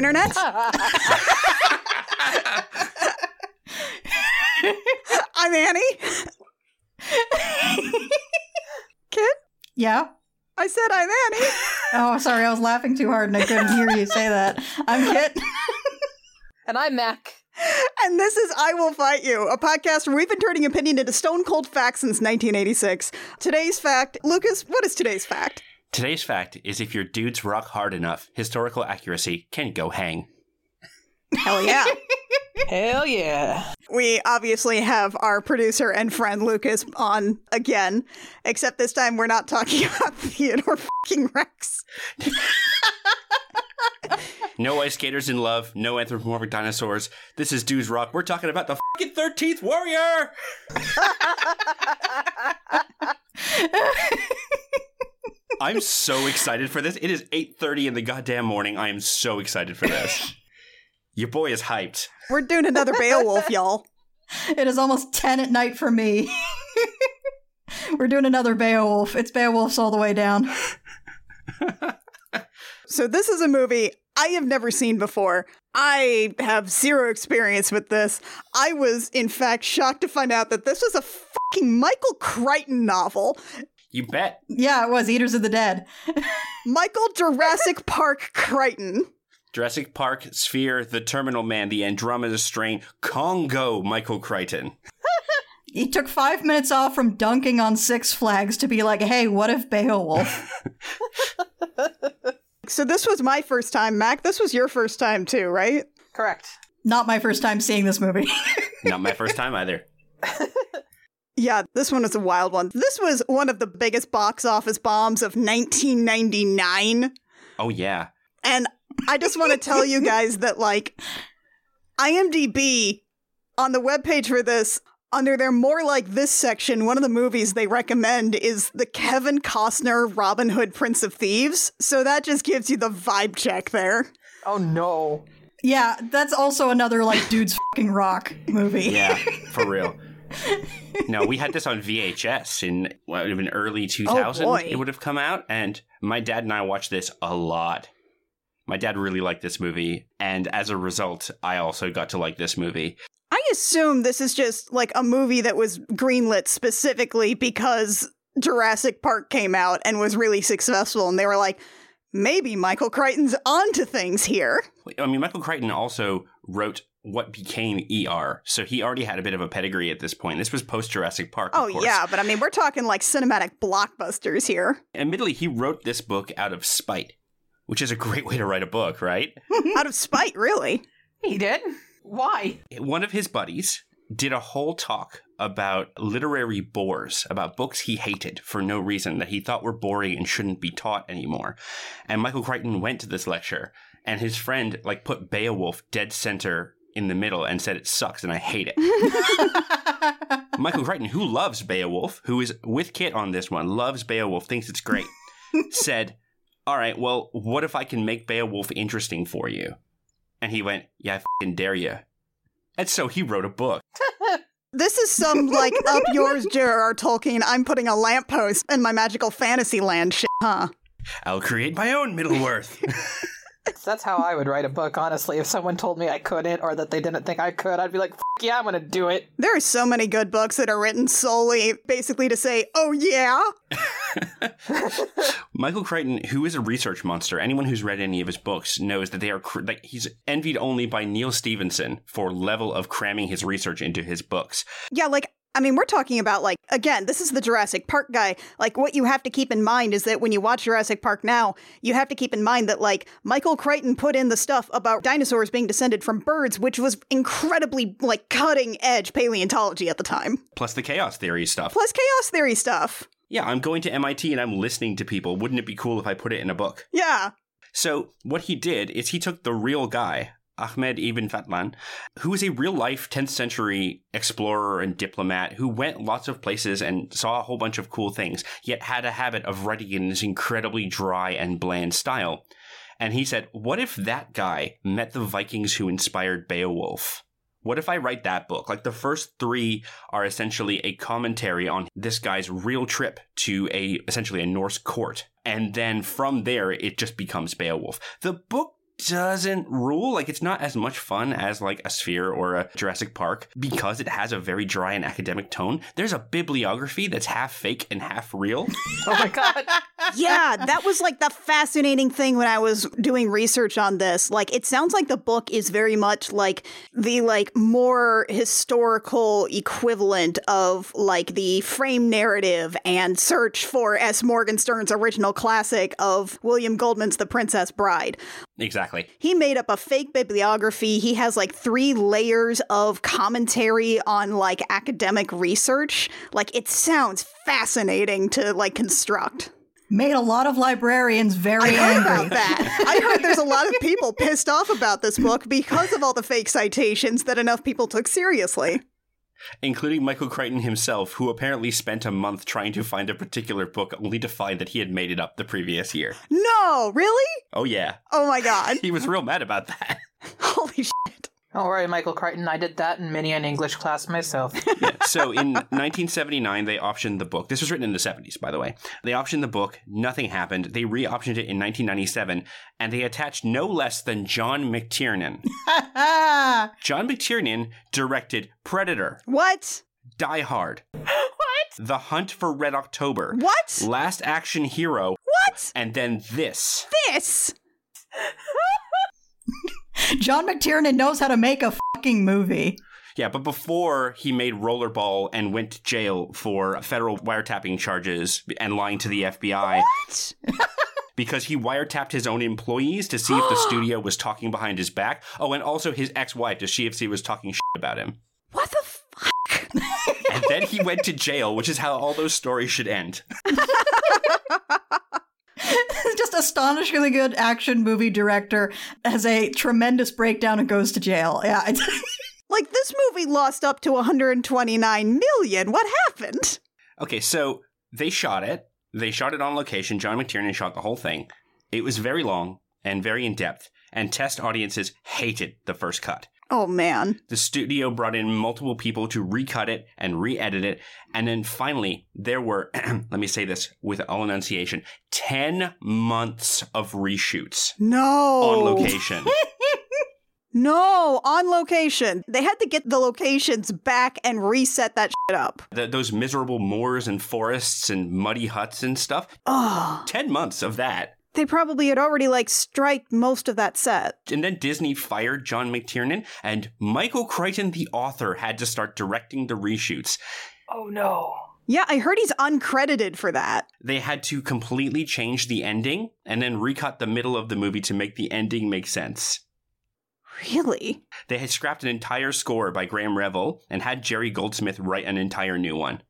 internet. I'm Annie. Kid, Yeah. I said I'm Annie. Oh, sorry, I was laughing too hard and I couldn't hear you say that. I'm Kit. And I'm Mac. And this is I Will Fight You, a podcast where we've been turning opinion into stone cold facts since 1986. Today's fact, Lucas, what is today's fact? Today's fact is if your dudes rock hard enough, historical accuracy can go hang. Hell yeah. Hell yeah. we obviously have our producer and friend Lucas on again, except this time we're not talking about Theodore fucking Rex. No ice skaters in love, no anthropomorphic dinosaurs. This is Dudes Rock. We're talking about the fucking 13th warrior! I'm so excited for this. It is 8:30 in the goddamn morning. I am so excited for this. Your boy is hyped. We're doing another Beowulf, y'all. It is almost 10 at night for me. We're doing another Beowulf. It's Beowulf's all the way down. So this is a movie I have never seen before. I have zero experience with this. I was, in fact, shocked to find out that this was a fucking Michael Crichton novel. You bet. Yeah, it was Eaters of the Dead. Michael Jurassic Park Crichton. Jurassic Park, Sphere, The Terminal Man, The Andromeda Strain, Congo, Michael Crichton. He took five minutes off from dunking on Six Flags to be like, hey, what if Beowulf? So this was my first time. Mac, this was your first time too, right? Correct. Not my first time seeing this movie. Not my first time either. Yeah, this one was a wild one. This was one of the biggest box office bombs of 1999. Oh, yeah. And I just want to tell you guys that, like, IMDb on the webpage for this, under their more like this section, one of the movies they recommend is the Kevin Costner Robin Hood Prince of Thieves. So that just gives you the vibe check there. Oh no. yeah, that's also another, like, dude's fucking rock movie. Yeah, for real. No, we had this on VHS in what would have been early 2000. boy. it would have come out, and my dad and I watched this a lot. My dad really liked this movie, and as a result, I also got to like this movie. I assume this is just like a movie that was greenlit specifically because Jurassic Park came out and was really successful, and they were like, maybe Michael Crichton's onto things here. I mean, Michael Crichton also wrote what became ER, so he already had a bit of a pedigree at this point. This was post Jurassic Park. of Oh, course. yeah, but I mean, we're talking like cinematic blockbusters here. Admittedly, he wrote this book out of spite, which is a great way to write a book, right? Out of spite, really. He did? Why? One of his buddies did a whole talk about literary bores, about books he hated for no reason that he thought were boring and shouldn't be taught anymore. And Michael Crichton went to this lecture, and his friend like put Beowulf dead center in the middle and said it sucks and I hate it. Michael Crichton, who loves Beowulf, who is with Kit on this one, loves Beowulf, thinks it's great, said, All right, well, what if I can make Beowulf interesting for you? And he went, Yeah, I fing dare you. And so he wrote a book. This is some like up yours, J.R.R. Tolkien. I'm putting a lamppost in my magical fantasy land shit, huh? I'll create my own Middle Earth. That's how I would write a book, honestly. If someone told me I couldn't or that they didn't think I could, I'd be like, F- yeah, I'm gonna do it. There are so many good books that are written solely basically to say, oh yeah. Michael Crichton, who is a research monster, anyone who's read any of his books knows that they are cr- like he's envied only by Neal Stephenson for level of cramming his research into his books. Yeah, like, I mean, we're talking about, like, again, this is the Jurassic Park guy. Like, what you have to keep in mind is that when you watch Jurassic Park now, you have to keep in mind that, like, Michael Crichton put in the stuff about dinosaurs being descended from birds, which was incredibly, like, cutting edge paleontology at the time. Plus the chaos theory stuff. Plus chaos theory stuff. Yeah, I'm going to MIT and I'm listening to people. Wouldn't it be cool if I put it in a book? Yeah. So what he did is he took the real guy, Ahmed Ibn Fadlan, who was a real life 10th century explorer and diplomat who went lots of places and saw a whole bunch of cool things, yet had a habit of writing in this incredibly dry and bland style. And he said, What if that guy met the Vikings who inspired Beowulf? What if I write that book? Like the first three are essentially a commentary on this guy's real trip to a essentially a Norse court. And then from there it just becomes Beowulf. The book doesn't rule. Like it's not as much fun as like a Sphere or a Jurassic Park because it has a very dry and academic tone. There's a bibliography that's half fake and half real. Oh my god. yeah, that was like the fascinating thing when I was doing research on this. Like it sounds like the book is very much like the like more historical equivalent of like the frame narrative and search for S. Morgenstern's original classic of William Goldman's The Princess Bride. exactly. He made up a fake bibliography. He has like three layers of commentary on like academic research. Like it sounds fascinating to like construct. Made a lot of librarians very I heard angry. about that. I heard there's a lot of people pissed off about this book because of all the fake citations that enough people took seriously. Including Michael Crichton himself, who apparently spent a month trying to find a particular book only to find that he had made it up the previous year. No, really? Oh, yeah. Oh my god. He was real mad about that. Holy shit. Don't worry, Michael Crichton. I did that in many an English class myself. Yeah. So in 1979, they optioned the book. This was written in the 70s, by the way. They optioned the book. Nothing happened. They re-optioned it in 1997, and they attached no less than John McTiernan. John McTiernan directed Predator, What? Die Hard, what? The Hunt for Red October, What? Last Action Hero, What? and then this. This? John McTiernan knows how to make a fucking movie. Yeah, but before he made Rollerball and went to jail for federal wiretapping charges and lying to the FBI. What? because he wiretapped his own employees to see if the studio was talking behind his back. Oh, and also his ex-wife to see if she was talking shit about him. What the fuck? And then he went to jail, which is how all those stories should end. Just astonishingly good action movie director has a tremendous breakdown and goes to jail. Yeah. Like this movie lost up to 129 million. What happened? Okay, so they shot it. They shot it on location. John McTiernan shot the whole thing. It was very long and very in depth, and test audiences hated the first cut. Oh man. The studio brought in multiple people to recut it and re edit it. And then finally, there were, let me say this with all enunciation 10 months of reshoots No. on location. No, on location. They had to get the locations back and reset that shit up. Th those miserable moors and forests and muddy huts and stuff. Oh. 10 months of that. They probably had already like striked most of that set. And then Disney fired John McTiernan, and Michael Crichton, the author, had to start directing the reshoots. oh no. Yeah, I heard he's uncredited for that. They had to completely change the ending and then recut the middle of the movie to make the ending make sense. Really? They had scrapped an entire score by Graeme Revell and had Jerry Goldsmith write an entire new one.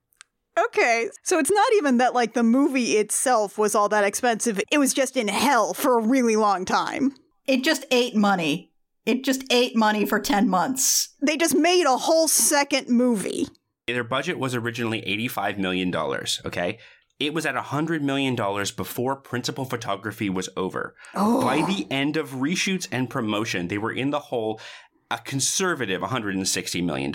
Okay, so it's not even that like the movie itself was all that expensive. It was just in hell for a really long time. it just ate money. It just ate money for 10 months. They just made a whole second movie. Their budget was originally $85 million, okay? It was at $100 million before principal photography was over. Oh. By the end of reshoots and promotion, they were in the hole a conservative $160 million.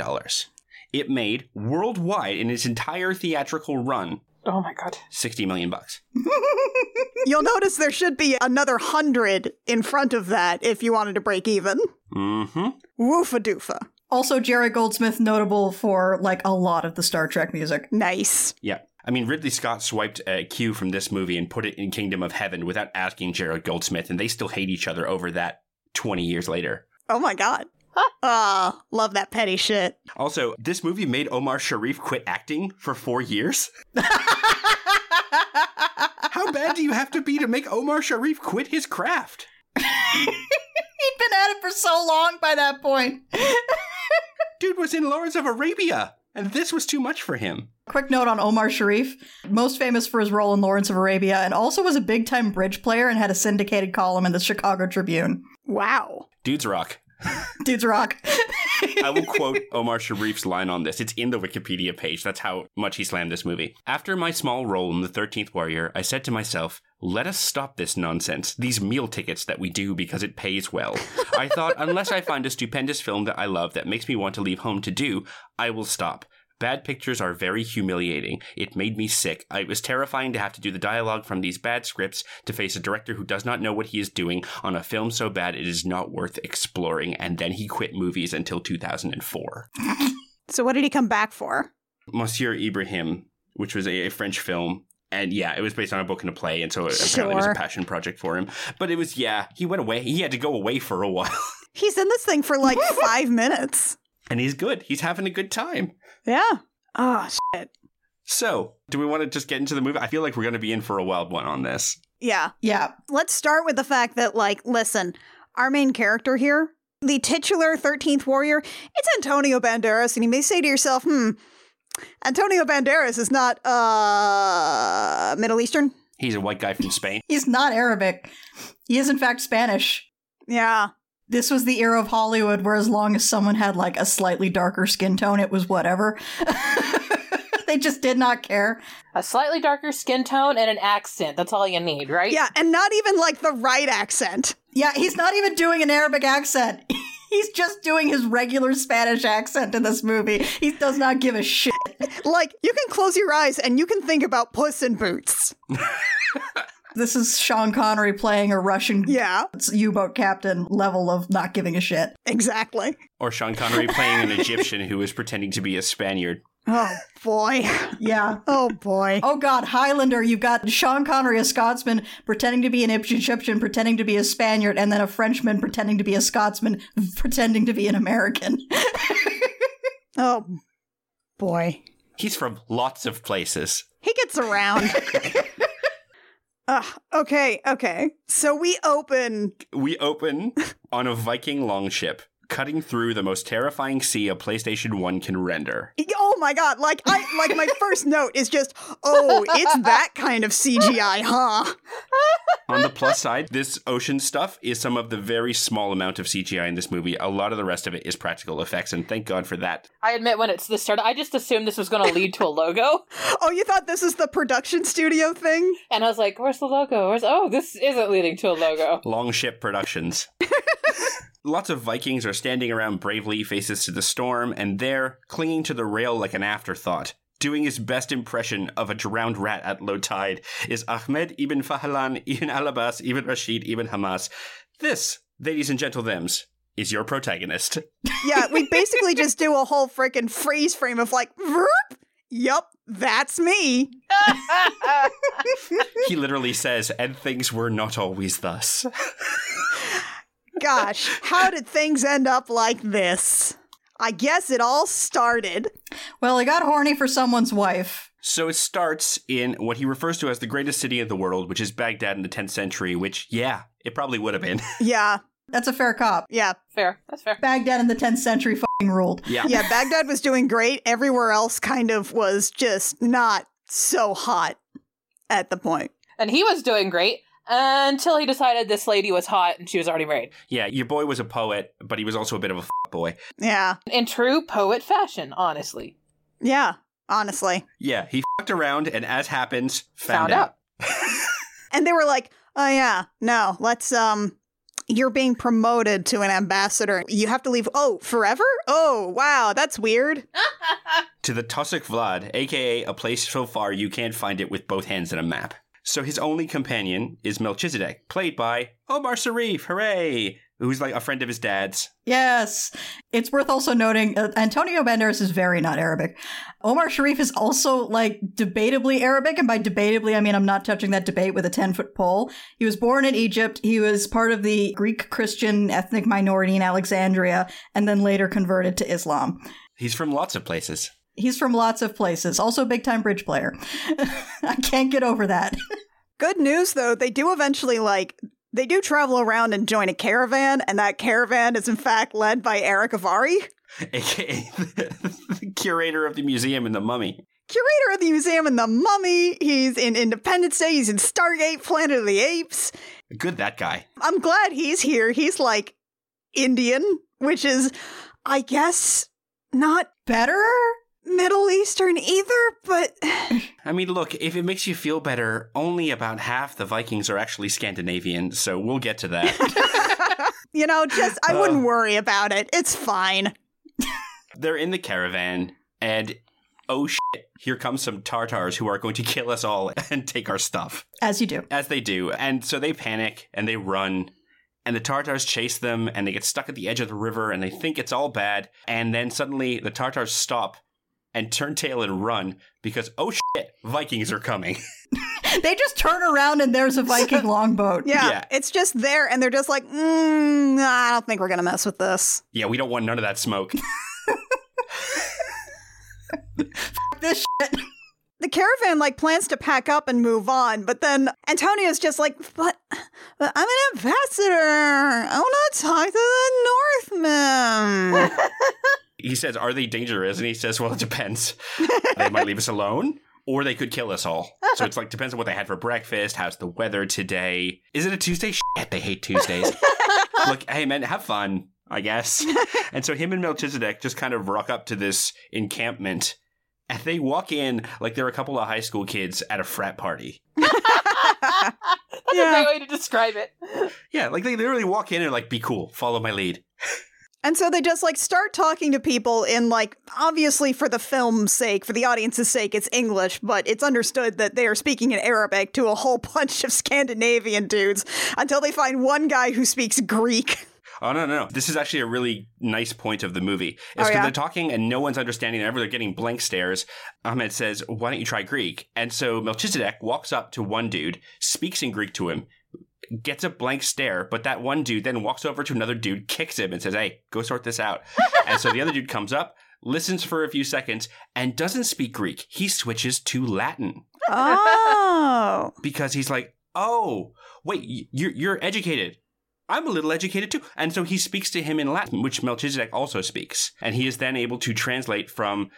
It made worldwide in its entire theatrical run Oh my god. 60 million bucks. You'll notice there should be another hundred in front of that if you wanted to break even. Mm-hmm. Woofa doofa. Also, Jerry Goldsmith notable for like a lot of the Star Trek music. Nice. Yeah. I mean, Ridley Scott swiped a cue from this movie and put it in Kingdom of Heaven without asking Jared Goldsmith, and they still hate each other over that 20 years later. Oh my god. Ah, love that petty shit. Also, this movie made Omar Sharif quit acting for four years. How bad do you have to be to make Omar Sharif quit his craft? He'd been at it for so long by that point. Dude was in Lawrence of Arabia, and this was too much for him. Quick note on Omar Sharif, most famous for his role in Lawrence of Arabia, and also was a big time bridge player and had a syndicated column in the Chicago Tribune. Wow. Dudes rock. Dudes rock. I will quote Omar Sharif's line on this. It's in the Wikipedia page. That's how much he slammed this movie. After my small role in The 13th Warrior, I said to myself, let us stop this nonsense, these meal tickets that we do because it pays well. I thought, unless I find a stupendous film that I love that makes me want to leave home to do, I will stop. Bad pictures are very humiliating. It made me sick. It was terrifying to have to do the dialogue from these bad scripts to face a director who does not know what he is doing on a film so bad it is not worth exploring. And then he quit movies until 2004. So what did he come back for? Monsieur Ibrahim, which was a, a French film. And yeah, it was based on a book and a play, and so it apparently was a passion project for him. But it was, yeah, he went away. He had to go away for a while. He's in this thing for like five minutes. And he's good. He's having a good time. Yeah. Oh shit. So, do we want to just get into the movie? I feel like we're going to be in for a wild one on this. Yeah. Yeah. Let's start with the fact that, like, listen, our main character here, the titular 13th warrior, it's Antonio Banderas. And you may say to yourself, hmm, Antonio Banderas is not, uh, Middle Eastern? He's a white guy from Spain. He's not Arabic. He is, in fact, Spanish. Yeah. This was the era of Hollywood where, as long as someone had like a slightly darker skin tone, it was whatever. they just did not care. A slightly darker skin tone and an accent. That's all you need, right? Yeah. And not even like the right accent. Yeah, he's not even doing an Arabic accent. He's just doing his regular Spanish accent in this movie. He does not give a shit. Like, you can close your eyes and you can think about Puss in Boots. This is Sean Connery playing a Russian Yeah, U-boat captain level of not giving a shit. exactly. Or Sean Connery playing an Egyptian who is pretending to be a Spaniard. Oh, boy. Yeah. Oh, boy. Oh God, Highlander! You've got Sean Connery, a Scotsman, pretending to be an Egyptian, pretending to be a Spaniard, and then a Frenchman pretending to be a Scotsman, pretending to be an American. Oh, boy. He's from lots of places. He gets around. Ugh, okay, okay. So we open. We open on a Viking longship, cutting through the most terrifying sea a PlayStation 1 can render. Oh my god! Like I like my first note is just, oh, it's that kind of CGI, huh? On the plus side, this ocean stuff is some of the very small amount of CGI in this movie. A lot of the rest of it is practical effects, and thank God for that. I admit when it's this started, I just assumed this was going to lead to a logo, Oh, you thought this is the production studio thing? and I was like, "Where's the logo? Where's oh, this isn't leading to a logo." Longship Productions. Lots of Vikings are standing around bravely, faces to the storm, and there, clinging to the rail like an afterthought, doing his best impression of a drowned rat at low tide, is Ahmed ibn Fadlan ibn Al-Abbas ibn Rashid ibn Hamas. This, ladies and gentlethems, is your protagonist. Yeah, we basically just do a whole freaking freeze frame of like, Verp? Yup, that's me. he literally says, and things were not always thus. Gosh, how did things end up like this? I guess it all started. well, he got horny for someone's wife. So it starts in what he refers to as the greatest city in the world, which is Baghdad in the 10th century, which, yeah, it probably would have been. Yeah, That's a fair cop. yeah, fair. That's fair. Baghdad in the 10th century fucking ruled. yeah. yeah. Baghdad was doing great. Everywhere else kind of was just not so hot at the point. And he was doing great until he decided this lady was hot and she was already married. Yeah, your boy was a poet, but he was also a bit of a f- boy. Yeah, In true poet fashion, honestly. yeah, honestly. Yeah, he fucked around and as happens, found, Found out. And they were like, oh, yeah, no, let's, um, you're being promoted to an ambassador. You have to leave. Oh, forever? Oh, wow, that's weird. To the Tusuk Vlad, aka a place so far you can't find it with both hands in a map. So his only companion is Melchizedek, played by Omar Sharif, hooray! Who's like a friend of his dad's. Yes. It's worth also noting uh, Antonio Banderas is very not Arabic. Omar Sharif is also like debatably Arabic. And by debatably, I mean I'm not touching that debate with a 10 foot pole. He was born in Egypt. He was part of the Greek Christian ethnic minority in Alexandria and then later converted to Islam. He's from lots of places. He's from lots of places. Also, a big time bridge player. I can't get over that. Good news, though, they do eventually, like, they do travel around and join a caravan, and that caravan is, in fact, led by Erick Avari, aka the curator of the museum and the mummy. curator of the museum and the mummy. He's in Independence Day, he's in Stargate, Planet of the Apes. Good that guy. I'm glad he's here. He's, like, Indian, which is, I guess, not Better? Middle Eastern either, but I mean, look, if it makes you feel better, only about half the Vikings are actually Scandinavian, so we'll get to that. you know, just I Uh. wouldn't worry about it. It's fine. They're in the caravan, and oh shit, here comes some Tartars who are going to kill us all and take our stuff. As you do. As they do. And so they panic and they run. And the Tartars chase them and they get stuck at the edge of the river and they think it's all bad. And then suddenly the Tartars stop and turn tail and run because, oh shit, Vikings are coming. They just turn around and there's a Viking longboat. Yeah, Yeah. it's just there, and they're just like, mm, I don't think we're gonna mess with this. yeah, we don't want none of that smoke. This shit. The caravan like plans to pack up and move on, but then Antonio's just like, but, but I'm an ambassador. I want to talk to the Northmen. He says, Are they dangerous? And he says, Well, it depends. they might leave us alone. Or they could kill us all. So it's like depends on what they had for breakfast. How's the weather today? Is it a Tuesday? Shit, they hate Tuesdays. Look, hey man, have fun, I guess. And so him and Melchizedek just kind of rock up to this encampment, and they walk in like they're a couple of high school kids at a frat party. That's Yeah. a great way to describe it. Yeah, like they literally walk in and like, be cool, follow my lead. And so they just like start talking to people in like obviously for the film's sake, for the audience's sake, it's English, but it's understood that they are speaking in Arabic to a whole bunch of Scandinavian dudes until they find one guy who speaks Greek. Oh no, no, no! This is actually a really nice point of the movie. It's because Oh, yeah? they're talking and no one's understanding. them. They're getting blank stares. Ahmed says, "Why don't you try Greek?" And so Melchizedek walks up to one dude, speaks in Greek to him, gets a blank stare. But that one dude then walks over to another dude, kicks him, and says, "Hey, go sort this out." and so the other dude comes up, listens for a few seconds, and doesn't speak Greek. He switches to Latin Oh. because he's like, "Oh, wait, you're you're educated. I'm a little educated too." And so he speaks to him in Latin, which Melchizedek also speaks, and he is then able to translate from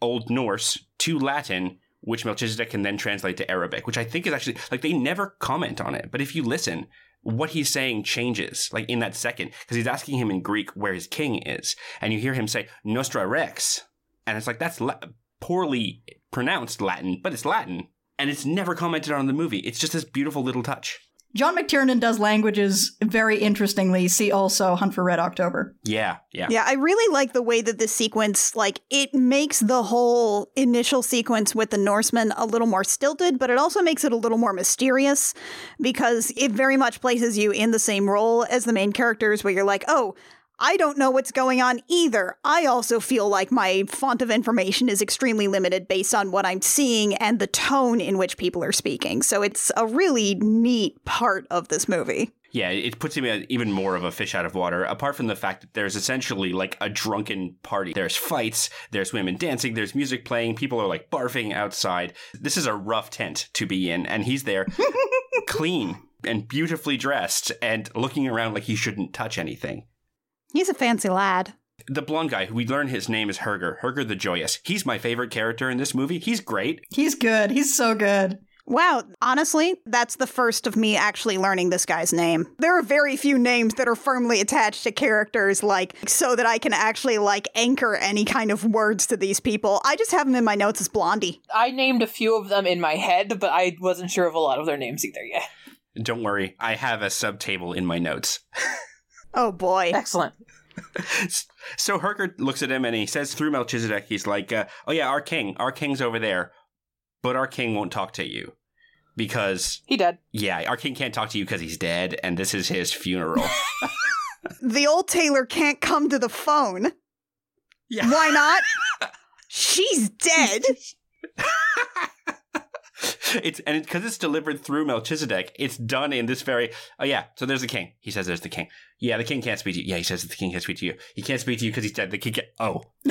Old Norse to Latin, which Melchizedek can then translate to Arabic, which I think is actually like they never comment on it, but if you listen. What he's saying changes, like in that second, because he's asking him in Greek where his king is, and you hear him say "Nostra Rex," and it's like that's la- poorly pronounced Latin, but it's Latin, and it's never commented on in the movie. It's just this beautiful little touch. John McTiernan does languages very interestingly. See also Hunt for Red October. Yeah, yeah. Yeah, I really like the way that this sequence, like, it makes the whole initial sequence with the Norsemen a little more stilted, but it also makes it a little more mysterious because it very much places you in the same role as the main characters, where you're like, oh, I don't know what's going on either. I also feel like my font of information is extremely limited based on what I'm seeing and the tone in which people are speaking. So it's a really neat part of this movie. Yeah, it puts him even more of a fish out of water, apart from the fact that there's essentially like a drunken party. There's fights, there's women dancing, there's music playing, people are like barfing outside. This is a rough tent to be in, and he's there clean and beautifully dressed and looking around like he shouldn't touch anything. He's a fancy lad. The blonde guy, who we learn his name is Herger, Herger the Joyous. He's my favorite character in this movie. He's great. He's good. He's so good. Wow, honestly, that's the first of me actually learning this guy's name. There are very few names that are firmly attached to characters, like, so that I can actually, like, anchor any kind of words to these people. I just have them in my notes as Blondie. I named a few of them in my head, but I wasn't sure of a lot of their names either yet. Don't worry, I have a subtable in my notes. Oh boy. Excellent. So Herger looks at him and he says through Melchizedek, he's like, uh, "Oh yeah, our king, our king's over there, but our king won't talk to you because He dead. yeah, our king can't talk to you because he's dead, and this is his funeral." The old tailor can't come to the phone. yeah, Why not? She's dead. It's and because it's delivered through Melchizedek, it's done in this very. Oh yeah, so there's the king. He says there's the king. Yeah, the king can't speak to you. Yeah, he says the king can't speak to you. He can't speak to you because he's dead. The king. Can't, oh,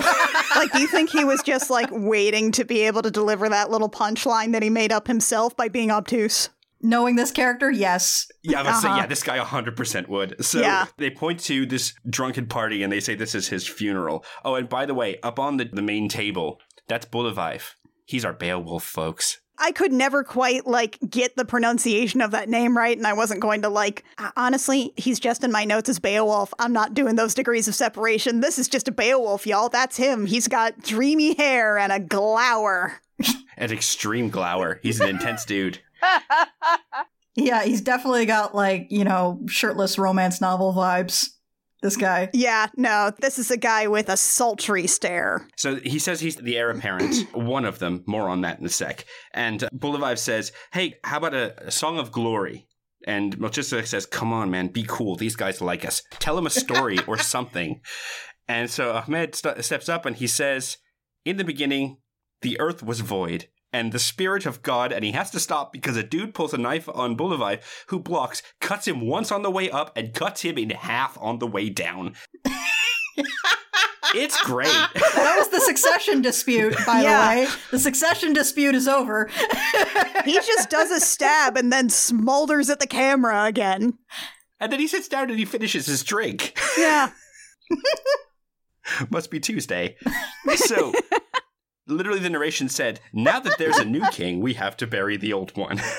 like, do you think he was just, like, waiting to be able to deliver that little punchline that he made up himself by being obtuse? Knowing this character, yes. Yeah, I was Uh-huh. yeah, this guy 100% would. So Yeah. they point to this drunken party and they say this is his funeral. Oh, and by the way, up on the, the main table, that's Buliwyf. He's our Beowulf, folks. I could never quite like get the pronunciation of that name right, and I wasn't going to like. Honestly, he's just in my notes as Beowulf. I'm not doing those degrees of separation. This is just a Beowulf, y'all. That's him. He's got dreamy hair and a glower. An extreme glower. He's an intense dude. Yeah, he's definitely got like, you know, shirtless romance novel vibes. This guy. Yeah, no, this is a guy with a sultry stare. So he says he's the heir apparent, one of them. More on that in a sec. And uh, Buliwyf says, "Hey, how about a, a song of glory?" And Melchizedek says, "Come on, man, be cool. These guys like us. Tell them a story or something." And so Ahmed st- steps up and he says, "In the beginning, the earth was void." And the spirit of God, and he has to stop because a dude pulls a knife on Buliwyf who blocks, cuts him once on the way up, and cuts him in half on the way down. it's great. That was the succession dispute, by Yeah. the way. The succession dispute is over. He just does a stab and then smolders at the camera again. And then he sits down and he finishes his drink. Yeah. Must be Tuesday. So, literally, the narration said, Now that there's a new king, we have to bury the old one.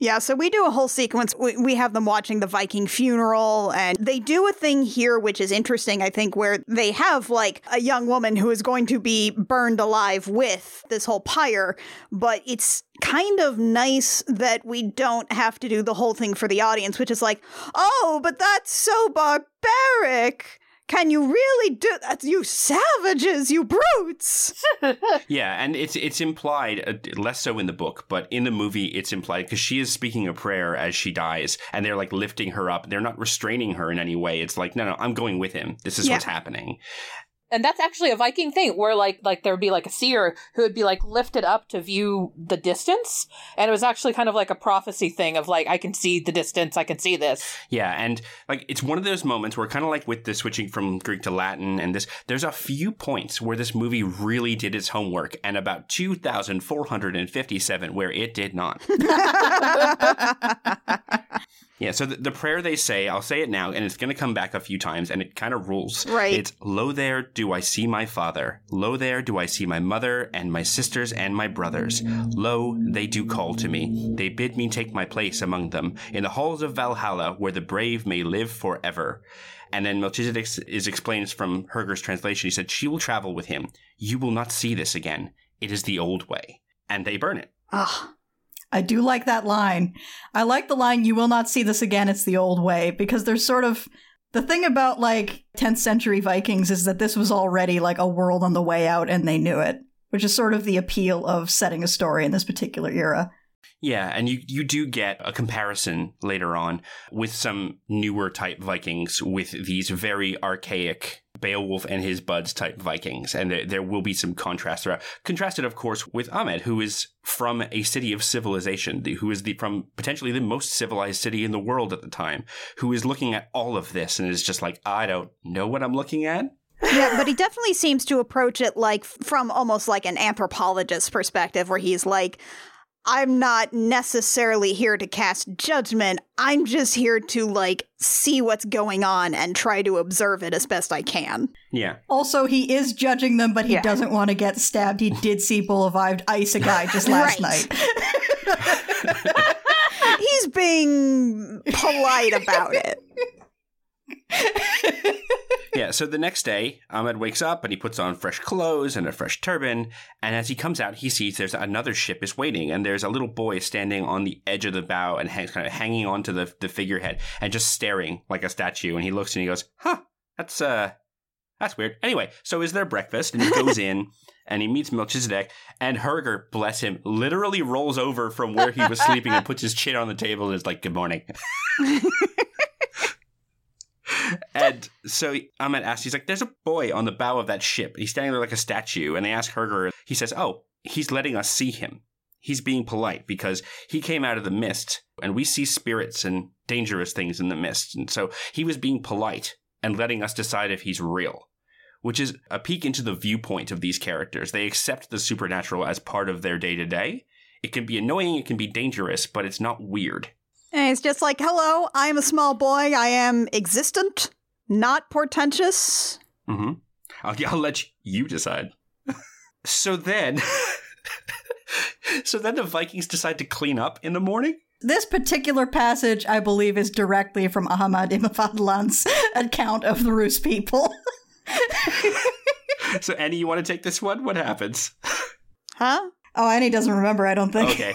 Yeah, so we do a whole sequence. We, have them watching the Viking funeral, and they do a thing here which is interesting, I think, where they have like a young woman who is going to be burned alive with this whole pyre, but it's kind of nice that we don't have to do the whole thing for the audience, which is like, oh, but that's so barbaric. Can you really do that? You savages, you brutes! yeah, and it's it's implied, uh, less so in the book, but in the movie, it's implied because she is speaking a prayer as she dies, and they're like lifting her up. They're not restraining her in any way. It's like, no, no, I'm going with him. This is Yeah. what's happening. And that's actually a Viking thing where like like there would be like a seer who would be like lifted up to view the distance. And it was actually kind of like a prophecy thing of like I can see the distance, I can see this. Yeah, and like it's one of those moments where kind of like with the switching from Greek to Latin and this there's a few points where this movie really did its homework and about 2457 where it did not. yeah, so the, the prayer they say, I'll say it now and it's going to come back a few times and it kind of rules. Right. It's lo there do I see my father. Lo there do I see my mother and my sisters and my brothers. Lo, they do call to me. They bid me take my place among them in the halls of Valhalla where the brave may live forever. And then Melchizedek is explains from Herger's translation. He said, She will travel with him. You will not see this again. It is the old way. And they burn it. Ugh. I do like that line. I like the line, you will not see this again, it's the old way, because there's sort of. The thing about like 10th century Vikings is that this was already like a world on the way out and they knew it, which is sort of the appeal of setting a story in this particular era. Yeah, and you, you do get a comparison later on with some newer type Vikings with these very archaic Beowulf and his buds type Vikings. And there, there will be some contrast throughout. Contrasted, of course, with Ahmed, who is from a city of civilization, the- who is the from potentially the most civilized city in the world at the time, who is looking at all of this and is just like, I don't know what I'm looking at. yeah, but he definitely seems to approach it like from almost like an anthropologist perspective, where he's like, I'm not necessarily here to cast judgment. I'm just here to like see what's going on and try to observe it as best I can. Yeah. Also, he is judging them, but he Yeah. doesn't want to get stabbed. He did see Buliwyf ice a guy just last night. He's being polite about it. Yeah, so the next day, Ahmed wakes up and he puts on fresh clothes and a fresh turban. And as he comes out, he sees there's another ship is waiting, and there's a little boy standing on the edge of the bow and hang, kind of hanging onto the, the figurehead and just staring like a statue. And he looks and he goes, "Huh, that's uh, that's weird." Anyway, so is there breakfast? And he goes in and he meets Melchizedek, and Herger, bless him, literally rolls over from where he was sleeping and puts his chin on the table and is like, "Good morning." And so Ahmed asks, he's like, there's a boy on the bow of that ship. He's standing there like a statue. And they ask Herger, he says, oh, he's letting us see him. He's being polite because he came out of the mist and we see spirits and dangerous things in the mist. And so he was being polite and letting us decide if he's real, which is a peek into the viewpoint of these characters. They accept the supernatural as part of their day to day. It can be annoying, it can be dangerous, but it's not weird. And it's just like, hello, I am a small boy. I am existent, not portentous. Mm-hmm. I'll, I'll let you decide. so then, so then the Vikings decide to clean up in the morning. This particular passage, I believe, is directly from Ahmad Ibn Fadlan's account of the Rus people. So Annie, you want to take this one? What happens? Huh? oh, Annie doesn't remember, I don't think. Okay,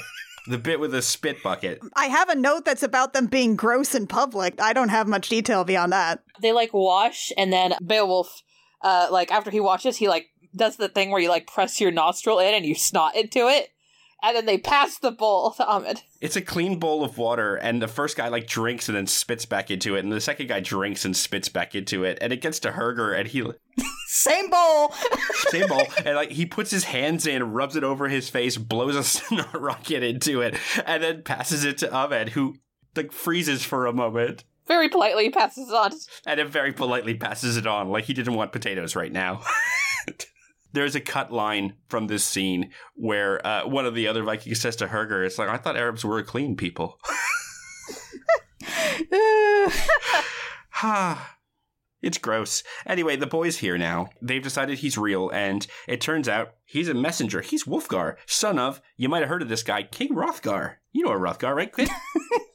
The bit with the spit bucket. I have a note that's about them being gross in public. I don't have much detail beyond that. They like wash, and then Beowulf, uh, like after he washes, he like does the thing where you like press your nostril in and you snot into it, and then they pass the bowl to Ahmed. It's a clean bowl of water, and the first guy like drinks and then spits back into it, and the second guy drinks and spits back into it, and it gets to Herger, and he Same bowl. same bowl, and like he puts his hands in, rubs it over his face, blows a snot rocket into it, and then passes it to Ahmed, who like freezes for a moment, Very politely he passes it on. and then very politely passes it on, like he didn't want potatoes right now. There's a cut line from this scene where uh, one of the other Vikings says to Herger, "It's like I thought Arabs were clean people." Ha. it's gross. Anyway, the boy's here now. They've decided he's real, and it turns out he's a messenger. He's Wulfgar, son of, you might have heard of this guy, King Hrothgar. You know a Hrothgar, right, Quinn?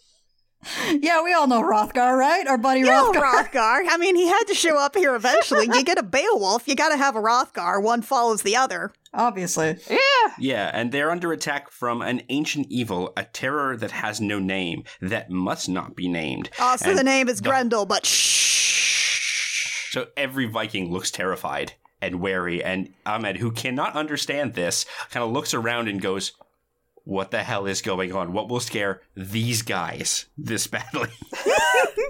yeah, we all know Hrothgar, right? Our buddy You know Hrothgar. Hrothgar. I mean, he had to show up here eventually. You get a Beowulf, you gotta have a Hrothgar. One follows the other. Obviously. Yeah. yeah, and they're under attack from an ancient evil, a terror that has no name, that must not be named. Oh, so And the name is the- Grendel, but shh. So every Viking looks terrified and wary, and Ahmed, who cannot understand this, kind of looks around and goes, What the hell is going on? What will scare these guys this badly?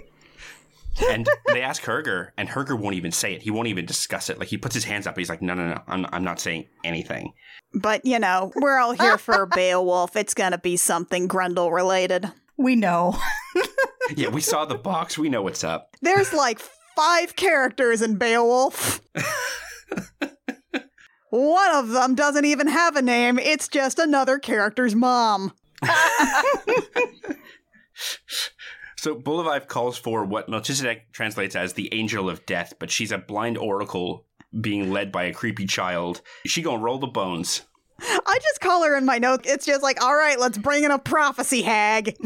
and they ask Herger, and Herger won't even say it. He won't even discuss it. Like he puts his hands up. He's like, No, no, no, I'm, I'm not saying anything. But, you know, we're all here for Beowulf. It's gonna be something Grendel related. We know. Yeah, we saw the box. We know what's up. There's like five characters in Beowulf. One of them doesn't even have a name, it's just another character's mom. So Buliwyf calls for what Melchizedek translates as the angel of death, but she's a blind oracle being led by a creepy child. She gonna roll the bones. I just call her in my notes. It's just like, all right, let's bring in a prophecy hag.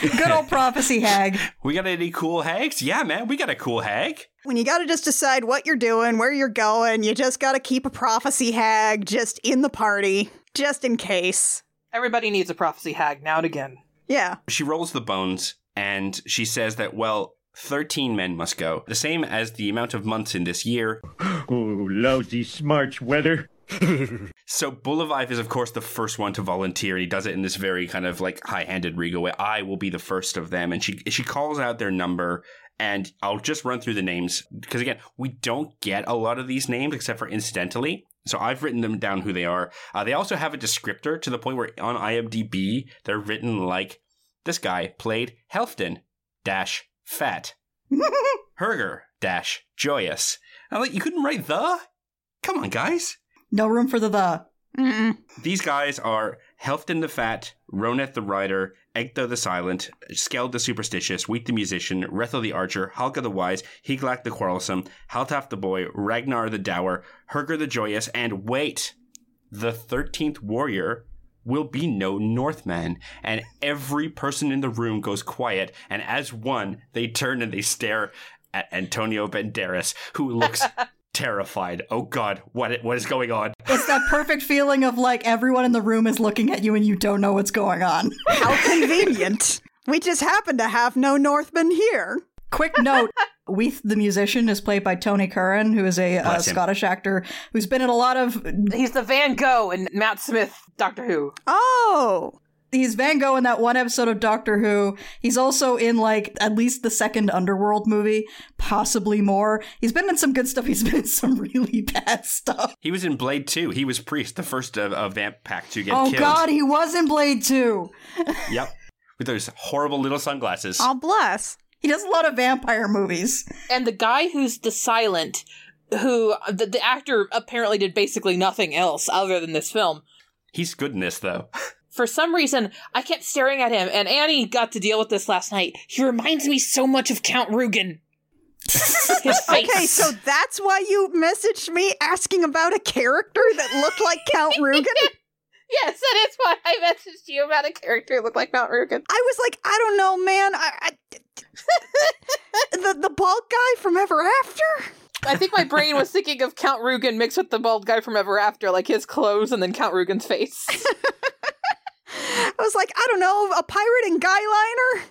Good old prophecy hag. We got any cool hags? Yeah, man, we got a cool hag. When you gotta just decide what you're doing, where you're going, you just gotta keep a prophecy hag just in the party, just in case. Everybody needs a prophecy hag now and again. Yeah. She rolls the bones and she says that, well, 13 men must go, the same as the amount of months in this year. Oh, lousy smarch weather. So Buliwyf is, of course, the first one to volunteer, and he does it in this very kind of like high-handed, regal way. I will be the first of them, and she she calls out their number, and I'll just run through the names because again, we don't get a lot of these names except for incidentally. So I've written them down who they are. Uh, they also have a descriptor to the point where on IMDb they're written like this guy played Helfdane dash fat Herger dash joyous. I'm like, you couldn't write the? Come on, guys. No room for the the. Mm-mm. These guys are Helfdane the Fat, Roneth the Rider, Edgtho the Silent, Skeld the Superstitious, Weath the Musician, Rethel the Archer, Halga the Wise, Hyglak the Quarrelsome, Haltaf the Boy, Ragnar the Dour, Herger the Joyous, and wait, the 13th Warrior will be no Northman. And every person in the room goes quiet, and as one, they turn and they stare at Antonio Banderas, who looks terrified. Oh God, what what is going on? It's that perfect feeling of like everyone in the room is looking at you and you don't know what's going on. How convenient. we just happen to have no Northmen here. Quick note Weath the musician is played by Tony Curran, who is a uh, Scottish actor who's been in a lot of. He's the Van Gogh and Matt Smith Doctor Who. Oh. He's Van Gogh in that one episode of Doctor Who. He's also in like at least the second Underworld movie, possibly more. He's been in some good stuff. He's been in some really bad stuff. He was in Blade 2. He was Priest, the first of, of Vamp Pack to get Oh killed. God, he was in Blade 2. Yep. With those horrible little sunglasses. Oh, bless. He does a lot of vampire movies. And the guy who's the silent, who the, the actor apparently did basically nothing else other than this film. He's good in this, though. For some reason, I kept staring at him, and Annie got to deal with this last night. He reminds me so much of Count Rugen. His face. Okay, so that's why you messaged me asking about a character that looked like Count Rugen? Yes, that is why I messaged you about a character who looked like Count Rugen. I was like, I don't know, man. I, I the the bald guy from Ever After. I think my brain was thinking of Count Rugen mixed with the bald guy from Ever After, like his clothes and then Count Rugen's face. I was like, I don't know, a pirate and guyliner.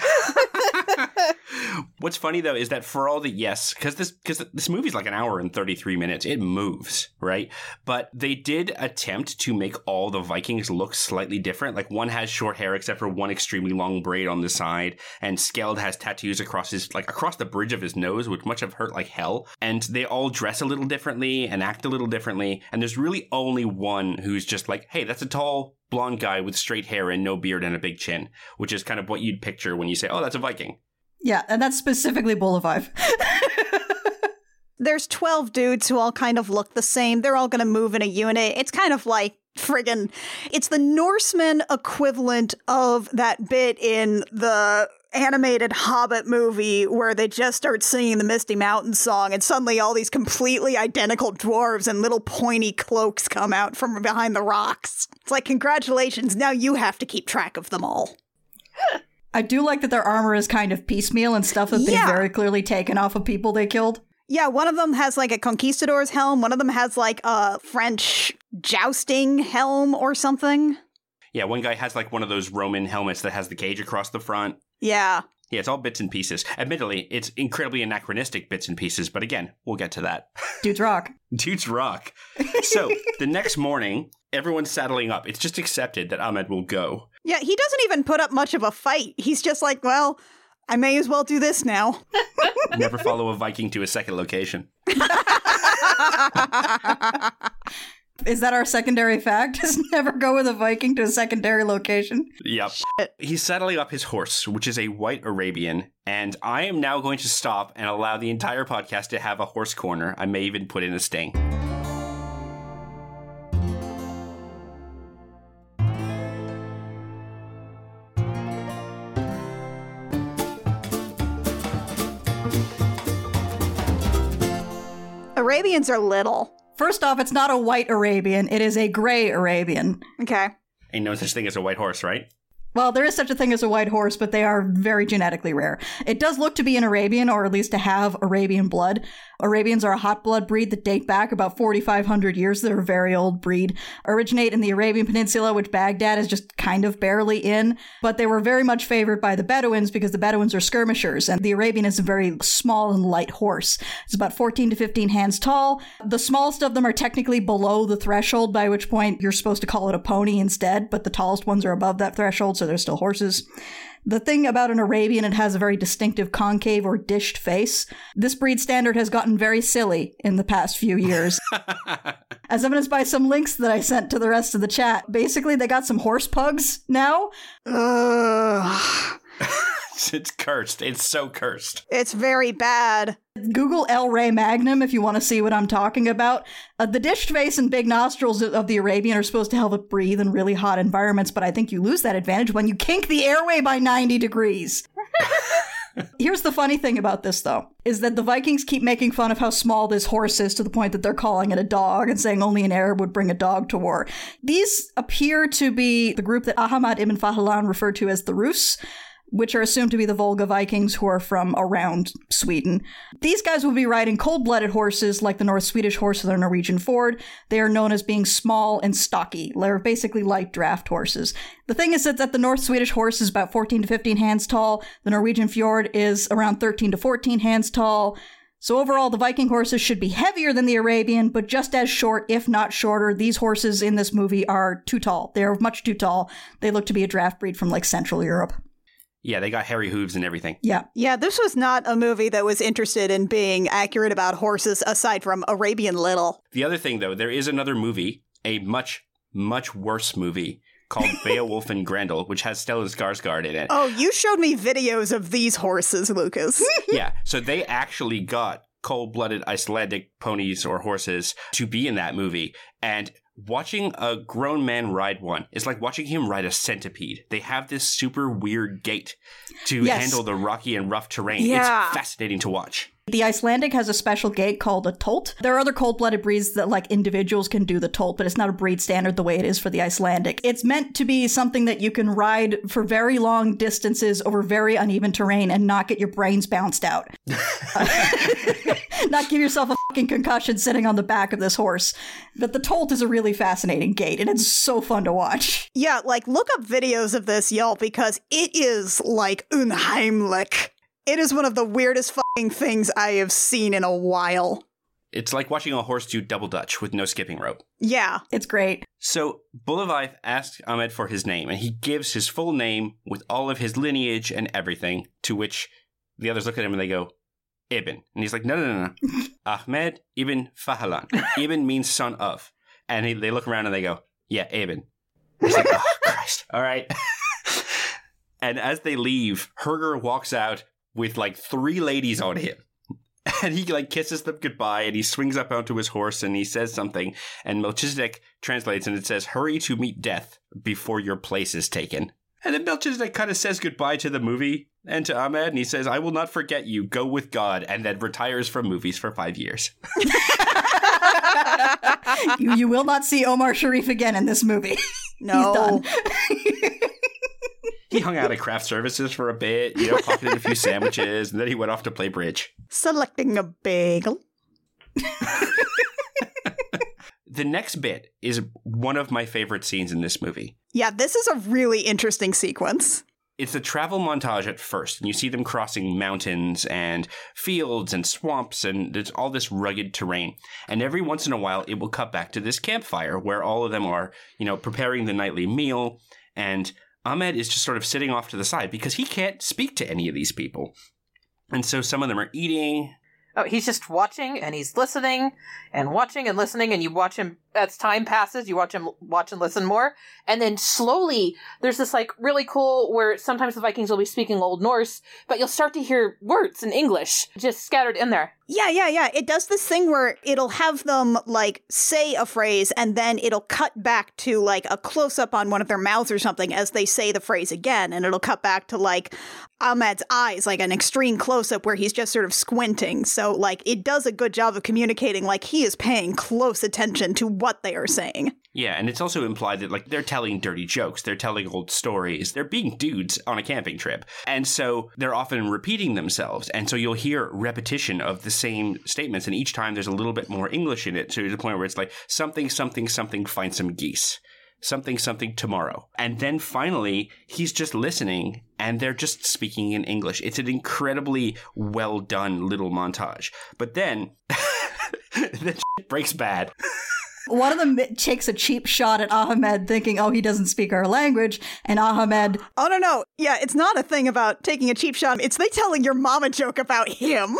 What's funny though is that for all the yes, because this because this movie's like an hour and thirty three minutes, it moves right. But they did attempt to make all the Vikings look slightly different. Like one has short hair except for one extremely long braid on the side, and Skeld has tattoos across his like across the bridge of his nose, which must have hurt like hell. And they all dress a little differently and act a little differently. And there's really only one who's just like, hey, that's a tall blonde guy with straight hair and no beard and a big chin, which is kind of what you'd picture when you say, oh, that's a Viking. Yeah, and that's specifically Buliwyf. There's 12 dudes who all kind of look the same. They're all going to move in a unit. It's kind of like friggin' it's the Norseman equivalent of that bit in the animated Hobbit movie where they just start singing the Misty Mountain song and suddenly all these completely identical dwarves and little pointy cloaks come out from behind the rocks. It's like, congratulations, now you have to keep track of them all. I do like that their armor is kind of piecemeal and stuff that they've Yeah. very clearly taken off of people they killed. Yeah, one of them has like a conquistador's helm, one of them has like a French jousting helm or something. Yeah, one guy has like one of those Roman helmets that has the cage across the front. Yeah. Yeah, it's all bits and pieces. Admittedly, it's incredibly anachronistic bits and pieces, but again, we'll get to that. Dudes rock. Dudes rock. So the next morning, everyone's saddling up. It's just accepted that Ahmed will go. Yeah, he doesn't even put up much of a fight. He's just like, well, I may as well do this now. Never follow a Viking to a second location. Is that our secondary fact? Just never go with a Viking to a secondary location. Yep. He's saddling up his horse, which is a white Arabian, and I am now going to stop and allow the entire podcast to have a horse corner. I may even put in a sting. Arabians are little. First off, it's not a white Arabian, it is a gray Arabian. Okay. Ain't no such thing as a white horse, right? Well, there is such a thing as a white horse, but they are very genetically rare. It does look to be an Arabian, or at least to have Arabian blood. Arabians are a hot blood breed that date back about 4,500 years. They're a very old breed. Originate in the Arabian Peninsula, which Baghdad is just kind of barely in. But they were very much favored by the Bedouins because the Bedouins are skirmishers, and the Arabian is a very small and light horse. It's about 14 to 15 hands tall. The smallest of them are technically below the threshold, by which point you're supposed to call it a pony instead, but the tallest ones are above that threshold, so they're still horses. The thing about an Arabian, it has a very distinctive concave or dished face. This breed standard has gotten very silly in the past few years. As evidenced by some links that I sent to the rest of the chat. Basically, they got some horse pugs now. Ugh. it's cursed. It's so cursed. It's very bad. Google El Rey Magnum if you want to see what I'm talking about. Uh, the dished face and big nostrils of the Arabian are supposed to help it breathe in really hot environments, but I think you lose that advantage when you kink the airway by 90 degrees. Here's the funny thing about this, though, is that the Vikings keep making fun of how small this horse is to the point that they're calling it a dog and saying only an Arab would bring a dog to war. These appear to be the group that Ahmad ibn Fadlan referred to as the Rus, which are assumed to be the Volga Vikings who are from around Sweden. These guys will be riding cold blooded horses like the North Swedish horse or the Norwegian Fjord. They are known as being small and stocky. They're basically light draft horses. The thing is that the North Swedish horse is about 14 to 15 hands tall, the Norwegian Fjord is around 13 to 14 hands tall. So overall, the Viking horses should be heavier than the Arabian, but just as short, if not shorter. These horses in this movie are too tall. They are much too tall. They look to be a draft breed from like Central Europe. Yeah, they got hairy hooves and everything. Yeah. Yeah, this was not a movie that was interested in being accurate about horses aside from Arabian Little. The other thing, though, there is another movie, a much, much worse movie called Beowulf and Grendel, which has Stellan Skarsgård in it. Oh, you showed me videos of these horses, Lucas. Yeah, so they actually got cold-blooded Icelandic ponies or horses to be in that movie, and watching a grown man ride one is like watching him ride a centipede. They have this super weird gait to Yes. handle the rocky and rough terrain. Yeah. It's fascinating to watch. The Icelandic has a special gait called a tolt. There are other cold blooded breeds that, like, individuals can do the tolt, but it's not a breed standard the way it is for the Icelandic. It's meant to be something that you can ride for very long distances over very uneven terrain and not get your brains bounced out. not give yourself a fucking concussion sitting on the back of this horse. But the Tolt is a really fascinating gait, and it's so fun to watch. Yeah, like look up videos of this, y'all, because it is like unheimlich. It is one of the weirdest fucking things I have seen in a while. It's like watching a horse do double dutch with no skipping rope. Yeah. It's great. So Buliwyf asks Ahmed for his name, and he gives his full name with all of his lineage and everything, to which the others look at him and they go, Ibn. And he's like, no, no, no, no. Ahmed Ibn Fadlan. Ibn means son of. And he, they look around and they go, yeah, Ibn. He's like, oh, Christ. All right. and as they leave, Herger walks out with like three ladies on him. And he like kisses them goodbye and he swings up onto his horse and he says something. And Melchizedek translates and it says, Hurry to meet death before your place is taken. And then Melchizedek kind of says goodbye to the movie and to Ahmed and he says, I will not forget you, go with God, and then retires from movies for five years. you, you will not see Omar Sharif again in this movie. No. He's done. He hung out at craft services for a bit, you know, pocketed a few sandwiches, and then he went off to play bridge. Selecting a bagel. The next bit is one of my favorite scenes in this movie. Yeah, this is a really interesting sequence. It's a travel montage at first, and you see them crossing mountains and fields and swamps, and there's all this rugged terrain. And every once in a while, it will cut back to this campfire where all of them are, you know, preparing the nightly meal. And Ahmed is just sort of sitting off to the side because he can't speak to any of these people. And so some of them are eating. Oh, he's just watching and he's listening and watching and listening, and you watch him as time passes. You watch him watch and listen more, and then slowly there's this like really cool where sometimes the Vikings will be speaking Old Norse, but you'll start to hear words in English just scattered in there. Yeah, yeah, yeah. It does this thing where it'll have them like say a phrase and then it'll cut back to like a close up on one of their mouths or something as they say the phrase again. And it'll cut back to like Ahmed's eyes, like an extreme close up where he's just sort of squinting. So, like, it does a good job of communicating like he is paying close attention to what they are saying. Yeah, and it's also implied that like they're telling dirty jokes, they're telling old stories, they're being dudes on a camping trip. And so they're often repeating themselves. And so you'll hear repetition of the same statements and each time there's a little bit more English in it to the point where it's like something something something find some geese. Something something tomorrow. And then finally he's just listening and they're just speaking in English. It's an incredibly well done little montage. But then then shit breaks bad. One of them takes a cheap shot at Ahmed, thinking, oh, he doesn't speak our language. And Ahmed, Oh, no, no. Yeah, it's not a thing about taking a cheap shot. It's they telling your mom a joke about him.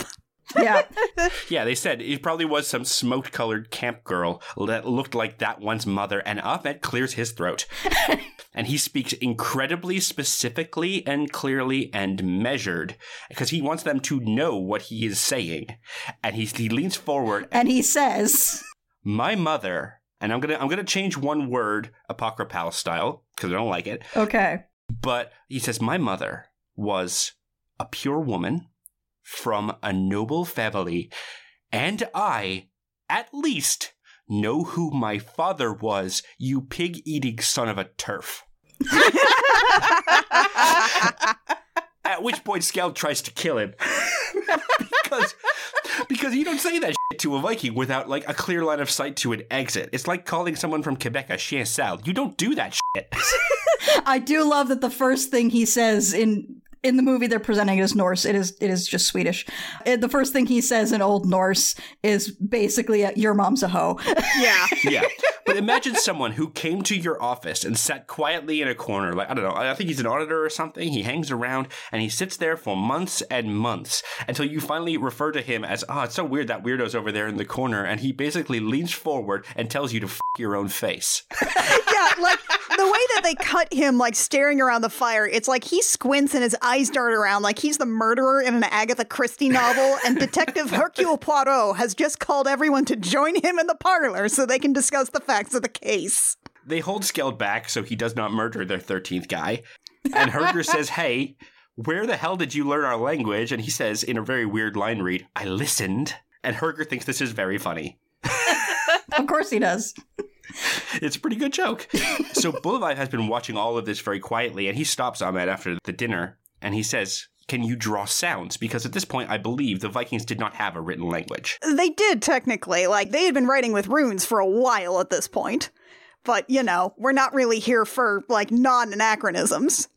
yeah, Yeah, they said it probably was some smoke colored camp girl that looked like that one's mother, and Ahmed clears his throat. and he speaks incredibly specifically and clearly and measured because he wants them to know what he is saying. And he, he leans forward, and he says, My mother, and I'm gonna I'm gonna change one word apocryphal style because I don't like it. okay. But he says, My mother was a pure woman from a noble family, and I, at least, know who my father was, you pig eating son of a turf. At which point, Skeld tries to kill him. because, because you don't say that shit to a Viking without like a clear line of sight to an exit. It's like calling someone from Quebec a chien sale. You don't do that shit. I do love that the first thing he says in in the movie they're presenting it as Norse. It is it is just Swedish. Uh, The first thing he says in Old Norse is basically "Your mom's a hoe." Yeah. yeah. But imagine someone who came to your office and sat quietly in a corner, like, I don't know, I think he's an auditor or something. He hangs around and he sits there for months and months until you finally refer to him as, oh, it's so weird that weirdo's over there in the corner. And he basically leans forward and tells you to f your own face. yeah, like the way that they cut him, like staring around the fire, it's like he squints and his eyes dart around like he's the murderer in an Agatha Christie novel, and Detective Hercule Poirot has just called everyone to join him in the parlor so they can discuss the facts of the case. They hold Skeld back so he does not murder their 13th guy. And Herger says, hey, where the hell did you learn our language? And he says, in a very weird line read, I listened. And Herger thinks this is very funny. of course he does. It's a pretty good joke. so Buliwyf has been watching all of this very quietly, and he stops Ahmed after the dinner, and he says, can you draw sounds? Because at this point, I believe the Vikings did not have a written language. They did technically. Like they had been writing with runes for a while at this point. But, you know, we're not really here for like non-anachronisms.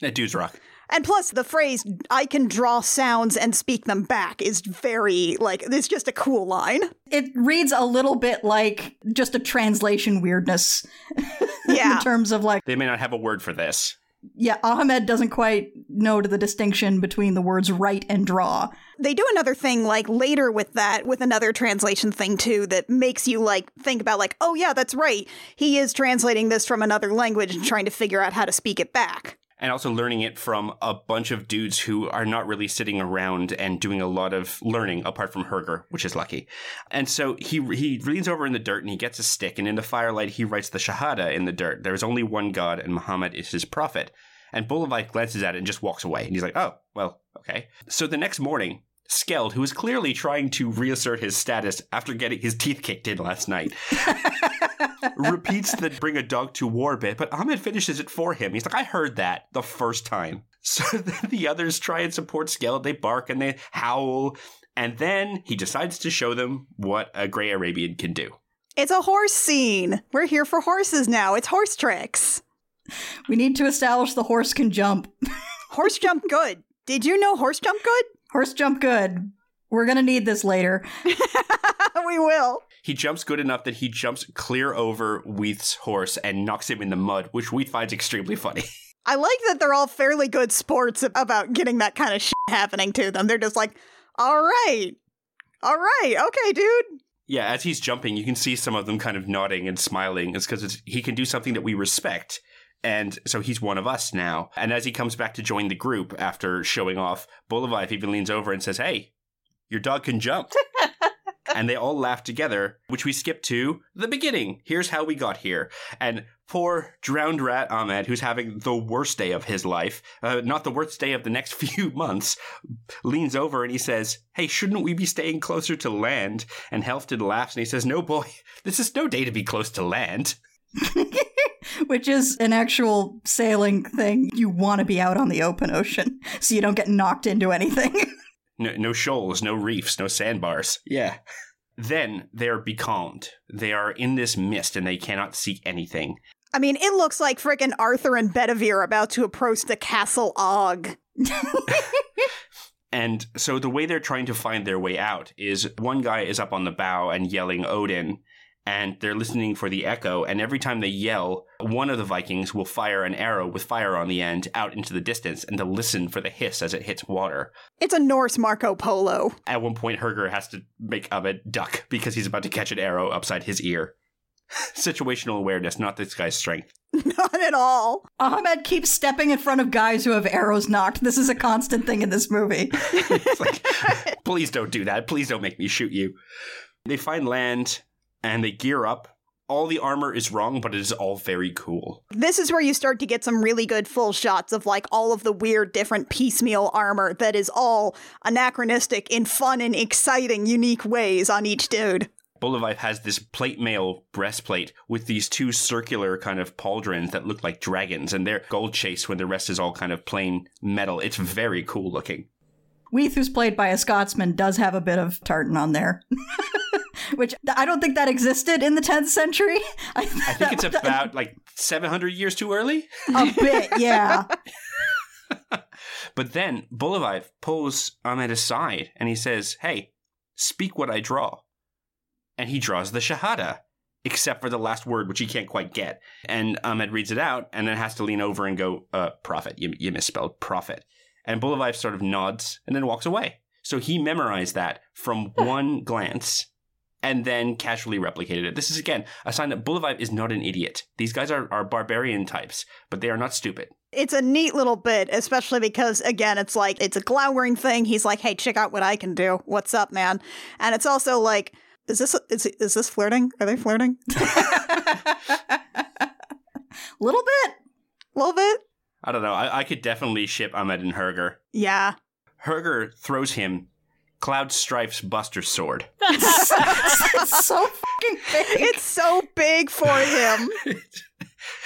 That dude's rock. And plus the phrase I can draw sounds and speak them back is very like it's just a cool line. It reads a little bit like just a translation weirdness. Yeah. in terms of like, They may not have a word for this. yeah, Ahmed doesn't quite know to the distinction between the words write and draw. They do another thing like later with that with another translation thing too that makes you like think about like, "Oh yeah, that's right. He is translating this from another language and trying to figure out how to speak it back." And also learning it from a bunch of dudes who are not really sitting around and doing a lot of learning apart from Herger, which is lucky. And so he he leans over in the dirt and he gets a stick and in the firelight he writes the Shahada in the dirt. There is only one God and Muhammad is his prophet. And Buliwyf glances at it and just walks away. And he's like, "Oh, well, okay." So the next morning, Skeld, who is clearly trying to reassert his status after getting his teeth kicked in last night, repeats the bring a dog to war bit, but Ahmed finishes it for him. He's like, I heard that the first time. So then the others try and support Skeld. They bark and they howl. And then he decides to show them what a Grey Arabian can do. It's a horse scene. We're here for horses now. It's horse tricks. We need to establish the horse can jump. Horse jump good. Did you know horse jump good? Horse jump good. We're gonna need this later. we will. He jumps good enough that he jumps clear over Weath's horse and knocks him in the mud, which Weath finds extremely funny. I like that they're all fairly good sports about getting that kind of shit happening to them. They're just like, all right, all right, okay, dude. yeah, as he's jumping, you can see some of them kind of nodding and smiling. It's because he can do something that we respect. And so he's one of us now. And as he comes back to join the group after showing off, Buliwyf even leans over and says, Hey, your dog can jump. and they all laugh together, which we skip to the beginning. Here's how we got here. And poor drowned rat Ahmed, who's having the worst day of his life, uh, not the worst day of the next few months, leans over and he says, Hey, shouldn't we be staying closer to land? And Helfdane laughs and he says, No, boy, this is no day to be close to land. Which is an actual sailing thing. You want to be out on the open ocean so you don't get knocked into anything. No, no shoals, no reefs, no sandbars. Yeah. Then they are becalmed. They are in this mist and they cannot see anything. I mean, it looks like frickin' Arthur and Bedivere about to approach the Castle Og. And so the way they're trying to find their way out is one guy is up on the bow and yelling Odin, and they're listening for the echo. And every time they yell, one of the Vikings will fire an arrow with fire on the end out into the distance and to listen for the hiss as it hits water. It's a Norse Marco Polo. At one point, Herger has to make Ahmed duck because he's about to catch an arrow upside his ear. Situational awareness, not this guy's strength. Not at all. Ahmed keeps stepping in front of guys who have arrows nocked. This is a constant thing in this movie. It's like, please don't do that. Please don't make me shoot you. They find land and they gear up. All the armor is wrong, but it is all very cool. This is where you start to get some really good full shots of like all of the weird different piecemeal armor that is all anachronistic in fun and exciting, unique ways on each dude. Buliwyf has this plate mail breastplate with these two circular kind of pauldrons that look like dragons, and they're gold chase when the rest is all kind of plain metal. It's very cool looking. Weath, who's played by a Scotsman, does have a bit of tartan on there. Which I don't think that existed in the 10th century. I, I think it's about like 700 years too early. a bit, yeah. But then Buliwyf pulls Ahmed aside and he says, Hey, speak what I draw. And he draws the Shahada, except for the last word, which he can't quite get. And Ahmed reads it out and then has to lean over and go, uh, Prophet. You, you misspelled prophet. And Buliwyf sort of nods and then walks away. So he memorized that from one glance and then casually replicated it. This is, again, a sign that Buliwyf is not an idiot. These guys are, are barbarian types, but they are not stupid. It's a neat little bit, especially because again, it's like it's a glowering thing. He's like, "Hey, check out what I can do. What's up, man?" And it's also like, is this is is this flirting? Are they flirting? Little bit. Little bit. I don't know. I, I could definitely ship Ahmed and Herger. Yeah. Herger throws him Cloud Strife's Buster Sword. it's so fucking big. It's so big for him.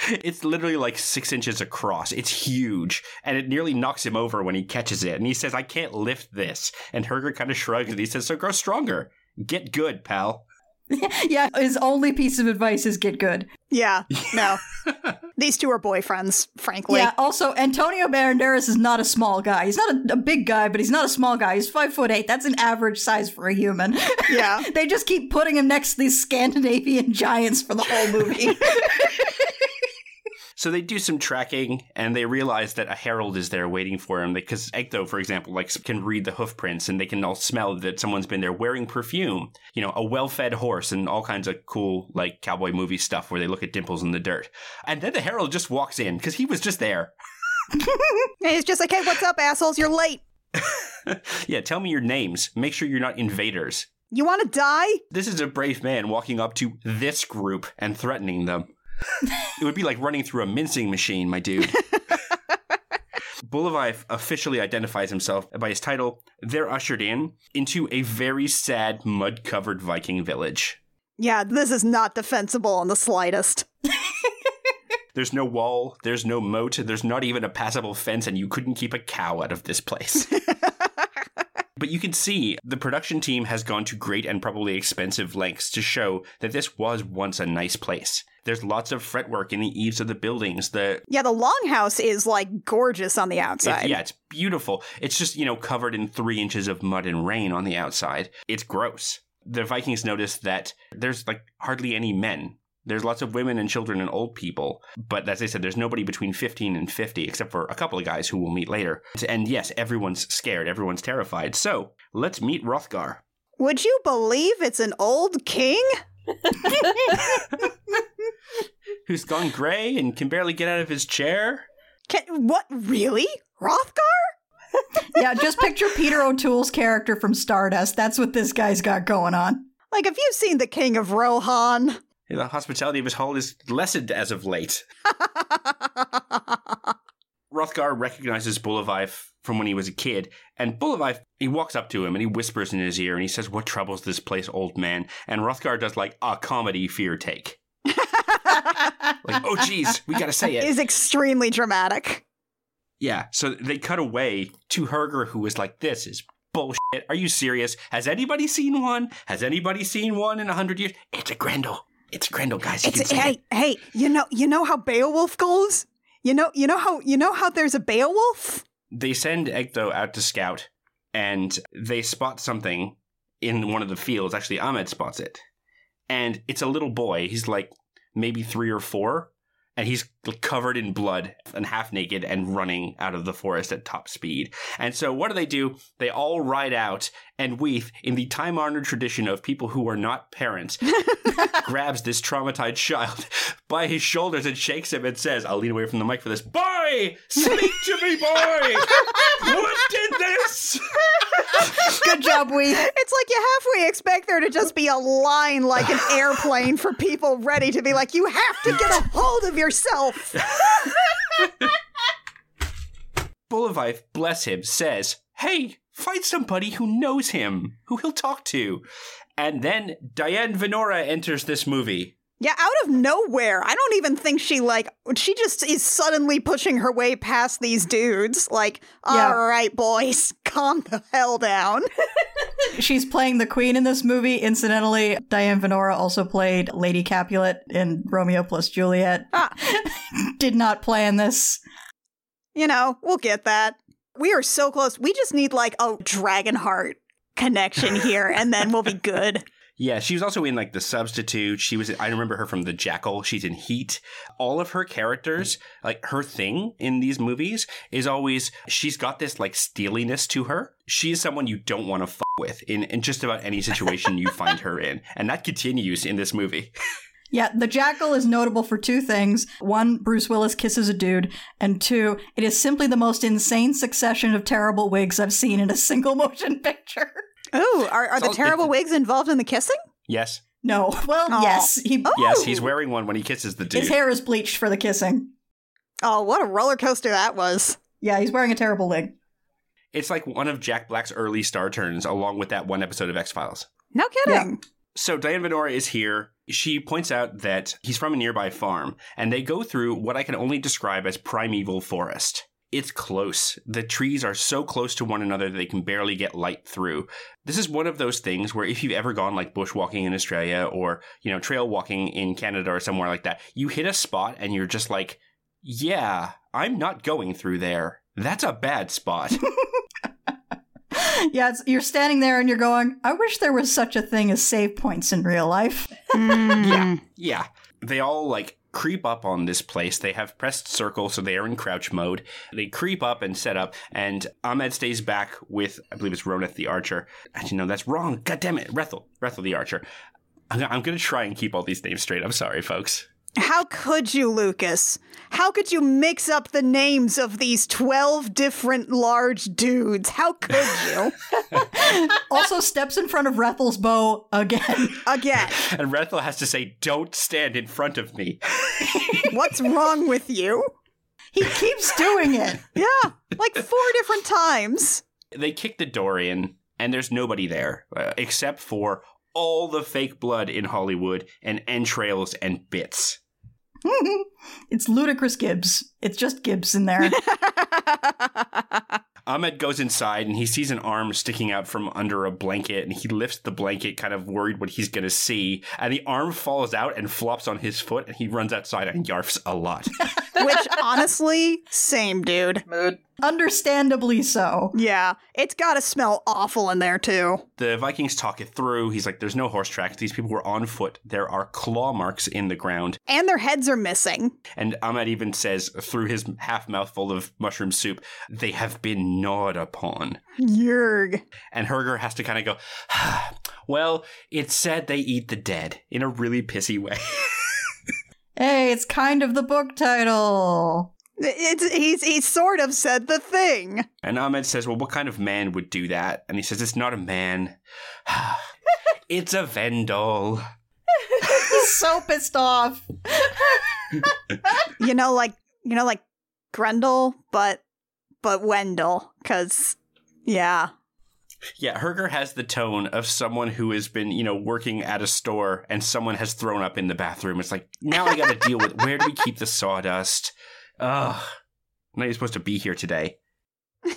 It's literally like six inches across. It's huge. And it nearly knocks him over when he catches it. And he says, I can't lift this. And Herger kind of shrugs and he says, So grow stronger. Get good, pal. yeah, his only piece of advice is get good. Yeah, no. These two are boyfriends, frankly. Yeah. Also, Antonio Banderas is not a small guy. He's not a, a big guy, but he's not a small guy. He's five foot eight. That's an average size for a human. Yeah. they just keep putting him next to these Scandinavian giants for the whole movie. So they do some tracking and they realize that a herald is there waiting for him because Edgtho, for example, like can read the hoof prints and they can all smell that someone's been there wearing perfume, you know, a well-fed horse and all kinds of cool like cowboy movie stuff where they look at dimples in the dirt. And then the herald just walks in because he was just there. And he's just like, hey, what's up, assholes? You're late. yeah, tell me your names. Make sure you're not invaders. You want to die? This is a brave man walking up to this group and threatening them. It would be like running through a mincing machine, my dude. Buliwyf officially identifies himself by his title. They're ushered in into a very sad, mud covered Viking village. Yeah, this is not defensible in the slightest. There's no wall, there's no moat, there's not even a passable fence, and you couldn't keep a cow out of this place. But you can see the production team has gone to great and probably expensive lengths to show that this was once a nice place. There's lots of fretwork in the eaves of the buildings. The Yeah, the longhouse is like gorgeous on the outside. it- yeah, it's beautiful. It's just you know covered in three inches of mud and rain on the outside. It's gross. The Vikings notice that there's like hardly any men. There's lots of women and children and old people, but as I said, there's nobody between 15 and 50, except for a couple of guys who we'll meet later. And yes, everyone's scared, everyone's terrified. So let's meet Hrothgar. Would you believe it's an old king? who's gone gray and can barely get out of his chair. Can, what, really? Hrothgar? yeah, just picture Peter O'Toole's character from Stardust. That's what this guy's got going on. Like, have you seen the King of Rohan? The hospitality of his hall is lessened as of late. Hrothgar recognizes Buliwyf from when he was a kid, and Buliwyf, he walks up to him and he whispers in his ear and he says, What troubles this place, old man? And Hrothgar does like a comedy fear take. Like, oh geez, we gotta say it. is extremely dramatic. Yeah, so they cut away to Herger, who is like, This is bullshit. Are you serious? Has anybody seen one? Has anybody seen one in a hundred years? It's a Grendel. It's Grendel, guys. You It's, hey, it. hey, you know, you know how Beowulf goes? You know, you know how, you know how there's a Beowulf? They send Edgtho out to scout, and they spot something in one of the fields. Actually, Ahmed spots it. And it's a little boy. He's like maybe three or four, and he's covered in blood and half naked and running out of the forest at top speed. And so, what do they do? They all ride out, and Weath, in the time honored tradition of people who are not parents, grabs this traumatized child by his shoulders and shakes him and says, I'll lean away from the mic for this. Boy! Speak to me, boy! what did this? Good job, Weath. It's like you halfway expect there to just be a line like an airplane for people ready to be like, you have to get a hold of yourself. Buliwyf, bless him, says, Hey, find somebody who knows him, who he'll talk to. And then Diane Venora enters this movie. Yeah, out of nowhere. I don't even think she like she just is suddenly pushing her way past these dudes. Like, Yeah. all right, boys, calm the hell down. She's playing the queen in this movie. Incidentally, Diane Venora also played Lady Capulet in Romeo plus Juliet. Ah. Did not play in this. you know, we'll get that. We are so close. We just need like a Dragonheart connection here, and then we'll be good. Yeah, she was also in like The Substitute. She was, I remember her from The Jackal. She's in Heat. All of her characters, like her thing in these movies is always, she's got this like steeliness to her. She's someone you don't want to fuck with in, in just about any situation you find her in. And that continues in this movie. Yeah, The Jackal is notable for two things. One, Bruce Willis kisses a dude, and two, it is simply the most insane succession of terrible wigs I've seen in a single motion picture. Ooh, are, are the all- terrible it's- wigs involved in the kissing? Yes. No, well, Aw. yes, he oh. Yes, he's wearing one when he kisses the dude. his hair is bleached for the kissing. Oh, what a roller coaster that was. Yeah, he's wearing a terrible wig. It's like one of Jack Black's early star turns, along with that one episode of X Files. No kidding. So Diane Venora is here. She points out that he's from a nearby farm, and they go through what I can only describe as primeval forest. It's close. The trees are so close to one another that they can barely get light through. This is one of those things where if you've ever gone like bushwalking in Australia or, you know, trail walking in Canada or somewhere like that, you hit a spot and you're just like, yeah, I'm not going through there. That's a bad spot. yeah, it's, you're standing there and you're going, I wish there was such a thing as save points in real life. Mm. yeah. They all like creep up on this place. They have pressed circle, so they are in crouch mode. They creep up and set up, and Ahmed stays back with, I believe it's Roneth the Archer. Actually, no, that's wrong. God damn it. Rethel. Rethel the Archer. I'm, I'm going to try and keep all these names straight. I'm sorry, folks. How could you, Lucas? How could you mix up the names of these 12 different large dudes? How could you? also steps in front of Rethel's bow again. Again. And Rethel has to say, Don't stand in front of me. What's wrong with you? He keeps doing it. Yeah, like four different times. They kick the door in, and there's nobody there uh, except for all the fake blood in Hollywood and entrails and bits. it's ludicrous Gibbs. It's just Gibbs in there. Ahmed goes inside and he sees an arm sticking out from under a blanket and he lifts the blanket, kind of worried what he's going to see. And the arm falls out and flops on his foot and he runs outside and yarfs a lot. Which, honestly, same dude. Mood. Understandably so. Yeah, it's gotta smell awful in there, too. the Vikings talk it through. He's like, there's no horse tracks. These people were on foot. There are claw marks in the ground. And their heads are missing. And Ahmed even says through his half mouthful of mushroom soup, they have been gnawed upon. Yerg. And Herger has to kind of go, well, it's said they eat the dead in a really pissy way. Hey, it's kind of the book title. It's, he's, he sort of said the thing. and Ahmed says, well, what kind of man would do that? And he says, it's not a man. it's a Vendel. He's so pissed off. You know, like, you know, like Grendel, but, but Wendell. Cause, yeah. Yeah, Herger has the tone of someone who has been, you know, working at a store and someone has thrown up in the bathroom. It's like, now I got to deal with where do we keep the sawdust? Ugh. Not even supposed to be here today.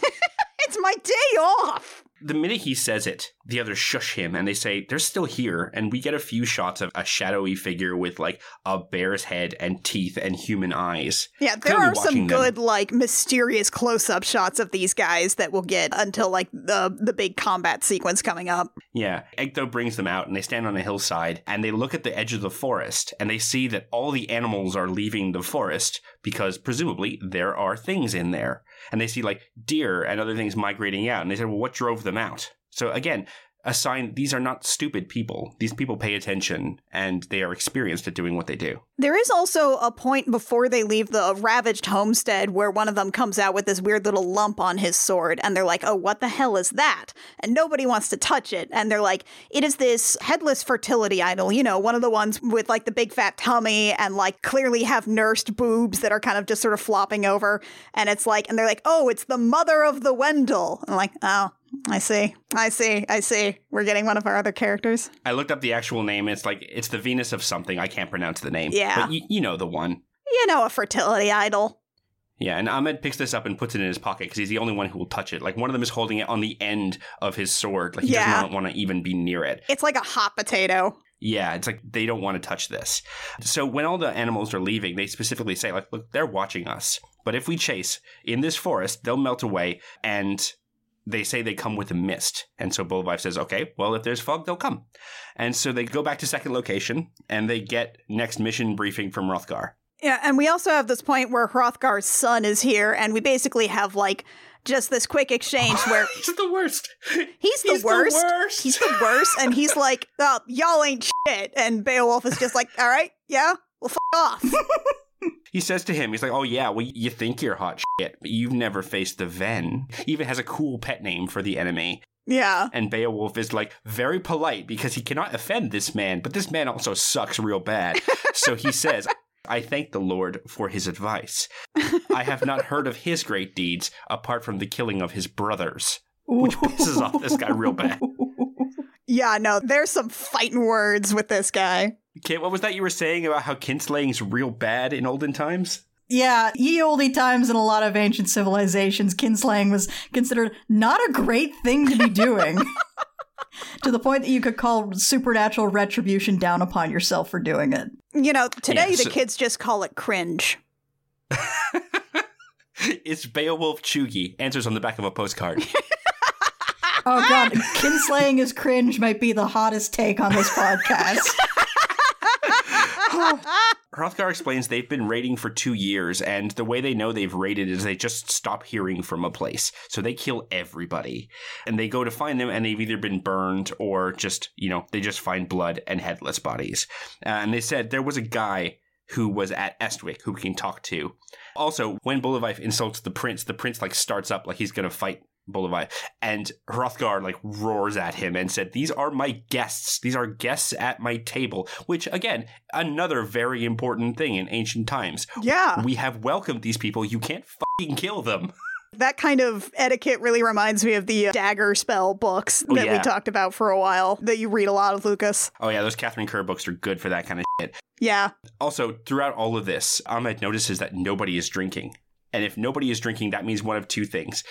It's my day off. The minute he says it, the others shush him and they say, they're still here. And we get a few shots of a shadowy figure with like a bear's head and teeth and human eyes. Yeah, there Clearly are some them. good, like, mysterious close-up shots of these guys that we'll get until like the the big combat sequence coming up. Yeah, Edgtho brings them out and they stand on a hillside and they look at the edge of the forest and they see that all the animals are leaving the forest because presumably there are things in there. And they see like deer and other things migrating out and they said, well, what drove them out? So again, a sign these are not stupid people. These people pay attention and they are experienced at doing what they do. There is also a point before they leave the ravaged homestead where one of them comes out with this weird little lump on his sword, and they're like, oh, what the hell is that? And nobody wants to touch it. And they're like, it is this headless fertility idol, you know, one of the ones with like the big fat tummy and like clearly have nursed boobs that are kind of just sort of flopping over. And it's like, and they're like, oh, it's the mother of the Wendell. I'm like, oh, I see. I see. I see. We're getting one of our other characters. I looked up the actual name. It's like it's the Venus of something. I can't pronounce the name. Yeah. But you, you know the one. You know, a fertility idol. Yeah, and Ahmed picks this up and puts it in his pocket because he's the only one who will touch it. Like one of them is holding it on the end of his sword. Like he Yeah. does not want to even be near it. It's like a hot potato. Yeah, it's like they don't want to touch this. So when all the animals are leaving, they specifically say, like, look, they're watching us. But if we chase in this forest, they'll melt away and they say they come with a mist. And so Buliwyf says, okay, well, if there's fog, they'll come. And so they go back to second location and they get next mission briefing from Hrothgar. Yeah, and we also have this point where Hrothgar's son is here, and we basically have like just this quick exchange where He's the worst. he's the He's the worst. worst. He's the worst, and he's like, oh, y'all ain't shit. And Beowulf is just like, all right, yeah, well, f- off. He says to him, he's like, oh yeah, well, you think you're hot shit, but you've never faced the Ven. He even has a cool pet name for the enemy. yeah. And Beowulf is like very polite because he cannot offend this man, but this man also sucks real bad. so he says, I thank the Lord for his advice. I have not heard of his great deeds apart from the killing of his brothers. Which pisses off this guy real bad. Yeah, no, there's some fighting words with this guy. Kate, what was that you were saying about how kinslaying's real bad in olden times? Yeah, ye olde times in a lot of ancient civilizations, kinslaying was considered not a great thing to be doing. to the point that you could call supernatural retribution down upon yourself for doing it. You know, today Yeah, the kids just call it cringe. it's Beowulf Chugi. Answers on the back of a postcard. Oh god, kinslaying is cringe might be the hottest take on this podcast. Hrothgar explains they've been raiding for two years, and the way they know they've raided is they just stop hearing from a place. So they kill everybody. And they go to find them, and they've either been burned or just, you know, they just find blood and headless bodies. Uh, and they said there was a guy who was at Estwick who we can talk to. Also, when Buliwyf insults the prince, the prince like starts up like he's gonna fight Buliwyf, and Hrothgar like roars at him and said, "These are my guests. These are guests at my table." Which again, another very important thing in ancient times. Yeah. We have welcomed these people. You can't fucking kill them. That kind of etiquette really reminds me of the uh, Daggerspell books Oh, that we talked about for a while that you read a lot of, Lucas. Oh yeah, those Katharine Kerr books are good for that kind of shit. Yeah. Also, throughout all of this, Ahmed notices that nobody is drinking. And if nobody is drinking, that means one of two things.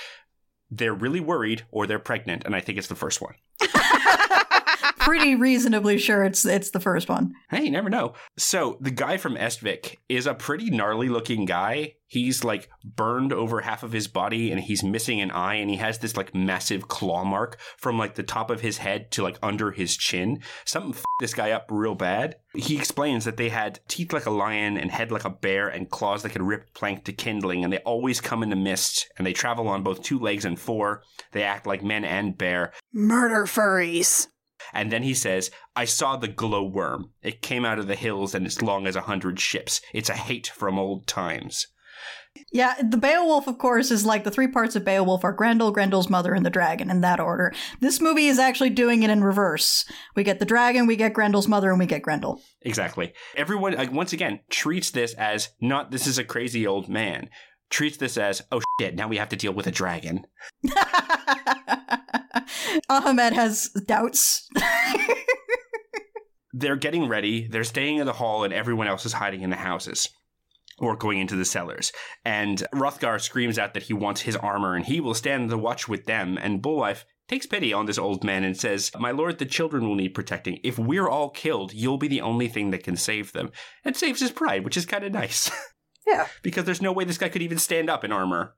They're really worried or they're pregnant, and I think it's the first one. Pretty reasonably sure it's it's the first one. Hey, you never know. So, the guy from Estvik is a pretty gnarly looking guy. He's like burned over half of his body and he's missing an eye and he has this like massive claw mark from like the top of his head to like under his chin. Something f- this guy up real bad. He explains that they had teeth like a lion and head like a bear and claws that could rip plank to kindling and they always come in the mist and they travel on both two legs and four. They act like men and bear. Murder furries. And then he says, I saw the glowworm. It came out of the hills and it's long as a hundred ships. It's a hate from old times. Yeah, the Beowulf, of course, is like the three parts of Beowulf are Grendel, Grendel's mother, and the dragon in that order. This movie is actually doing it in reverse. We get the dragon, we get Grendel's mother, and we get Grendel. Exactly. Everyone, like, once again, treats this as not this is a crazy old man. Treats this as, oh shit, now we have to deal with a dragon. Ahmed has doubts. They're getting ready. They're staying in the hall, and everyone else is hiding in the houses or going into the cellars. And Hrothgar screams out that he wants his armor, and he will stand the watch with them. And Buliwyf takes pity on this old man and says, My lord, the children will need protecting. If we're all killed, you'll be the only thing that can save them. And saves his pride, which is kind of nice. Yeah. because there's no way this guy could even stand up in armor.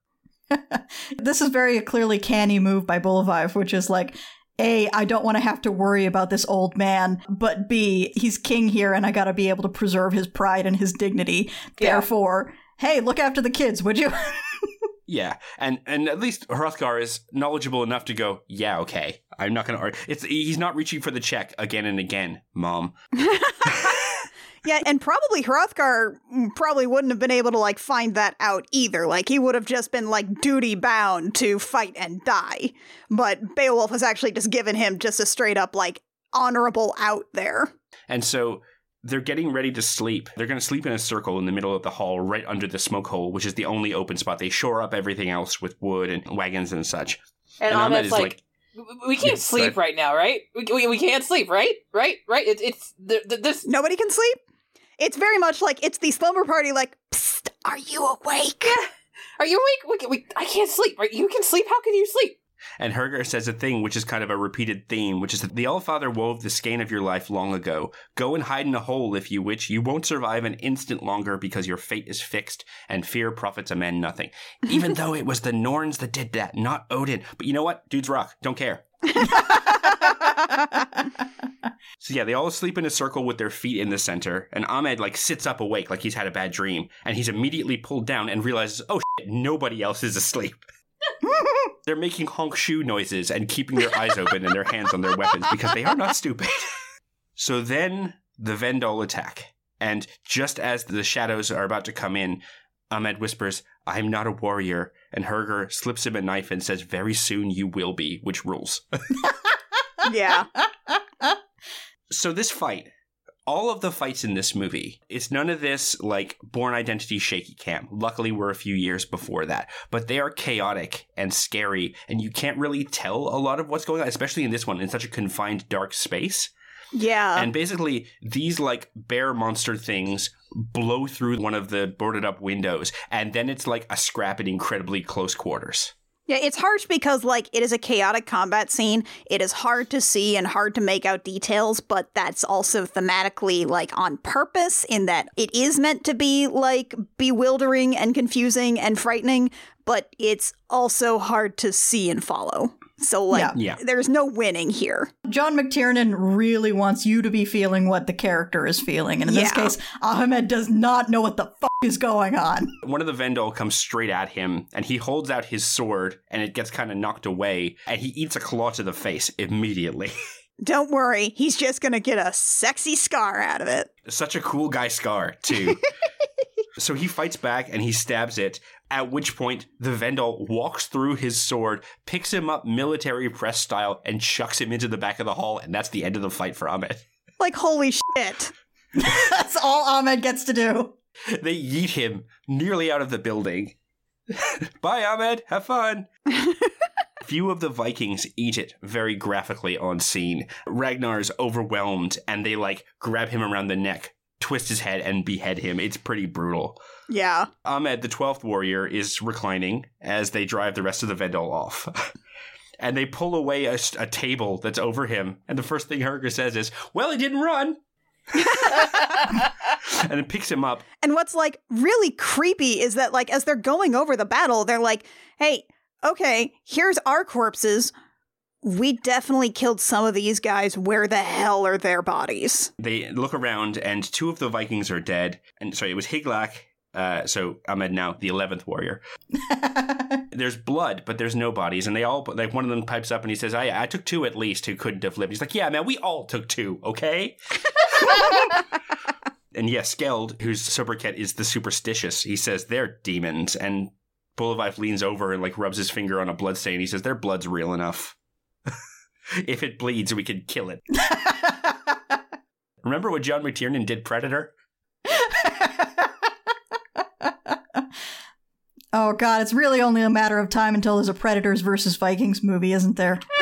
this is very clearly canny move by Buliwyf, which is like, A, I don't want to have to worry about this old man, but B, he's king here and I gotta be able to preserve his pride and his dignity. Yeah. Therefore, hey, look after the kids, would you? Yeah, and and at least Hrothgar is knowledgeable enough to go, yeah, okay, I'm not gonna argue. It's he's not reaching for the check again and again, mom. Yeah, and probably Hrothgar mm, probably wouldn't have been able to like find that out either. Like he would have just been like duty bound to fight and die. But Beowulf has actually just given him just a straight up like honorable out there. And so they're getting ready to sleep. They're going to sleep in a circle in the middle of the hall, right under the smoke hole, which is the only open spot. They shore up everything else with wood and wagons and such. And, Ahmed Ahmed's is like, like, we can't Yeah, sleep sorry. right now, right? We, we, we can't sleep, right? Right? Right? It, it's th- th- this. Nobody can sleep. It's very much like it's the slumber party. Like, Psst, are you awake? Are you awake? We, we, I can't sleep. Right? You can sleep. How can you sleep? And Herger says a thing which is kind of a repeated theme, which is that the Allfather wove the skein of your life long ago. Go and hide in a hole if you wish. You won't survive an instant longer because your fate is fixed, and fear profits a man nothing. Even though it was the Norns that did that, not Odin. But you know what? Dudes rock. Don't care. So yeah, they all sleep in a circle with their feet in the center, and Ahmed like sits up awake like he's had a bad dream, and he's immediately pulled down and realizes, oh shit, nobody else is asleep. They're making honk shoe noises and keeping their eyes open and their hands on their weapons because they are not stupid. so then the Vendol attack, and just as the shadows are about to come in, Ahmed whispers, I'm not a warrior, and Herger slips him a knife and says, Very soon you will be, which rules. yeah. So this fight, all of the fights in this movie, it's none of this like Bourne Identity shaky cam. Luckily, we're a few years before that, but they are chaotic and scary, and you can't really tell a lot of what's going on, especially in this one in such a confined, dark space. Yeah. and basically, these like bear monster things blow through one of the boarded up windows, and then it's like a scrap at incredibly close quarters. Yeah, it's harsh because like it is a chaotic combat scene. It is hard to see and hard to make out details, but that's also thematically like on purpose in that it is meant to be like bewildering and confusing and frightening, but it's also hard to see and follow. So like Yeah. Yeah. there's no winning here. John McTiernan really wants you to be feeling what the character is feeling. And in this case, Ahmed does not know what the fuck is going on. One of the Vendel comes straight at him, and he holds out his sword, and it gets kind of knocked away, and he eats a claw to the face immediately. Don't worry, he's just gonna get a sexy scar out of it. Such a cool guy scar, too. so he fights back and he stabs it, at which point the Vendel walks through his sword, picks him up military press style, and chucks him into the back of the hall, and that's the end of the fight for Ahmed. Like holy shit. That's all Ahmed gets to do. They yeet him nearly out of the building. Bye, Ahmed. Have fun. Few of the Vikings eat it very graphically on scene. Ragnar is overwhelmed, and they like grab him around the neck, twist his head, and behead him. It's pretty brutal. Yeah. Ahmed, the 12th warrior, is reclining as they drive the rest of the Vendel off. and they pull away a, a table that's over him. And the first thing Herger says is, Well, he didn't run. and it picks him up. And what's like really creepy is that like as they're going over the battle, they're like, "Hey, okay, here's our corpses. We definitely killed some of these guys. Where the hell are their bodies?" They look around, and two of the Vikings are dead. And sorry, it was Hyglak. Uh, so Ahmed now the eleventh warrior. There's blood, but there's no bodies, and they all like one of them pipes up and he says, "I I took two at least who couldn't have lived." He's like, "Yeah, man, we all took two, okay?" and yes, Skeld, whose sobriquet is the superstitious, he says they're demons, and Buliwyf leans over and like rubs his finger on a blood stain. He says their blood's real enough. If it bleeds, we can kill it. Remember what John McTiernan did Predator? oh god, it's really only a matter of time until there's a Predators versus Vikings movie, isn't there?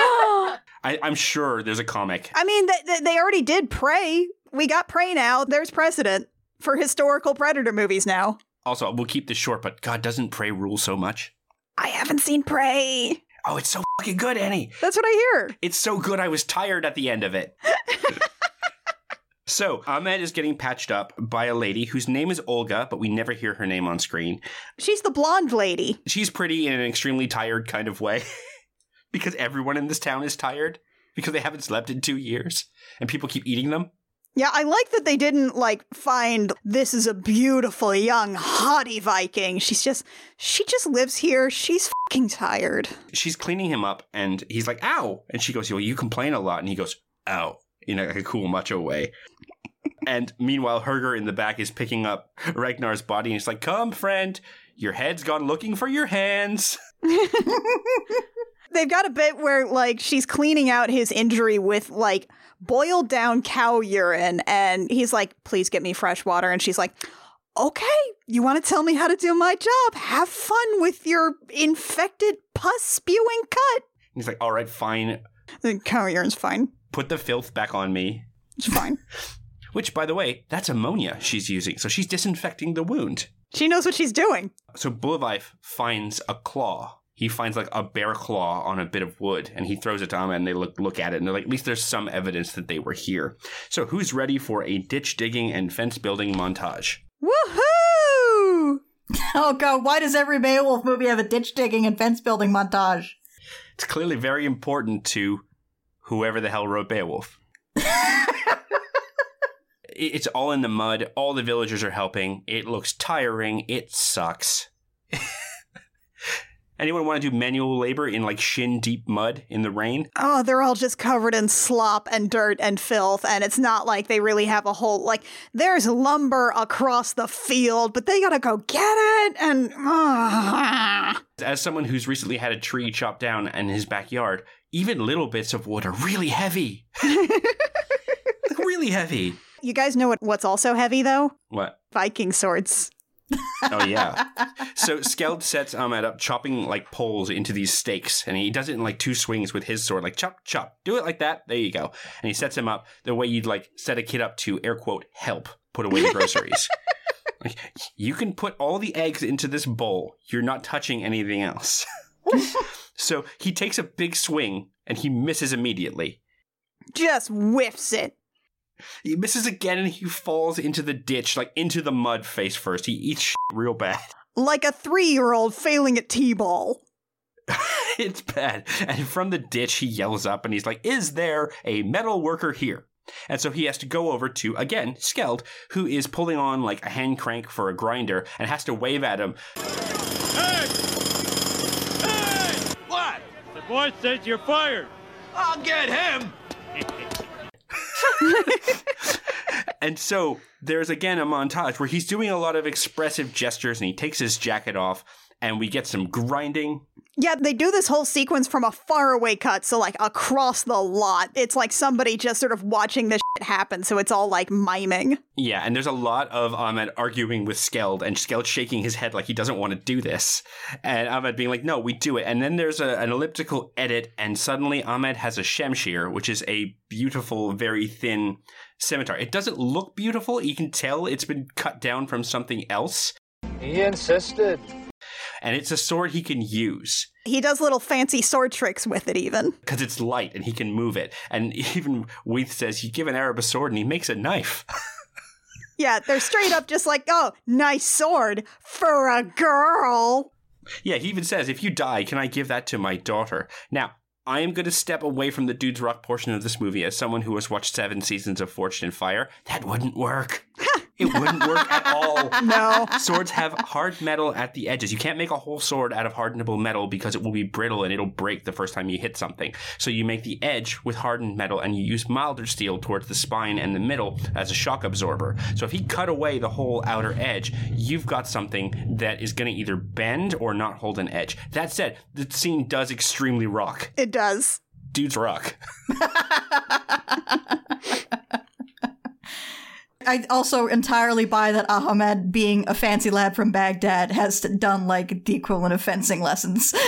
I, I'm sure there's a comic. I mean, th- th- they already did Prey. We got Prey now. There's precedent for historical predator movies now. Also, we'll keep this short, but God doesn't Prey rule so much. I haven't seen Prey. Oh, it's so fucking good, Annie. That's what I hear. It's so good I was tired at the end of it. so, Ahmed is getting patched up by a lady whose name is Olga, but we never hear her name on screen. She's the blonde lady. She's pretty in an extremely tired kind of way because everyone in this town is tired because they haven't slept in two years and people keep eating them. Yeah, I like that they didn't like find this is a beautiful young haughty Viking. She's just she just lives here. She's fucking tired. She's cleaning him up and he's like, ow. And she goes, well, you complain a lot. And he goes, ow, in a, like a cool macho way. and meanwhile, Herger in the back is picking up Ragnar's body and he's like, come, friend, your head's gone looking for your hands. They've got a bit where like she's cleaning out his injury with like boiled down cow urine and he's like, "Please get me fresh water." And she's like, "Okay, you want to tell me how to do my job? Have fun with your infected pus spewing cut." And He's like, all right, fine. The cow urine's fine. Put the filth back on me. It's fine. Which, by the way, that's ammonia she's using. So she's disinfecting the wound. she knows what she's doing. So Buliwyf finds a claw. He finds like a bear claw on a bit of wood and he throws it to them and they look look at it and they're like, at least there's some evidence that they were here. So who's ready for a ditch digging and fence building montage? Woohoo! Oh god, why does every Beowulf movie have a ditch digging and fence building montage? It's clearly very important to whoever the hell wrote Beowulf. It's all in the mud. All the villagers are helping. It looks tiring. It sucks. Anyone want to do manual labor in like shin deep mud in the rain? Oh, they're all just covered in slop and dirt and filth, and it's not like they really have a whole like. There's lumber across the field, but they gotta go get it, and ah. As someone who's recently had a tree chopped down in his backyard, even little bits of wood are really heavy. really heavy. you guys know what, what's also heavy though? What? Viking swords. Oh yeah. So Skeld sets Ahmed up chopping like poles into these stakes, and he does it in like two swings with his sword, like chop, chop. Do it like that. There you go. And he sets him up the way you'd like set a kid up to air quote help put away the groceries. like you can put all the eggs into this bowl. You're not touching anything else. so he takes a big swing and he misses immediately. Just whiffs it. He misses again and he falls into the ditch, like into the mud face first. He eats shit real bad. Like a three year old failing at T ball. it's bad. And from the ditch, he yells up and he's like, Is there a metal worker here? And so he has to go over to, again, Skeld, who is pulling on like a hand crank for a grinder and has to wave at him. Hey! Hey! What? The boss says you're fired. I'll get him. And so there's again a montage where he's doing a lot of expressive gestures and he takes his jacket off and we get some grinding. Yeah, they do this whole sequence from a faraway cut, so like across the lot. It's like somebody just sort of watching this shit happen, so it's all like miming. Yeah, and there's a lot of Ahmed arguing with Skeld and Skeld shaking his head like he doesn't want to do this. And Ahmed being like, no, we do it. And then there's a, an elliptical edit, and suddenly Ahmed has a shamshir, which is a beautiful, very thin scimitar. It doesn't look beautiful. You can tell it's been cut down from something else. He insisted. And it's a sword he can use. He does little fancy sword tricks with it, even. because it's light and he can move it. And even Weath says, You give an Arab a sword and he makes a knife. Yeah, they're straight up just like, oh, nice sword for a girl. yeah, he even says, If you die, can I give that to my daughter? Now, I am going to step away from the Dude's Rock portion of this movie as someone who has watched seven seasons of Forged in Fire. That wouldn't work. it wouldn't work at all. No. Swords have hard metal at the edges. You can't make a whole sword out of hardenable metal because it will be brittle and it'll break the first time you hit something. So you make the edge with hardened metal and you use milder steel towards the spine and the middle as a shock absorber. So if he cut away the whole outer edge, you've got something that is going to either bend or not hold an edge. That said, the scene does extremely rock. It does. Dudes rock. I also entirely buy that Ahmed, being a fancy lad from Baghdad, has done like the equivalent of fencing lessons.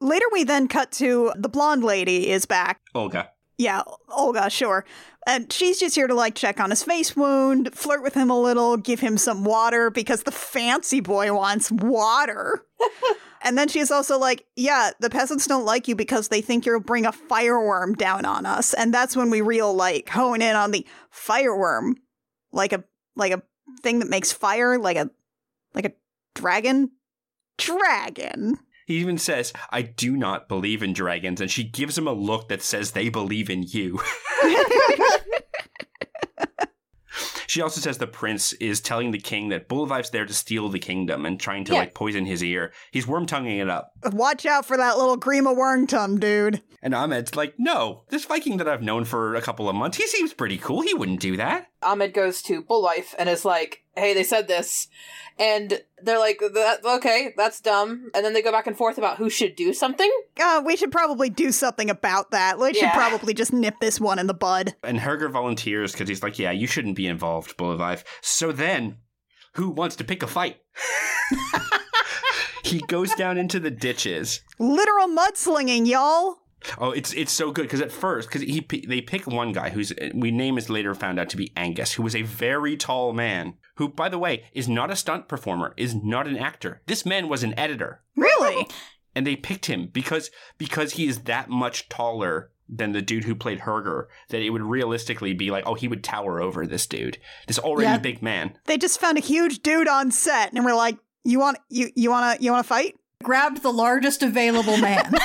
Later, we then cut to the blonde lady is back. Olga. Yeah, Olga, sure. And she's just here to like check on his face wound, flirt with him a little, give him some water because the fancy boy wants water. and then she's also like, Yeah, the peasants don't like you because they think you'll bring a fireworm down on us. And that's when we real like hone in on the fireworm. Like a like a thing that makes fire, like a like a dragon. Dragon. He even says, I do not believe in dragons, and she gives him a look that says they believe in you. she also says the prince is telling the king that Buliwyf's there to steal the kingdom and trying to Yeah. like poison his ear. He's worm tonguing it up. Watch out for that little Grima Wormtongue, dude. And Ahmed's like, no, this Viking that I've known for a couple of months, he seems pretty cool. He wouldn't do that. Ahmed goes to Buliwyf and is like, "Hey, they said this," and they're like, that, "Okay, that's dumb." And then they go back and forth about who should do something. Uh, we should probably do something about that. We should probably just nip this one in the bud. And Herger volunteers because he's like, yeah, you shouldn't be involved, Buliwyf. So then, who wants to pick a fight? he goes down into the ditches. Literal mudslinging, y'all. Oh, it's it's so good because at first, because he they pick one guy who's we name is later found out to be Angus, who was a very tall man. Who, by the way, is not a stunt performer, is not an actor. This man was an editor, Really? and they picked him because because he is that much taller than the dude who played Herger that it would realistically be like, oh, he would tower over this dude, this already Yeah. big man. they just found a huge dude on set, and we're like, "You want you you want to you want to fight?" Grabbed the largest available man.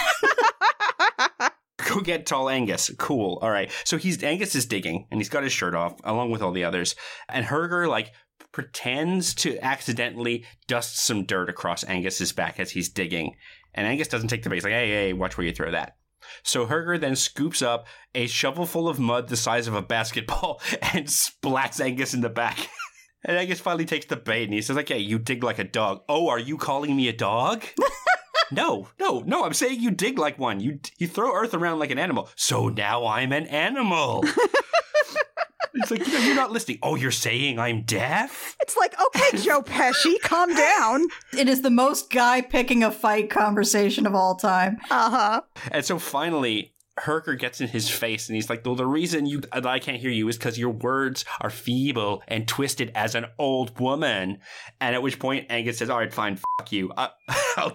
Go get tall Angus. Cool. All right. So he's Angus is digging and he's got his shirt off along with all the others. And Herger like pretends to accidentally dust some dirt across Angus's back as he's digging. And Angus doesn't take the bait. He's like, hey, hey, watch where you throw that. So Herger then scoops up a shovel full of mud the size of a basketball and splats Angus in the back. And Angus finally takes the bait and he says, like, hey, you dig like a dog. Oh, are you calling me a dog? no, no, no, I'm saying you dig like one. You you throw earth around like an animal. So now I'm an animal. He's like, you know, you're not listening. Oh, you're saying I'm deaf? It's like, okay, Joe Pesci, calm down. It is the most guy picking a fight conversation of all time. Uh huh. And so finally, Herger gets in his face and he's like, well, the reason you I can't hear you is because your words are feeble and twisted as an old woman. And at which point Angus says, all right, fine, fuck you. I, I'll,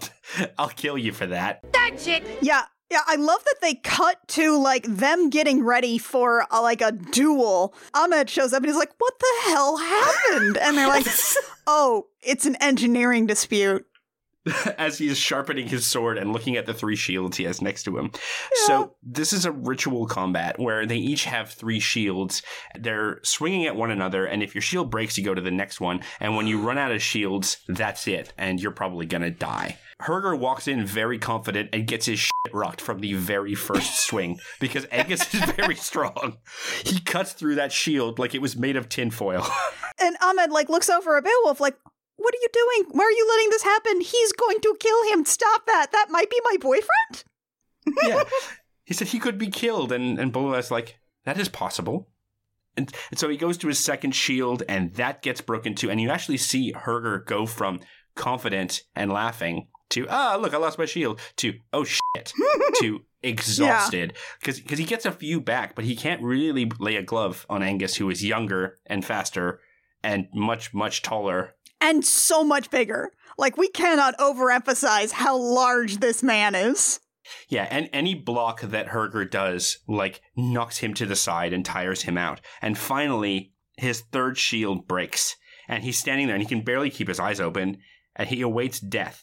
I'll kill you for that. That's it. Yeah. Yeah, I love that they cut to like them getting ready for a, like a duel. Ahmed shows up and he's like, "What the hell happened?" And they're like, "Oh, it's an engineering dispute." as he's sharpening his sword and looking at the three shields he has next to him. So this is a ritual combat where they each have three shields. They're swinging at one another, and if your shield breaks, you go to the next one. And when you run out of shields, that's it, and you're probably gonna die. Herger walks in very confident and gets his shit rocked from the very first swing because Angus is very strong. He cuts through that shield like it was made of tinfoil. And Ahmed like looks over at Beowulf like, "What are you doing? Why are you letting this happen? He's going to kill him. Stop that. That might be my boyfriend." yeah. He said he could be killed, and, and Buliwyf's like, that is possible. And, and so he goes to his second shield, and that gets broken too. And you actually see Herger go from confident and laughing to, ah, look, I lost my shield, to, oh shit, to exhausted. Because he gets a few back, but he can't really lay a glove on Angus, who is younger and faster and much, much taller. And so much bigger. Like we cannot overemphasize how large this man is. Yeah, and any block that Herger does, like, knocks him to the side and tires him out. And finally, his third shield breaks, and he's standing there and he can barely keep his eyes open, and he awaits death.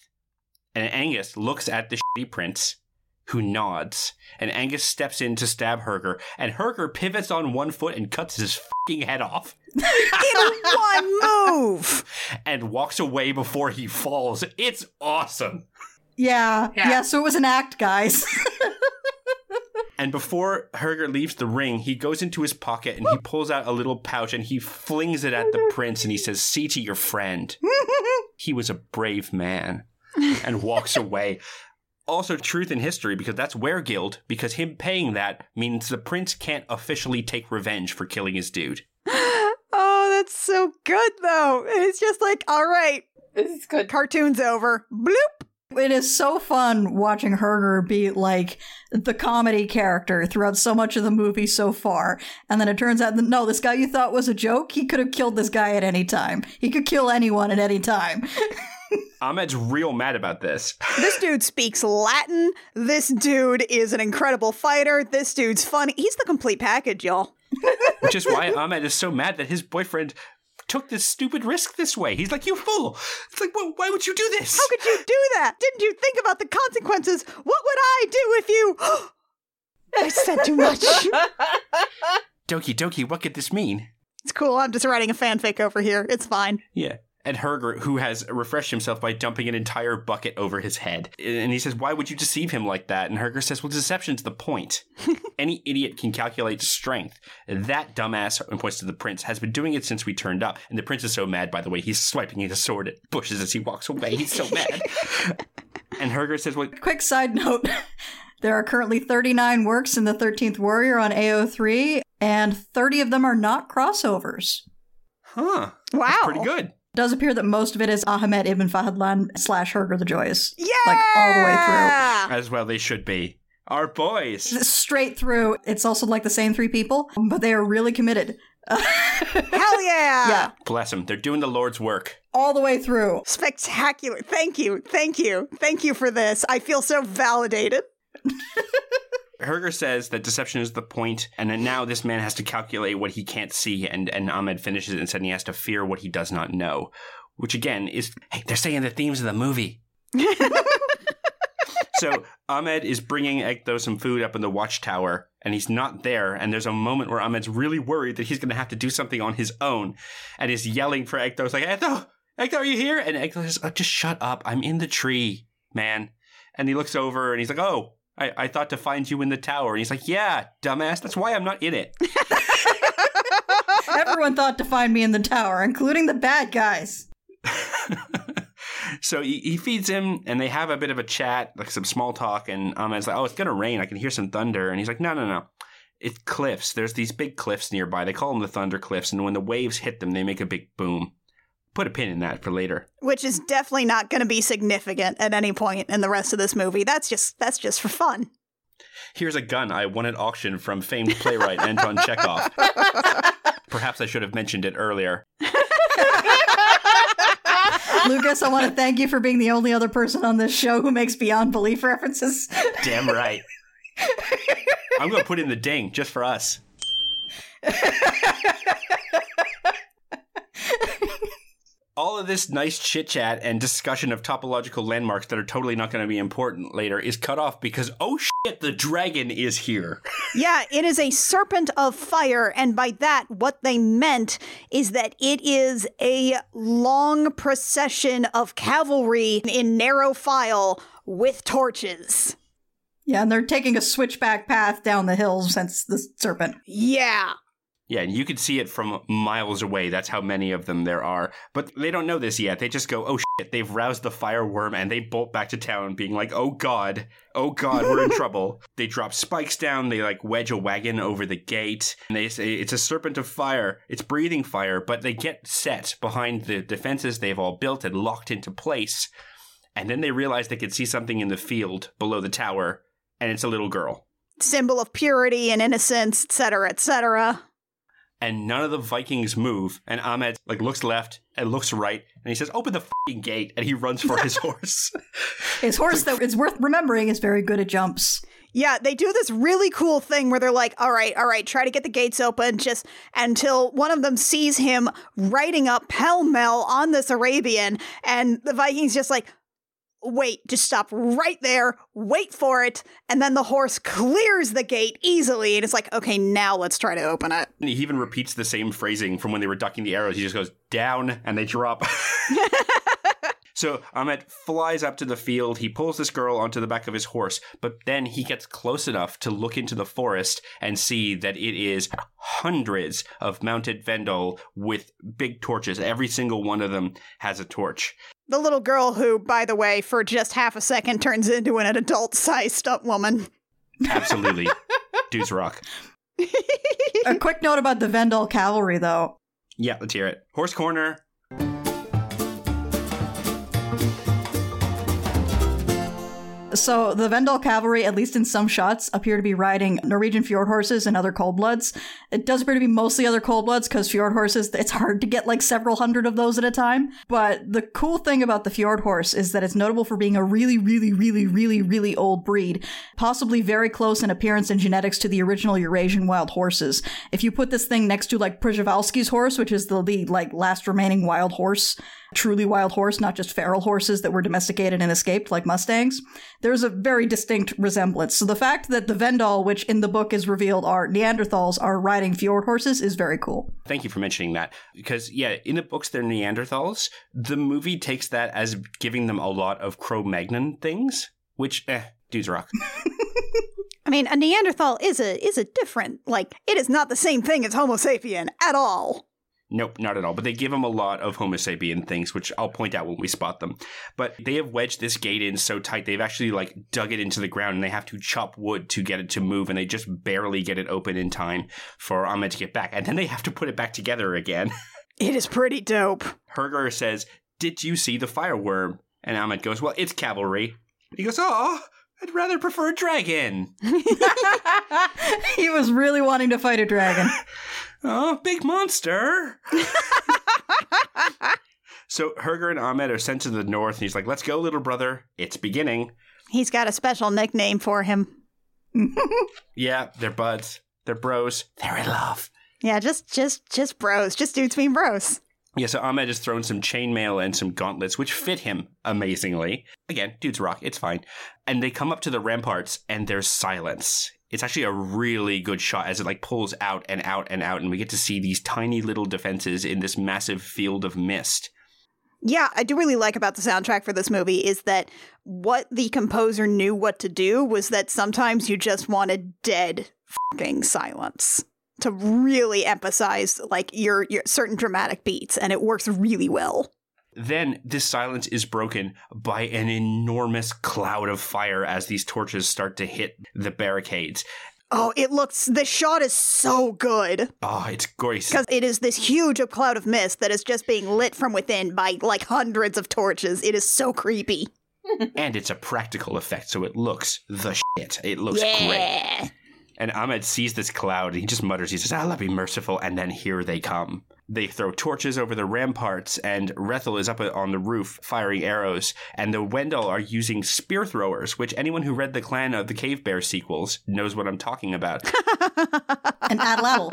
And Angus looks at the shitty prince, who nods, and Angus steps in to stab Herger, and Herger pivots on one foot and cuts his fucking head off, In one move. and walks away before he falls. It's awesome. Yeah, Yeah. yeah. So it was an act, guys. And before Herger leaves the ring, he goes into his pocket and he pulls out a little pouch and he flings it at the prince and he says, See to your friend. He was a brave man. And walks away. Also, truth in history, because that's wergild. because him paying that means the prince can't officially take revenge for killing his dude. Oh, that's so good though. It's just like, all right, This is good. cartoon's over. Bloop. it is so fun watching Herger be like the comedy character throughout so much of the movie so far. And then it turns out that no, this guy you thought was a joke, he could have killed this guy at any time. He could kill anyone at any time. Ahmed's real mad about this. This dude speaks Latin. This dude is an incredible fighter. This dude's funny. He's the complete package, y'all. Which is why Ahmed is so mad that his boyfriend took this stupid risk this way. He's like, You fool! It's like, well, why would you do this? How could you do that? Didn't you think about the consequences? What would I do if you. I said too much. Doki Doki, what could this mean? It's cool. I'm just writing a fanfic over here. It's fine. Yeah. And Herger, who has refreshed himself by dumping an entire bucket over his head. And he says, Why would you deceive him like that? And Herger says, Well, deception's the point. Any idiot can calculate strength. That dumbass, and points to the prince, has been doing it since we turned up. And the prince is so mad, by the way, he's swiping his sword at bushes as he walks away. He's so mad. and Herger says, Well, Quick side note there are currently 39 works in the 13th Warrior on AO3, and 30 of them are not crossovers. huh. Wow. That's pretty good. It does appear that most of it is Ahmed ibn Fadlan slash Herger the Joyous. Yeah. Like all the way through. As well, they should be. Our boys. Straight through. It's also like the same three people, but they are really committed. Hell yeah. Yeah. Bless them. They're doing the Lord's work. All the way through. Spectacular. Thank you. Thank you. Thank you for this. I feel so validated. Herger says that deception is the point, and that now this man has to calculate what he can't see, and, and Ahmed finishes it and said he has to fear what he does not know. Which again is, hey, they're saying the themes of the movie. so Ahmed is bringing Edgtho some food up in the watchtower, and he's not there. And there's a moment where Ahmed's really worried that he's going to have to do something on his own, and is yelling for Edgtho. It's like, Edgtho, Edgtho, are you here? And Edgtho says, oh, just shut up. I'm in the tree, man. And he looks over and he's like, oh, I, I thought to find you in the tower. And he's like, yeah, dumbass. That's why I'm not in it. Everyone thought to find me in the tower, including the bad guys. so he, he feeds him and they have a bit of a chat, like some small talk. And Ahmed's like, oh, it's going to rain. I can hear some thunder. And he's like, no, no, no. It's cliffs. There's these big cliffs nearby. They call them the Thunder Cliffs, and when the waves hit them, they make a big boom. Put a pin in that for later. Which is definitely not going to be significant at any point in the rest of this movie. That's just that's just for fun. Here's a gun I won at auction from famed playwright Anton Chekhov. Perhaps I should have mentioned it earlier. Lucas, I want to thank you for being the only other person on this show who makes beyond belief references. Damn right. I'm going to put in the ding just for us. All of this nice chit chat and discussion of topological landmarks that are totally not going to be important later is cut off because, oh shit, the dragon is here. Yeah, it is a serpent of fire, and by that, what they meant is that it is a long procession of cavalry in narrow file with torches. Yeah, and they're taking a switchback path down the hills since the serpent. Yeah. Yeah, and you can see it from miles away. That's how many of them there are. But they don't know this yet. They just go, oh shit, they've roused the fireworm, and they bolt back to town being like, oh god, oh god, we're in trouble. They drop spikes down, they like wedge a wagon over the gate, and they say it's a serpent of fire. It's breathing fire, but they get set behind the defenses they've all built and locked into place. And then they realize they can see something in the field below the tower, and it's a little girl. Symbol of purity and innocence, etc., etc. and none of the Vikings move. And Ahmed like looks left and looks right, and he says, "Open the fucking gate!" And he runs for his horse. His horse, though, is worth remembering, is very good at jumps. Yeah, they do this really cool thing where they're like, all right, all right, try to get the gates open just until one of them sees him riding up pell mell on this Arabian. And the Vikings just like, wait, just stop right there, wait for it. And then the horse clears the gate easily. And it's like, okay, now let's try to open it. and he even repeats the same phrasing from when they were ducking the arrows. He just goes down, and they drop. So Ahmed flies up to the field. He pulls this girl onto the back of his horse, but then he gets close enough to look into the forest and see that it is hundreds of mounted Vendel with big torches. Every single one of them has a torch. The little girl, who, by the way, for just half a second turns into an adult sized stunt woman. Absolutely. Dudes rock. A quick note about the Vendel cavalry, though. Yeah, let's hear it. Horse corner. So the Vendel cavalry, at least in some shots, appear to be riding Norwegian fjord horses and other cold bloods. It does appear to be mostly other cold bloods because fjord horses, it's hard to get like several hundred of those at a time. But the cool thing about the fjord horse is that it's notable for being a really, really, really, really, really old breed, possibly very close in appearance and genetics to the original Eurasian wild horses. If you put this thing next to like Przewalski's horse, which is the, the like last remaining wild horse truly wild horse, not just feral horses that were domesticated and escaped like Mustangs. There's a very distinct resemblance. So the fact that the Vendel, which in the book is revealed are Neanderthals, are riding fjord horses is very cool. Thank you for mentioning that. Because, yeah, in the books, they're Neanderthals. The movie takes that as giving them a lot of Cro Magnon things, which, eh, dudes rock. I mean, a Neanderthal is a is a different like it is not the same thing as Homo sapien at all. Nope, not at all. But they give them a lot of Homo sapien things, which I'll point out when we spot them. But they have wedged this gate in so tight, they've actually like dug it into the ground and they have to chop wood to get it to move, and they just barely get it open in time for Ahmed to get back. And then they have to put it back together again. It is pretty dope. Herger says, Did you see the fireworm? And Ahmed goes, Well, it's cavalry. He goes, Oh, I'd rather prefer a dragon. he was really wanting to fight a dragon. Oh, big monster. so Herger and Ahmed are sent to the north, and he's like, Let's go, little brother. It's beginning. He's got a special nickname for him. Yeah, they're buds. They're bros. They're in love. Yeah, just just just bros, just dudes being bros. Yeah, so Ahmed has thrown some chainmail and some gauntlets, which fit him amazingly. Again, dude's rock, it's fine. And they come up to the ramparts, and there's silence. It's actually a really good shot as it like pulls out and out and out, and we get to see these tiny little defenses in this massive field of mist. Yeah, I do really like about the soundtrack for this movie is that what the composer knew what to do was that sometimes you just wanted dead fucking silence to really emphasize like your your certain dramatic beats and it works really well. Then this silence is broken by an enormous cloud of fire as these torches start to hit the barricades. Oh, it looks. The shot is so good Oh, it's gorgeous. because it is this huge cloud of mist that is just being lit from within by like hundreds of torches. It is so creepy. And it's a practical effect, so it looks the shit. It looks great. And Ahmed sees this cloud and he just mutters, he says, Allah be merciful, and then here they come. They throw torches over the ramparts, and Rethel is up on the roof firing arrows, and the Vendel are using spear throwers, which anyone who read the Clan of the Cave Bear sequels knows what I'm talking about. And atlatl.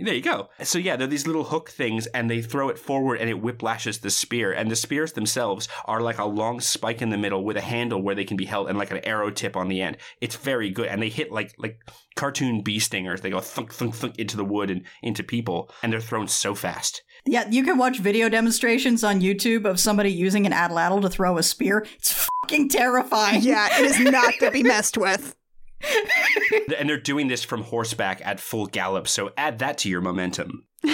There you go. So yeah, they're these little hook things, and they throw it forward, and it whiplashes the spear. And the spears themselves are like a long spike in the middle with a handle where they can be held, and like an arrow tip on the end. It's very good, and they hit like like cartoon bee stingers. They go thunk thunk thunk into the wood and into people, and they're thrown so fast. Yeah, you can watch video demonstrations on YouTube of somebody using an atlatl to throw a spear. It's fucking terrifying. Yeah, it is not to be messed with. And they're doing this from horseback at full gallop. So add that to your momentum.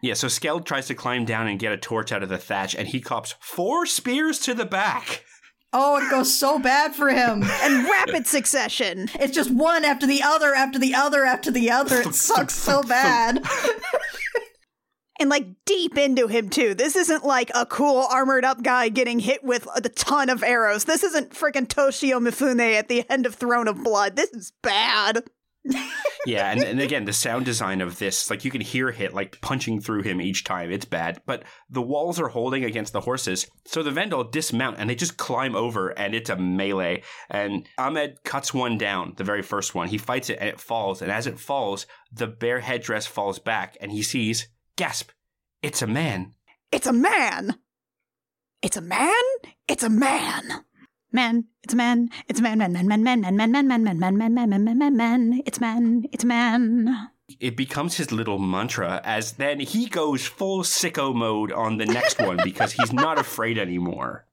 yeah. So Skeld tries to climb down and get a torch out of the thatch, and he cops four spears to the back. Oh, it goes so bad for him. And rapid succession. It's just one after the other after the other after the other. It sucks so bad. And like deep into him too. This isn't like a cool armored up guy getting hit with a ton of arrows. This isn't freaking Toshio Mifune at the end of Throne of Blood. This is bad. Yeah, and, and again, the sound design of this, like you can hear Hit like punching through him each time. It's bad, but the walls are holding against the horses, so the Vendel dismount and they just climb over, and it's a melee. And Ahmed cuts one down, the very first one. He fights it, and it falls. And as it falls, the bear headdress falls back, and he sees, gasp, it's a man. It's a man. It's a man. It's a man. Man, it's a man. It's a man. Man, man, man, man, man, man, man, man, man, man, man, man, man, man, man, man. It's man. It's man. It becomes his little mantra as then he goes full sicko mode on the next one because he's not afraid anymore.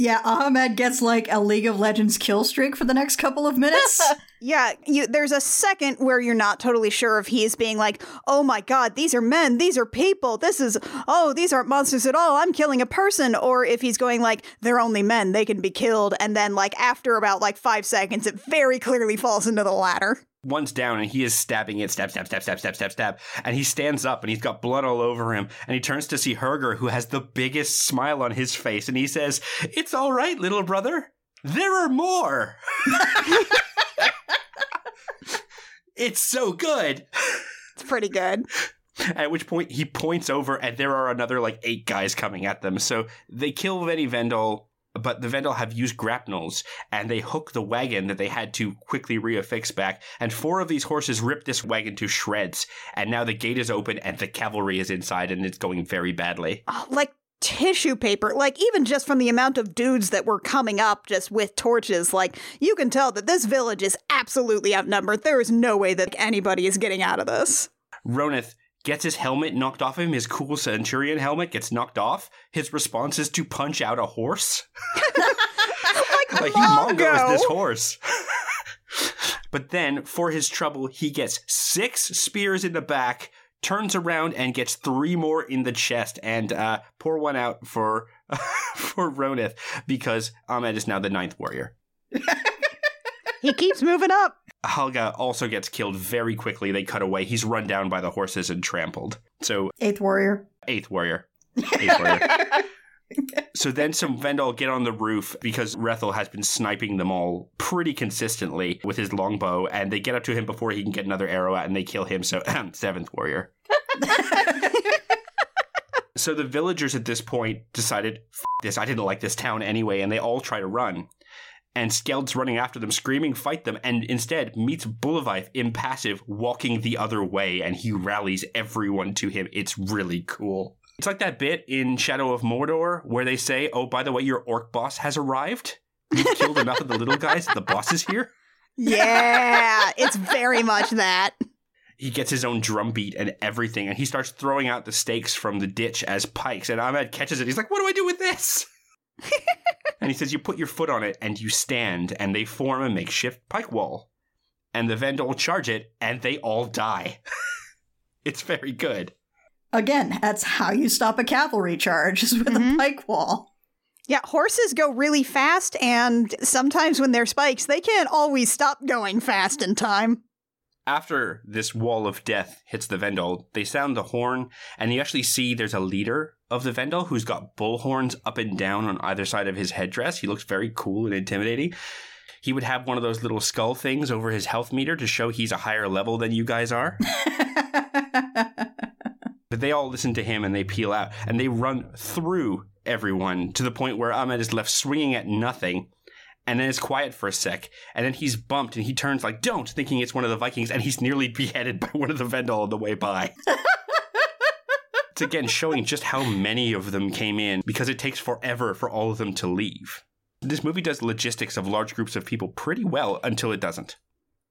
Yeah, Ahmed gets like a League of Legends kill streak for the next couple of minutes. Yeah, you there's a second where you're not totally sure if he's being like, "Oh my god, these are men, these are people. This is oh, these aren't monsters at all. I'm killing a person." Or if he's going like, "They're only men, they can be killed." And then like after about like 5 seconds, it very clearly falls into the latter. One's down and he is stabbing it, stab, stab, stab, stab, stab, stab, stab. And he stands up and he's got blood all over him. And he turns to see Herger, who has the biggest smile on his face. And he says, It's all right, little brother. There are more. it's so good. It's pretty good. At which point he points over and there are another like eight guys coming at them. So they kill Venny Vendel, but the Vendel have used grapnels and they hook the wagon that they had to quickly reaffix back. And four of these horses rip this wagon to shreds. And now the gate is open and the cavalry is inside and it's going very badly. Oh, like tissue paper like even just from the amount of dudes that were coming up just with torches like you can tell that this village is absolutely outnumbered there is no way that anybody is getting out of this Ronith gets his helmet knocked off him. His cool centurion helmet gets knocked off. His response is to punch out a horse. like, like he mongoes this horse. but then, for his trouble, he gets six spears in the back, turns around and gets three more in the chest, and uh, pour one out for for Ronith because Ahmed is now the ninth warrior. he keeps moving up Halga also gets killed very quickly. They cut away. He's run down by the horses and trampled. So Eighth warrior. eighth warrior. Eighth warrior. So then some Vendel get on the roof because Rethel has been sniping them all pretty consistently with his longbow, and they get up to him before he can get another arrow out, and they kill him. So seventh warrior. so the villagers at this point decided, F- this, I didn't like this town anyway, and they all try to run. And Skeld's running after them, screaming, fight them, and instead meets Buliwyf impassive, walking the other way, and he rallies everyone to him. It's really cool. It's like that bit in Shadow of Mordor where they say, oh, by the way, your orc boss has arrived. You've killed enough of the little guys, the boss is here. yeah it's very much that He gets his own drum beat and everything, and he starts throwing out the stakes from the ditch as pikes, and Ahmed catches it. He's like, what do I do with this? and he says, you put your foot on it and you stand, and they form a makeshift pike wall. And the Vendel charge it, and they all die. it's very good. Again, that's how you stop a cavalry charge is with Mhm. a pike wall. Yeah, horses go really fast, and sometimes when they're spikes, they can't always stop going fast in time. After this wall of death hits the Vendel, they sound the horn, and you actually see there's a leader of the Vendel who's got bull horns up and down on either side of his headdress. He looks very cool and intimidating. He would have one of those little skull things over his health meter to show he's a higher level than you guys are. But they all listen to him and they peel out and they run through everyone to the point where Ahmed is left swinging at nothing. And then it's quiet for a sec. And then he's bumped and he turns like, don't, thinking it's one of the Vikings. And he's nearly beheaded by one of the Vendel on the way by. it's again showing just how many of them came in because it takes forever for all of them to leave. This movie does logistics of large groups of people pretty well until it doesn't.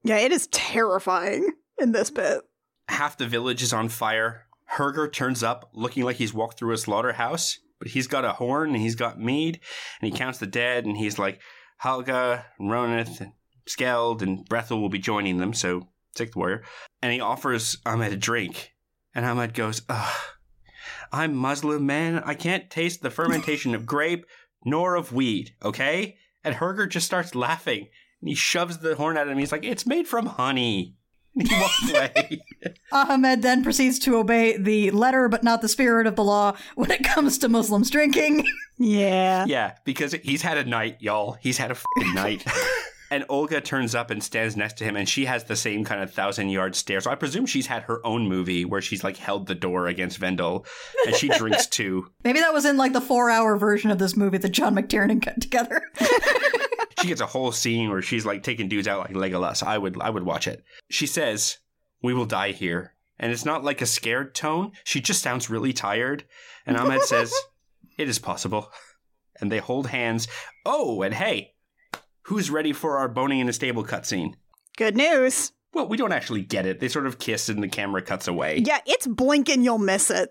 Yeah, it is terrifying in this bit. Half the village is on fire. Herger turns up looking like he's walked through a slaughterhouse, but he's got a horn and he's got mead, and he counts the dead, and he's like, Halga, Ronith, and Skeld, and Brethel will be joining them, so take the warrior. And he offers Ahmed a drink, and Ahmed goes, Ugh, I'm Muslim, man. I can't taste the fermentation of grape nor of weed, okay? And Herger just starts laughing, and he shoves the horn at him. He's like, It's made from honey. And he walks away. Ahmed then proceeds to obey the letter but not the spirit of the law when it comes to Muslims drinking. Yeah. Yeah, because he's had a night, y'all. He's had a fing night. and Olga turns up and stands next to him, and she has the same kind of thousand yard stare. So I presume she's had her own movie where she's like held the door against Vendel, and she drinks too. Maybe that was in like the four hour version of this movie that John McTiernan cut together. She gets a whole scene where she's like taking dudes out like Legolas. I would, I would watch it. She says, "We will die here," and it's not like a scared tone. She just sounds really tired. And Ahmed says, "It is possible." And they hold hands. Oh, and hey, who's ready for our boning in a stable cutscene? Good news. Well, we don't actually get it. They sort of kiss and the camera cuts away. Yeah, it's blinking, you'll miss it.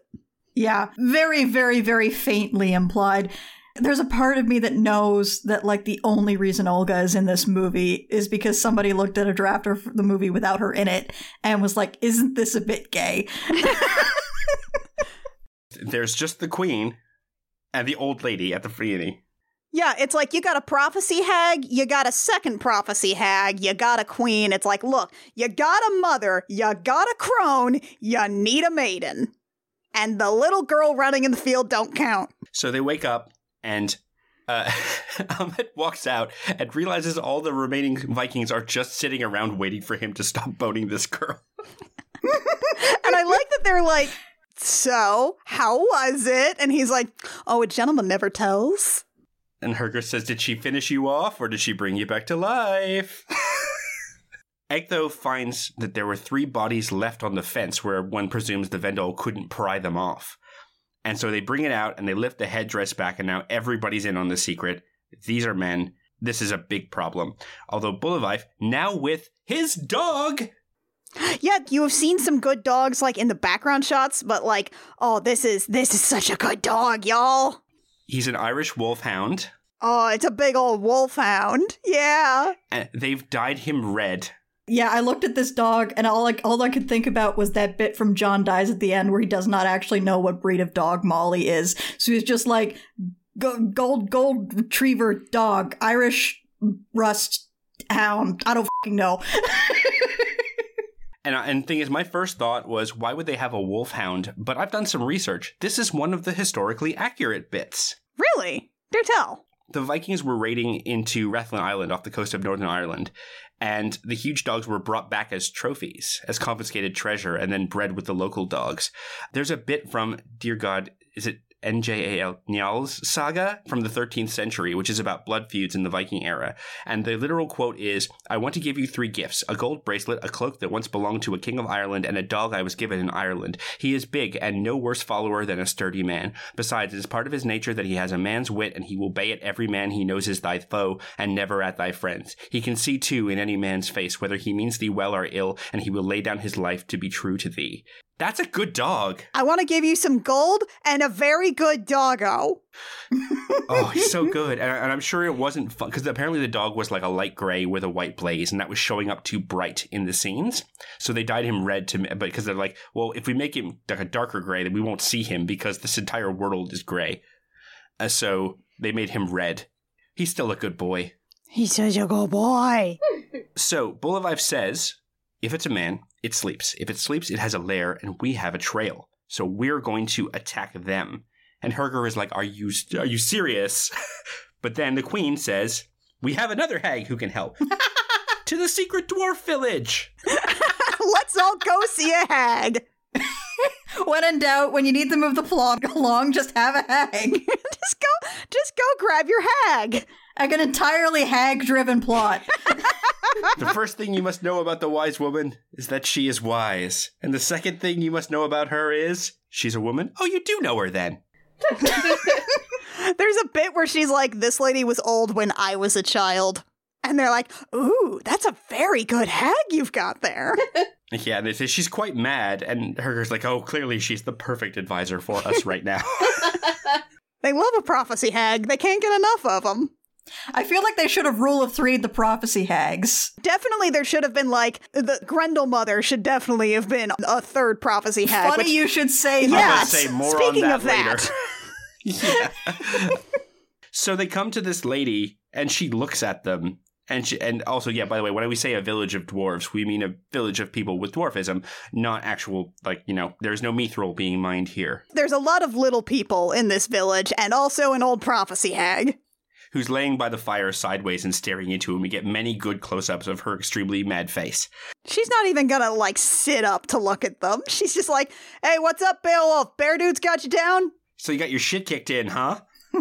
yeah, very, very, very faintly implied. There's a part of me that knows that like the only reason Olga is in this movie is because somebody looked at a draft of the movie without her in it and was like, "Isn't this a bit gay?" There's just the queen and the old lady at the beginning. Yeah, it's like you got a prophecy hag, you got a second prophecy hag, you got a queen. It's like, look, you got a mother, you got a crone, you need a maiden. And the little girl running in the field don't count. So they wake up and uh, Ahmed walks out and realizes all the remaining Vikings are just sitting around waiting for him to stop boning this girl. And I like that they're like, so, how was it? And he's like, oh, a gentleman never tells. And Herger says, Did she finish you off or did she bring you back to life? Edgtho finds that there were three bodies left on the fence where one presumes the Vendel couldn't pry them off. And so they bring it out and they lift the headdress back, and now everybody's in on the secret. These are men. This is a big problem. Although Buliwyf, now with his dog, Yeah, you have seen some good dogs like in the background shots, but like, oh, this is this is such a good dog, y'all. He's an Irish wolfhound, Oh, it's a big old wolfhound. Yeah. and they've dyed him red. Yeah, I looked at this dog, and all I, all I could think about was that bit from John Dies at the end where he does not actually know what breed of dog Molly is. So he's just like, gold, gold retriever dog, Irish rust hound. I don't fucking know. And, and thing is, my first thought was, why would they have a wolfhound? But I've done some research. This is one of the historically accurate bits. Really? Do tell. The Vikings were raiding into Rathlin Island off the coast of Northern Ireland, and the huge dogs were brought back as trophies, as confiscated treasure, and then bred with the local dogs. There's a bit from, dear God, is it NJAL Njál's saga from the 13th century, which is about blood feuds in the Viking era. And the literal quote is I want to give you three gifts a gold bracelet, a cloak that once belonged to a king of Ireland, and a dog I was given in Ireland. He is big and no worse follower than a sturdy man. Besides, it is part of his nature that he has a man's wit, and he will bay at every man he knows is thy foe, and never at thy friends. He can see too in any man's face whether he means thee well or ill, and he will lay down his life to be true to thee. That's a good dog. I want to give you some gold and a very good doggo. Oh, he's so good. And, and I'm sure it wasn't fun because apparently the dog was like a light gray with a white blaze, and that was showing up too bright in the scenes. So they dyed him red to, but because they're like, well, if we make him like a darker gray, then we won't see him because this entire world is gray. Uh, so They made him red. He's still a good boy. He's such a good boy. So Buliwyf says, if it's a man, it sleeps. If it sleeps, it has a lair, and we have a trail. So we're going to attack them. And Herger is like, "Are you are you serious?" but then the queen says, "We have another hag who can help." to the secret dwarf village. Let's all go see a hag. When in doubt, when you need to move the plot along, just have a hag. just go just go grab your hag. Like an entirely hag driven plot. The first thing you must know about the wise woman is that she is wise. And the second thing you must know about her is she's a woman. Oh, you do know her then. There's a bit where she's like, This lady was old when I was a child. And they're like, Ooh, that's a very good hag you've got there. Yeah, and it says she's quite mad, and Herger's like, oh, clearly she's the perfect advisor for us right now. they love a prophecy hag. They can't get enough of them. I feel like they should have rule of three the prophecy hags. Definitely, there should have been like the Grendel mother should definitely have been a third prophecy hag. Funny which- you should say I'm that. say more speaking on that of that. yeah. so they come to this lady, and she looks at them, and she, and also, yeah. By the way, when we say a village of dwarves, we mean a village of people with dwarfism, not actual like you know. There's no mithril being mined here. There's a lot of little people in this village, and also an old prophecy hag. Who's laying by the fire sideways and staring into him. We get many good close-ups of her extremely mad face. She's not even gonna like sit up to look at them. She's just like, "Hey, what's up, Beowulf? Bear dude's got you down." So you got your shit kicked in, huh?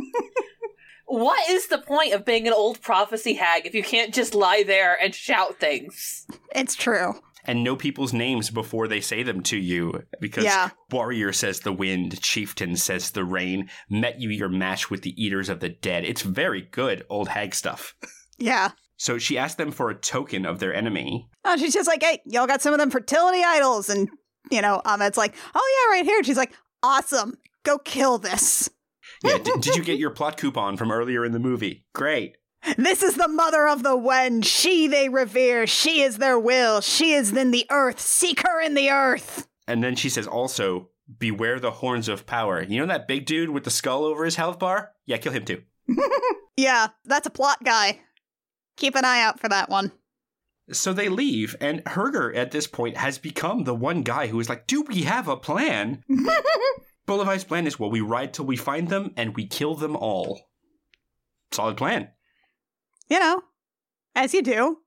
What is the point of being an old prophecy hag if you can't just lie there and shout things? It's true. And know people's names before they say them to you because Yeah. warrior says the wind chieftain says the rain met you your match with the eaters of the dead it's very good old hag stuff Yeah. so she asked them for a token of their enemy Oh, she's just like, "Hey, y'all got some of them fertility idols," and you know, Ahmed's like, "Oh yeah, right here." And she's like, "Awesome, go kill this." yeah d- did you get your plot coupon from earlier in the movie great This is the mother of the Wen. She they revere. She is their will. She is in the earth. Seek her in the earth. and then she says also beware the horns of power you know that big dude with the skull over his health bar yeah kill him too Yeah, that's a plot guy. Keep an eye out for that one. So they leave, and Herger at this point has become the one guy who is like, Do we have a plan? Buliwyf's plan is well, we ride till we find them and we kill them all. Solid plan. You know, as you do.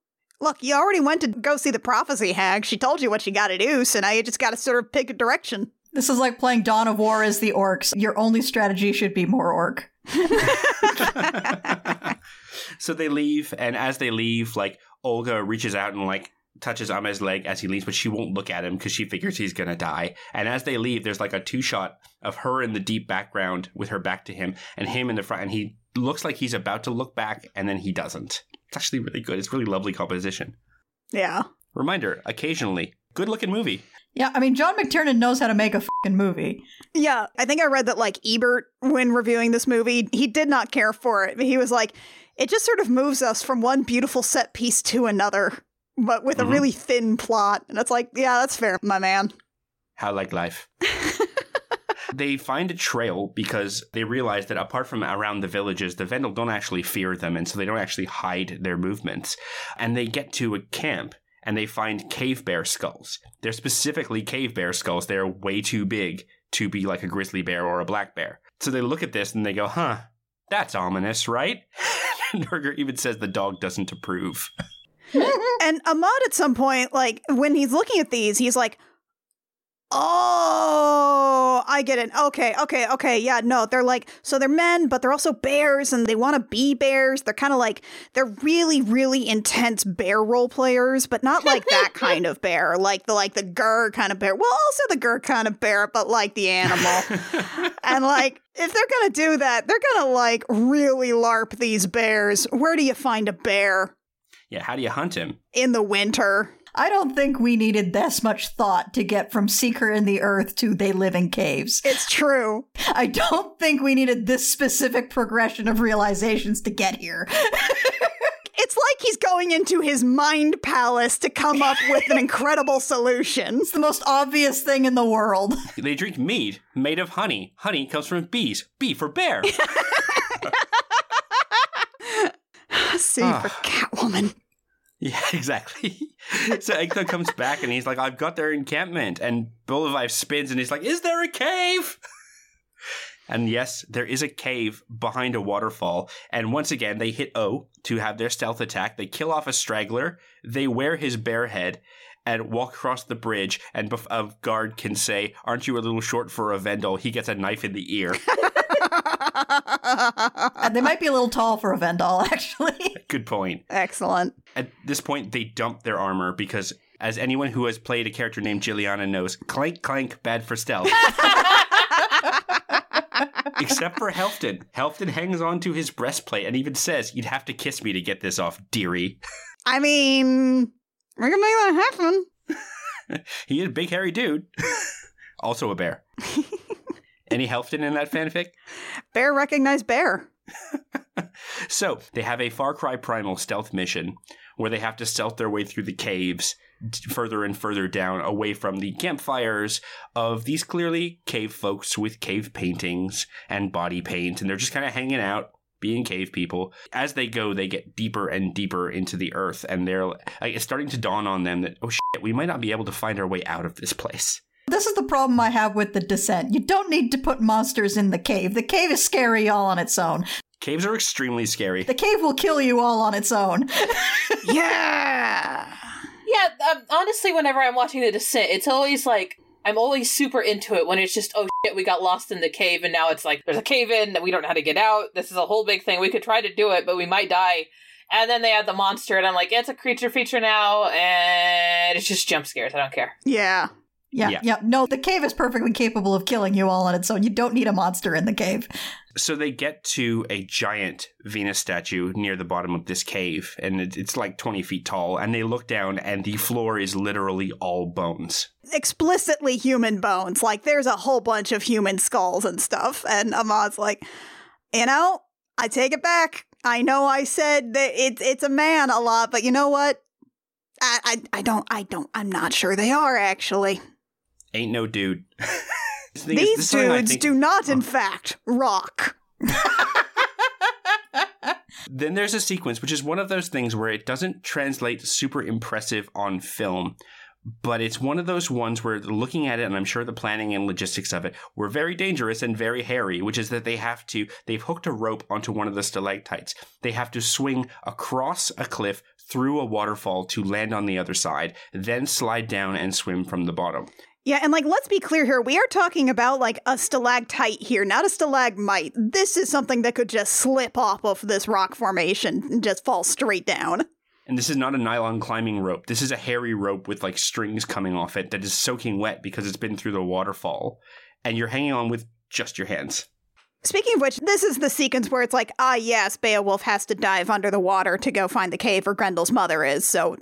Look, you already went to go see the prophecy hag. She told you what you got to do, so now you just got to sort of pick a direction. This is like playing Dawn of War as the orcs. Your only strategy should be more orc. so they leave, and as they leave, like Olga reaches out and like touches Ahmed's leg as he leaves, but she won't look at him because she figures he's gonna die. And as they leave, there's like a two shot of her in the deep background with her back to him, and him in the front, and he looks like he's about to look back, and then he doesn't. It's actually really good. It's really lovely composition. Yeah. Reminder: occasionally, good looking movie. Yeah, I mean, John McTiernan knows how to make a fucking movie. Yeah, I think I read that like Ebert, when reviewing this movie, he did not care for it. He was like, it just sort of moves us from one beautiful set piece to another, but with Mhm. a really thin plot. And it's like, yeah, that's fair, my man. How like life. they find a trail because they realize that apart from around the villages, the Vendel don't actually fear them, and so they don't actually hide their movements. And they get to a camp and they find cave bear skulls. They're specifically cave bear skulls. They're way too big to be like a grizzly bear or a black bear. So they look at this and they go, huh, that's ominous, right? and Herger even says the dog doesn't approve. And Ahmad, at some point, like when he's looking at these, he's like, "Oh, I get it. Okay, okay, okay. Yeah, no, they're like so they're men, but they're also bears, and they want to be bears. They're kind of like they're really, really intense bear role players, but not like that kind of bear, like the like the gur kind of bear. Well, also the gur kind of bear, but like the animal. and like if they're gonna do that, they're gonna like really larp these bears. Where do you find a bear yeah, how do you hunt him? in the winter? I don't think we needed this much thought to get from Seeker in the Earth to They Live in Caves. It's true. I don't think we needed this specific progression of realizations to get here. It's like he's going into his mind palace to come up with an incredible solution. It's the most obvious thing in the world. They drink mead made of honey. Honey comes from bees. Bee for bear. C Ah. for Catwoman. Yeah, exactly. so Edgtho comes back and he's like, I've got their encampment. And Buliwyf spins and he's like, Is there a cave? And yes, there is a cave behind a waterfall. And once again, they hit O to have their stealth attack. They kill off a straggler. They wear his bear head and walk across the bridge. And a guard can say, Aren't you a little short for a Vendel? He gets a knife in the ear. And they might be a little tall for a Vendel, actually. Good point. Excellent. At this point, they dump their armor because, as anyone who has played a character named Juliana knows, clank, clank, bad for stealth. Except for Helfdane. Helfdane hangs on to his breastplate and even says, You'd have to kiss me to get this off, dearie. I mean, we can make that happen. He is a big, hairy dude. also a bear. Any Helfdane in that fanfic? Bear recognized bear. So, they have a Far Cry Primal stealth mission where they have to stealth their way through the caves further and further down away from the campfires of these clearly cave folks with cave paintings and body paint. And they're just kind of hanging out, being cave people. As they go, they get deeper and deeper into the earth. And they're like, it's starting to dawn on them that, oh shit, we might not be able to find our way out of this place. This is the problem I have with the descent. You don't need to put monsters in the cave. The cave is scary all on its own. Caves are extremely scary. The cave will kill you all on its own. Yeah. Yeah, um, honestly, whenever I'm watching The Descent, it's always like I'm always super into it when it's just oh shit, we got lost in the cave, and now it's like there's a cave in that we don't know how to get out. This is a whole big thing. We could try to do it, but we might die. And then they add the monster, and I'm like, it's a creature feature now, and it's just jump scares. I don't care. Yeah. Yeah, Yeah. yeah, No, the cave is perfectly capable of killing you all on its own. You don't need a monster in the cave. So they get to a giant Venus statue near the bottom of this cave, and it- it's like 20 feet tall. And they look down, and the floor is literally all bones. Explicitly human bones. Like there's a whole bunch of human skulls and stuff. And Ahmad's like, you know, I take it back. I know I said that it's it's a man a lot, but you know what? I, I I don't I don't I'm not sure they are actually. Ain't no dude. The thing is, this These is dudes think- do not, in oh. fact, rock. Then there's a sequence, which is one of those things where it doesn't translate super impressive on film, but it's one of those ones where looking at it, and I'm sure the planning and logistics of it were very dangerous and very hairy, which is that they have to, they've hooked a rope onto one of the stalactites. They have to swing across a cliff through a waterfall to land on the other side, then slide down and swim from the bottom. Yeah, and like let's be clear here, we are talking about like a stalactite here, not a stalagmite. This is something that could just slip off of this rock formation and just fall straight down. And this is not a nylon climbing rope. This is a hairy rope with like strings coming off it that is soaking wet because it's been through the waterfall. And you're hanging on with just your hands. Speaking of which, this is the sequence where it's like, ah, yes, Beowulf has to dive under the water to go find the cave where Grendel's mother is. So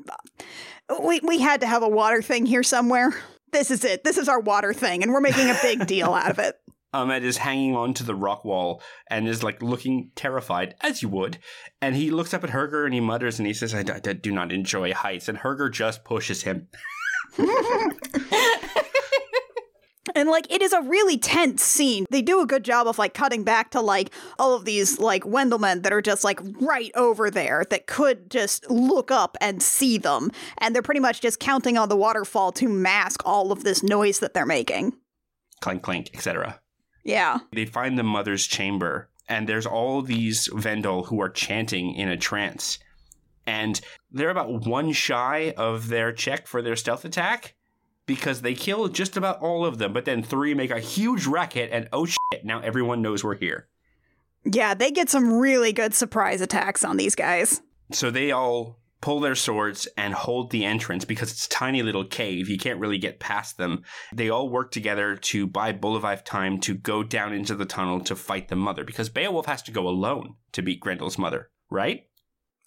uh, we we had to have a water thing here somewhere. This is it. This is our water thing, and we're making a big deal out of it. Ahmed is hanging on to the rock wall and is like looking terrified, as you would. And he looks up at Herger and he mutters and he says, I, d- I do not enjoy heights. And Herger just pushes him. And like it is a really tense scene. They do a good job of like cutting back to like all of these like Vendelmen that are just like right over there that could just look up and see them. And they're pretty much just counting on the waterfall to mask all of this noise that they're making. Clank, clank, etc. Yeah. They find the mother's chamber and there's all these Vendel who are chanting in a trance. And they're about one shy of their check for their stealth attack because they kill just about all of them, but then three make a huge racket and oh shit, now everyone knows we're here. Yeah, they get some really good surprise attacks on these guys. So they all pull their swords and hold the entrance because it's a tiny little cave. You can't really get past them. They all work together to buy Buliwyf time to go down into the tunnel to fight the mother because Beowulf has to go alone to beat Grendel's mother, right?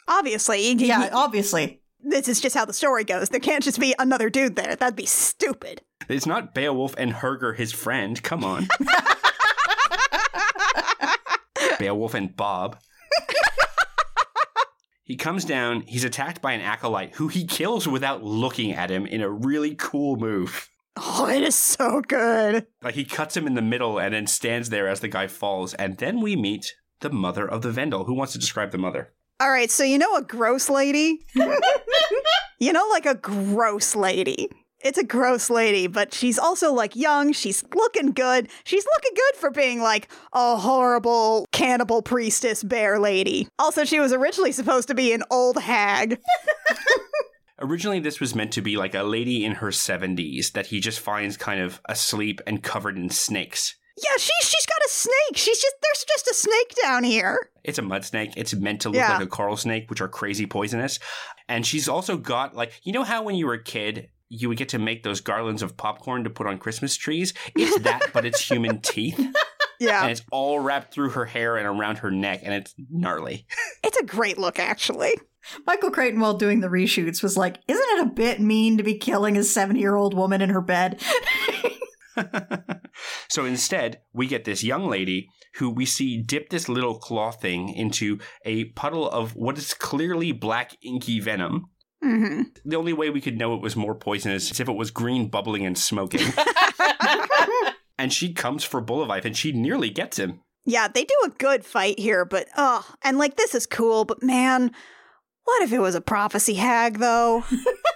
Obviously, Yeah, obviously. This is just how the story goes. There can't just be another dude there. That'd be stupid. It's not Beowulf and Herger, his friend. Come on. Beowulf and Bob. he comes down, he's attacked by an acolyte who he kills without looking at him in a really cool move. Oh, it is so good. Like he cuts him in the middle and then stands there as the guy falls. And then we meet the mother of the Vendel. Who wants to describe the mother? All right, so you know a gross lady? you know, like a gross lady. It's a gross lady, but she's also like young. She's looking good. She's looking good for being like a horrible cannibal priestess bear lady. Also, she was originally supposed to be an old hag. Originally, this was meant to be like a lady in her 70s that he just finds kind of asleep and covered in snakes. Yeah, she she's got a snake. She's just there's just a snake down here. It's a mud snake. It's meant to look Yeah. like a coral snake, which are crazy poisonous. And she's also got like you know how when you were a kid you would get to make those garlands of popcorn to put on Christmas trees. It's that, but it's human teeth, Yeah. and it's all wrapped through her hair and around her neck, and it's gnarly. it's a great look actually. Michael Crichton, while doing the reshoots, was like, Isn't it a bit mean to be killing a 70 year old woman in her bed? so instead, we get this young lady who we see dip this little claw thing into a puddle of what is clearly black inky venom. hmm The only way we could know it was more poisonous is if it was green, bubbling, and smoking. and she comes for Buliwyf, and she nearly gets him. Yeah, they do a good fight here, but oh, and like this is cool, but man, what if it was a prophecy hag though?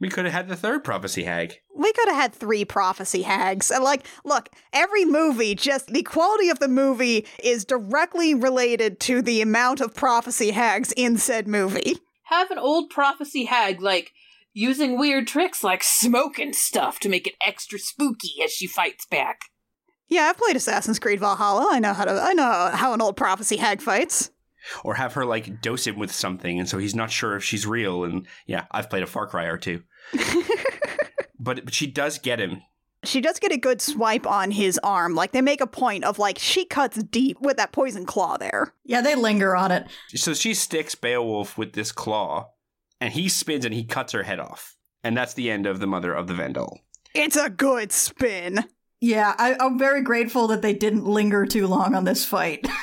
We could have had the third prophecy hag. we could have had three prophecy hags. And like, look, every movie, just the quality of the movie is directly related to the amount of prophecy hags in said movie. Have an old prophecy hag, like, using weird tricks like smoking stuff to make it extra spooky as she fights back. Yeah, I've played Assassin's Creed Valhalla. I know how to. I know how an old prophecy hag fights. Or have her, like, dose him with something, and so he's not sure if she's real. And yeah, I've played a Far Cry or two. but, but she does get him. She does get a good swipe on his arm. Like they make a point of like she cuts deep with that poison claw there. yeah, they linger on it. So she sticks Beowulf with this claw, and he spins and he cuts her head off. And that's the end of the Mother of the Vendel. It's a good spin. Yeah, I, I'm very grateful that they didn't linger too long on this fight.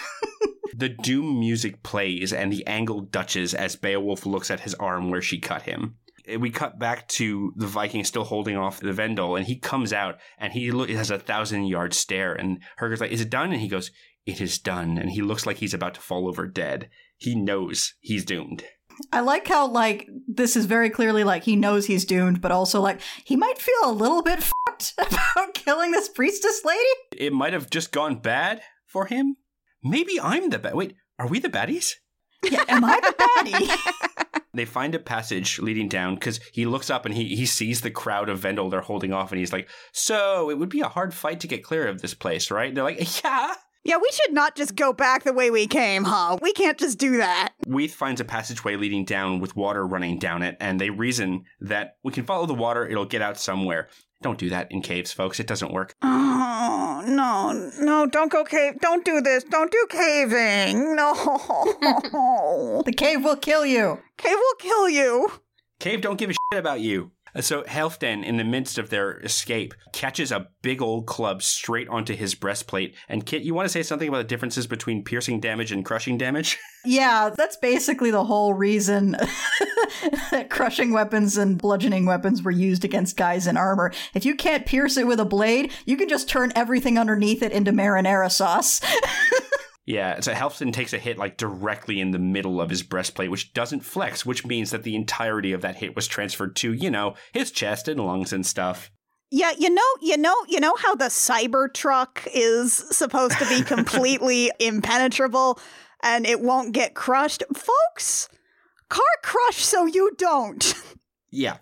The doom music plays and the angle dutches as Beowulf looks at his arm where she cut him. We cut back to the Viking still holding off the Vendel, and he comes out and he lo- has a thousand yard stare. And Herger's like, Is it done? And he goes, It is done. And he looks like he's about to fall over dead. He knows he's doomed. I like how, like, this is very clearly like he knows he's doomed, but also like he might feel a little bit fucked about killing this priestess lady. It might have just gone bad for him. Maybe I'm the bad. Wait, are we the baddies? Yeah, am I the baddie? They find a passage leading down because he looks up and he, he sees the crowd of Vendel they're holding off and he's like, So it would be a hard fight to get clear of this place, right? And they're like, Yeah. Yeah, we should not just go back the way we came, huh? We can't just do that. Weath finds a passageway leading down with water running down it, and they reason that we can follow the water, it'll get out somewhere. Don't do that in caves, folks. It doesn't work. Oh, no, no, don't go cave. Don't do this. Don't do caving. No. the cave will kill you. Cave will kill you. Cave don't give a shit about you. So Helfdane, in the midst of their escape, catches a big old club straight onto his breastplate. And Kit, you want to say something about the differences between piercing damage and crushing damage? Yeah, that's basically the whole reason that crushing weapons and bludgeoning weapons were used against guys in armor. If you can't pierce it with a blade, you can just turn everything underneath it into marinara sauce. Yeah, so Helfdane takes a hit like directly in the middle of his breastplate, which doesn't flex, which means that the entirety of that hit was transferred to, you know, his chest and lungs and stuff. Yeah, you know, you know, you know how the Cybertruck is supposed to be completely impenetrable and it won't get crushed? Folks, car crush so you don't. Yeah.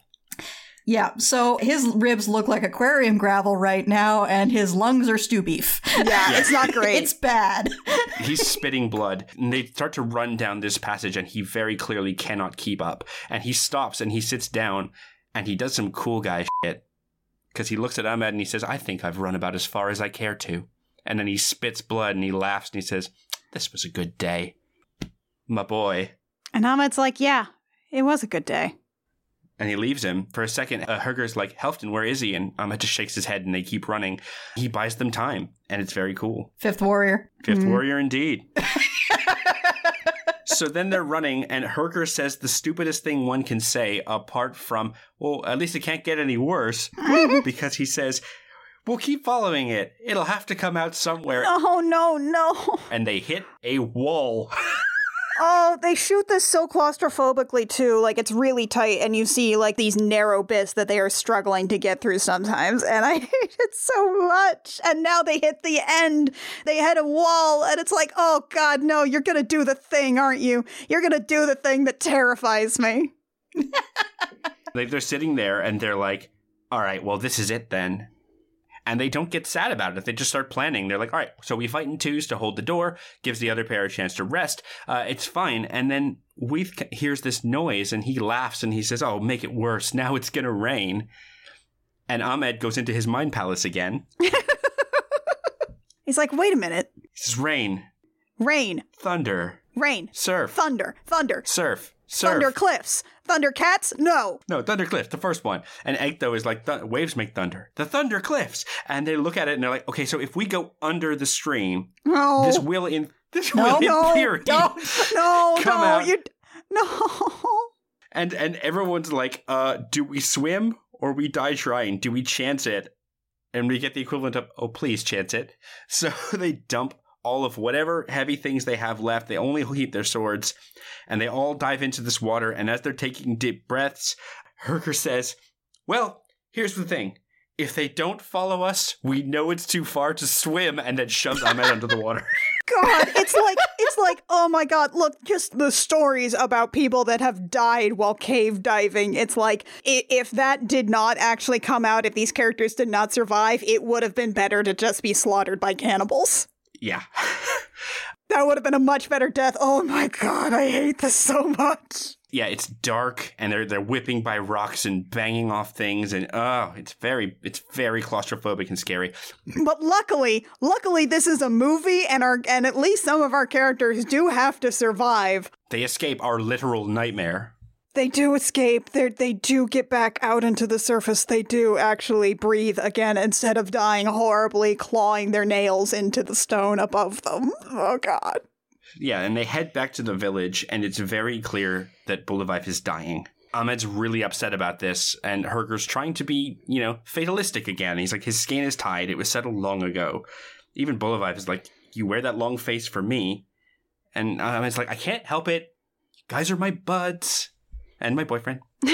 Yeah, so his ribs look like aquarium gravel right now, and his lungs are stew beef. Yeah, it's not great. it's bad. He's spitting blood, and they start to run down this passage, and he very clearly cannot keep up. And he stops and he sits down, and he does some cool guy shit. Because he looks at Ahmed and he says, I think I've run about as far as I care to. And then he spits blood and he laughs and he says, This was a good day. My boy. and Ahmed's like, yeah, it was a good day. And he leaves him. For a second, uh, Herger's like, Helfdane, where is he? And Ahmed just shakes his head and they keep running. He buys them time, and it's very cool. Fifth warrior. 5th Mhm. warrior indeed. so then they're running, and Herger says the stupidest thing one can say, apart from, well, at least it can't get any worse, because he says, We'll keep following it. It'll have to come out somewhere. Oh, no, no, no. And they hit a wall. Oh, they shoot this so claustrophobically too. Like it's really tight, and you see like these narrow bits that they are struggling to get through sometimes. And I hate it so much. And now they hit the end. They hit a wall, and it's like, oh god, no! You're gonna do the thing, aren't you? You're gonna do the thing that terrifies me. Like they're sitting there and they're like, all right, well, this is it then. And they don't get sad about it. They just start planning. They're like, all right, so we fight in twos to hold the door, gives the other pair a chance to rest. Uh, it's fine. And then Weath hears this noise and he laughs and he says, oh, make it worse. Now it's going to rain. And Ahmed goes into his mind palace again. He's like, wait a minute. Says, rain, Rain, thunder, rain, surf, thunder, thunder, surf, surf. thunder cliffs, thunder cats. No. No, Thunder Cliff, the first one. And Edgtho is like, "Th- waves make thunder. The Thunder Cliffs. And they look at it and they're like, okay, so if we go under the stream, No. this will in this No, will in no, theory. no, no, Come no, out. you, no. And and everyone's like, uh, do we swim or we die trying? Do we chance it? And we get the equivalent of, oh, please chance it. So they dump all of whatever heavy things they have left. They only heat their swords, and they all dive into this water. And as they're taking deep breaths, Herger says, Well, here's the thing. If they don't follow us, we know it's too far to swim, and then shoves Ahmed under the water. God, it's like it's like oh my god, look, just the stories about people that have died while cave diving. It's like if that did not actually come out, if these characters did not survive, it would have been better to just be slaughtered by cannibals. Yeah. That would have been a much better death. Oh my god, I hate this so much. yeah, it's dark and they're they're whipping by rocks and banging off things and oh, it's very it's very claustrophobic and scary. But luckily, luckily this is a movie and our and at least some of our characters do have to survive. They escape our literal nightmare. They do escape. They they do get back out into the surface. They do actually breathe again instead of dying horribly, clawing their nails into the stone above them. Oh god. Yeah, and they head back to the village, and it's very clear that Buliwyf is dying. Ahmed's really upset about this, and Herger's trying to be, you know, fatalistic again. He's like, his skin is tied. It was settled long ago. Even Buliwyf is like, you wear that long face for me. And Ahmed's like, I can't help it. You guys are my buds. And my boyfriend.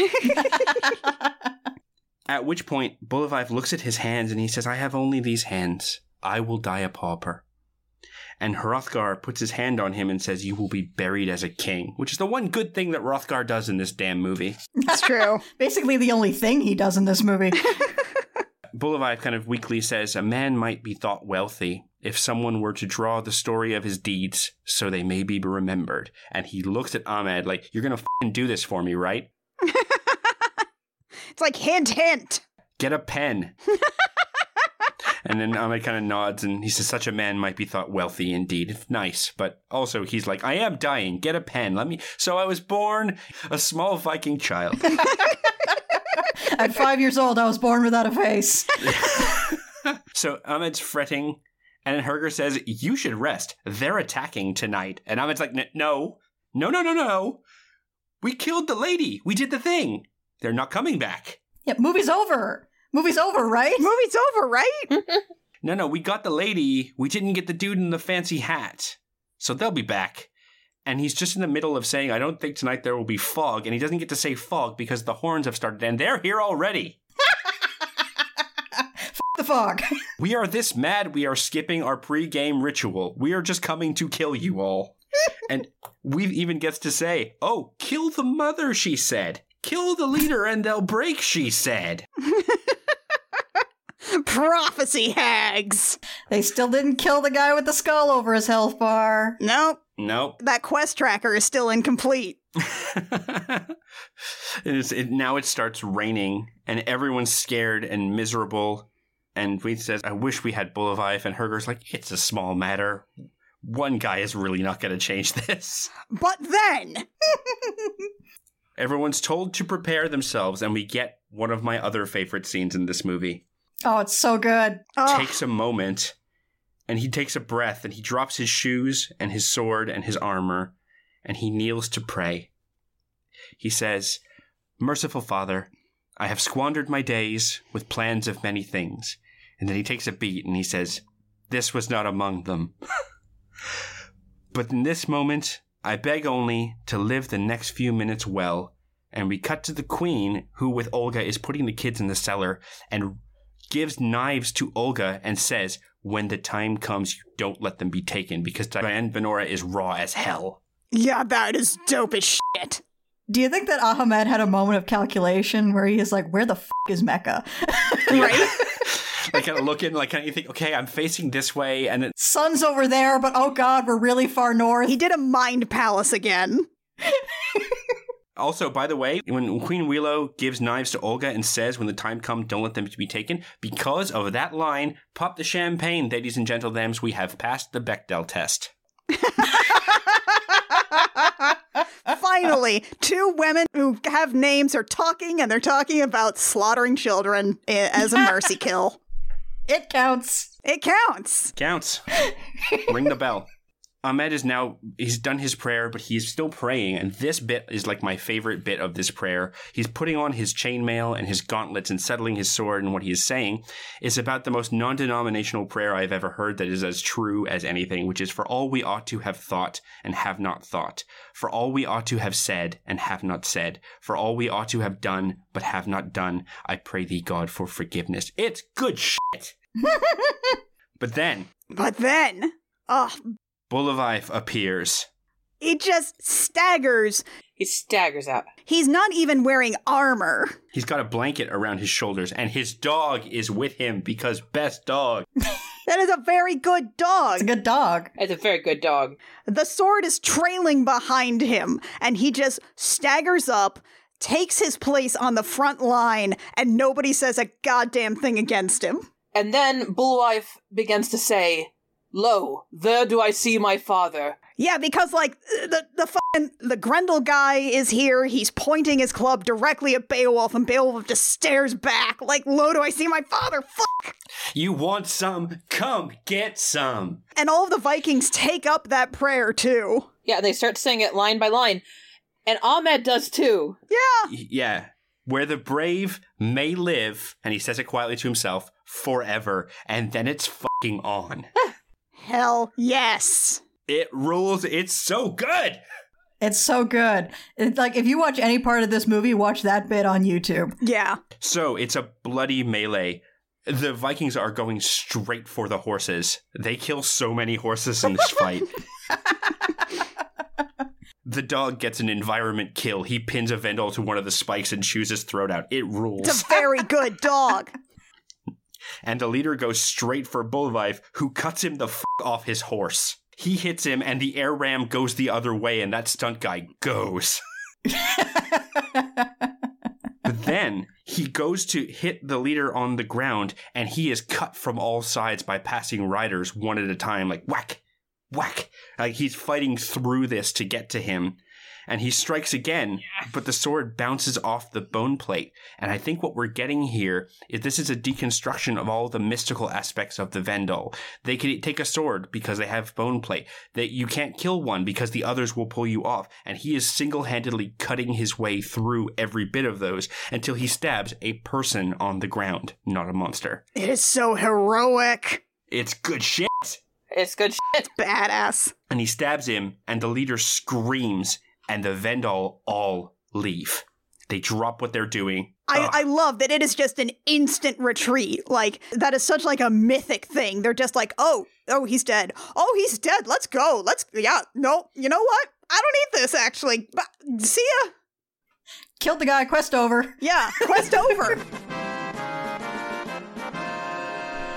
At which point, Buliwyf looks at his hands and he says, I have only these hands. I will die a pauper. And Hrothgar puts his hand on him and says, You will be buried as a king, which is the one good thing that Hrothgar does in this damn movie. That's true. Basically, the only thing he does in this movie. Buliwyf kind of weakly says, A man might be thought wealthy if someone were to draw the story of his deeds so they may be remembered. And he looks at Ahmed like, You're going to fing do this for me, right? It's like hint hint. Get a pen. and then Ahmed kind of nods and he says, Such a man might be thought wealthy indeed. Nice. But also, he's like, I am dying. Get a pen. Let me. So I was born a small Viking child. At five years old, I was born without a face. so Ahmed's fretting. And Herger says, You should rest. They're attacking tonight. And Ahmed's like, No, no, no, no, no. We killed the lady. We did the thing. They're not coming back. Yeah, movie's over. Movie's over, right? Movie's over, right? No, no, we got the lady. We didn't get the dude in the fancy hat. So they'll be back. And he's just in the middle of saying, I don't think tonight there will be fog. And he doesn't get to say fog because the horns have started and they're here already. The fog. We are this mad, we are skipping our pre-game ritual. We are just coming to kill you all. and we even gets to say, "Oh, kill the mother," she said. "Kill the leader and they'll break," she said. Prophecy hags. They still didn't kill the guy with the skull over his health bar. Nope. Nope. That quest tracker is still incomplete. it is, it, now it starts raining and everyone's scared and miserable. And Weath says, "I wish we had Buliwyf." And Herger's like, "It's a small matter. One guy is really not going to change this." But then, Everyone's told to prepare themselves, and we get one of my other favorite scenes in this movie. Oh, it's so good. oh, Takes a moment, and he takes a breath, and he drops his shoes and his sword and his armor, and he kneels to pray. He says, Merciful Father, I have squandered my days with plans of many things. And then he takes a beat and he says, This was not among them. but in this moment, I beg only to live the next few minutes well. And we cut to the queen, who with Olga is putting the kids in the cellar and gives knives to Olga and says, when the time comes, you don't let them be taken because Diane Venora is raw as hell. Yeah, that is dope as shit. Do you think that Ahmed had a moment of calculation where he is like, where the f is Mecca? Right? like kind of looking, like kind of you think, okay, I'm facing this way, and then Sun's over there, but oh god, we're really far north. he did a mind palace again. Also, by the way, when Queen Willow gives knives to Olga and says, when the time comes, don't let them be taken, because of that line, pop the champagne, ladies and gentlemen, we have passed the Bechdel test. Finally, two women who have names are talking and they're talking about slaughtering children eh, as a mercy kill. It counts. It counts. Counts. Ring the bell. Ahmed is now, he's done his prayer, but he's still praying. And this bit is like my favorite bit of this prayer. He's putting on his chainmail and his gauntlets and settling his sword. And what he is saying is about the most non denominational prayer I've ever heard that is as true as anything, which is for all we ought to have thought and have not thought, for all we ought to have said and have not said, for all we ought to have done but have not done. I pray thee, God, for forgiveness. It's good shit. but then, But then, oh, Buliwyf appears. he just staggers. He staggers out. He's not even wearing armor. He's got a blanket around his shoulders, and his dog is with him because best dog. That is a very good dog. It's a good dog. It's a very good dog. The sword is trailing behind him, and he just staggers up, takes his place on the front line, and nobody says a goddamn thing against him. And then Buliwyf begins to say, Lo, there do I see my father. Yeah, because like the the fucking the Grendel guy is here. He's pointing his club directly at Beowulf, and Beowulf just stares back like, "Lo, do I see my father? Fuck!" You want some? Come get some. And all of the Vikings take up that prayer too. Yeah, and they start saying it line by line. And Ahmed does too. Yeah, Y- Yeah. Where the brave may live, and he says it quietly to himself, forever, and then it's fucking on. hell yes. it rules. It's so good. It's so good. It's like if you watch any part of this movie, watch that bit on YouTube. Yeah, So it's a bloody melee. The Vikings are going straight for the horses. They kill so many horses in this fight. the dog gets an environment kill. He pins a Vendel to one of the spikes and chews his throat out. It rules. it's a very good dog. and the leader goes straight for Buliwyf, who cuts him the f- off his horse. He hits him, and the air ram goes the other way, and that stunt guy goes. But then he goes to hit the leader on the ground, and he is cut from all sides by passing riders one at a time, like whack, whack. Like he's fighting through this to get to him. And he strikes again, but the sword bounces off the bone plate. And I think what we're getting here is this is a deconstruction of all the mystical aspects of the Vendel. They can take a sword because they have bone plate. That you can't kill one because the others will pull you off. And he is single-handedly cutting his way through every bit of those until he stabs a person on the ground, not a monster. It is so heroic, It's good shit. It's good shit. badass. And he stabs him, and the leader screams, and the Vendel all leave. They drop what they're doing. I, I love that it is just an instant retreat. Like that is such like a mythic thing. They're just like, oh, oh, he's dead. Oh, he's dead. Let's go. Let's yeah. No, you know what? I don't need this actually. But see ya. Killed the guy, quest over. Yeah, quest over.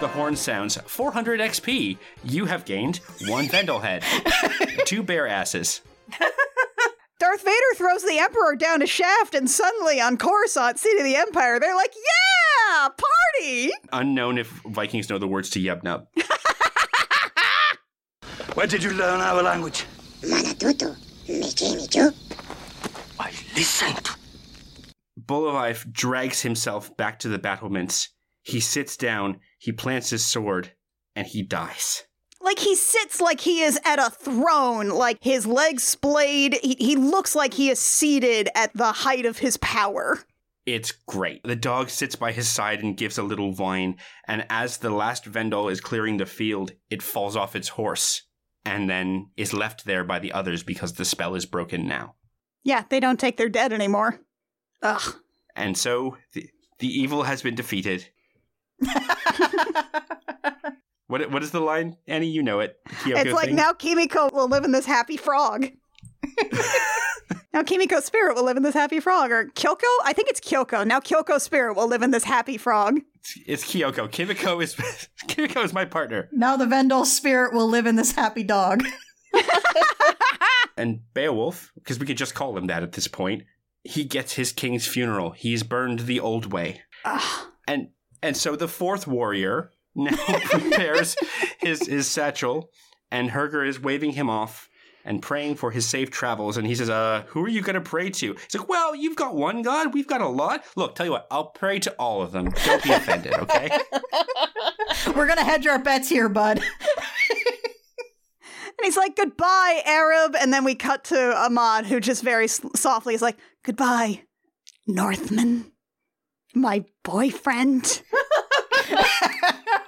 The horn sounds 400 XP. You have gained one Vendel head, two bear asses. Darth Vader throws the Emperor down a shaft, and suddenly on Coruscant, seat of the Empire, they're like, yeah, party. Unknown if Vikings know the words to Yub Nub. Where did you learn our language? Manatutu, Michi Michu. I listened. Buliwyf drags himself back to the battlements. He sits down, he plants his sword, and he dies. Like he sits like he is at a throne, like his legs splayed. He, he looks like he is seated at the height of his power. It's great. The dog sits by his side and gives a little whine, and as the last Vendel is clearing the field, it falls off its horse and then is left there by the others because the spell is broken now. Yeah, they don't take their dead anymore. Ugh. And so the, the evil has been defeated. What what is the line, Annie? You know it. Kyoko it's like thing. now Kimiko will live in this happy frog. now Kimiko's spirit will live in this happy frog. Or Kyoko? I think it's Kyoko. Now Kyoko's spirit will live in this happy frog. It's, it's Kyoko. Kimiko is Kimiko is my partner. now the Vendel spirit will live in this happy dog. And Beowulf, because we could just call him that at this point, he gets his king's funeral. He's burned the old way. Ugh. And and so the fourth warrior now prepares his his satchel, and Herger is waving him off and praying for his safe travels. And he says, "Uh, who are you going to pray to?" He's like, "Well, you've got one God, we've got a lot. Look, tell you what, I'll pray to all of them. Don't be offended, okay?" We're gonna hedge our bets here, bud. And he's like, goodbye, Arab. And then we cut to Ahmad, who just very softly is like, goodbye, Northman, my boyfriend.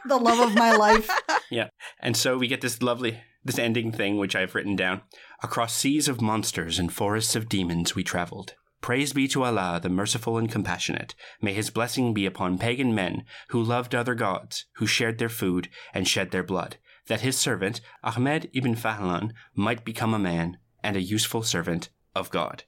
The love of my life. Yeah. And so we get this lovely this ending thing which I've written down. Across seas of monsters and forests of demons we traveled. Praise be to Allah, the merciful and compassionate. May his blessing be upon pagan men who loved other gods, who shared their food and shed their blood, that his servant, Ahmed ibn Fadlan, might become a man and a useful servant of God.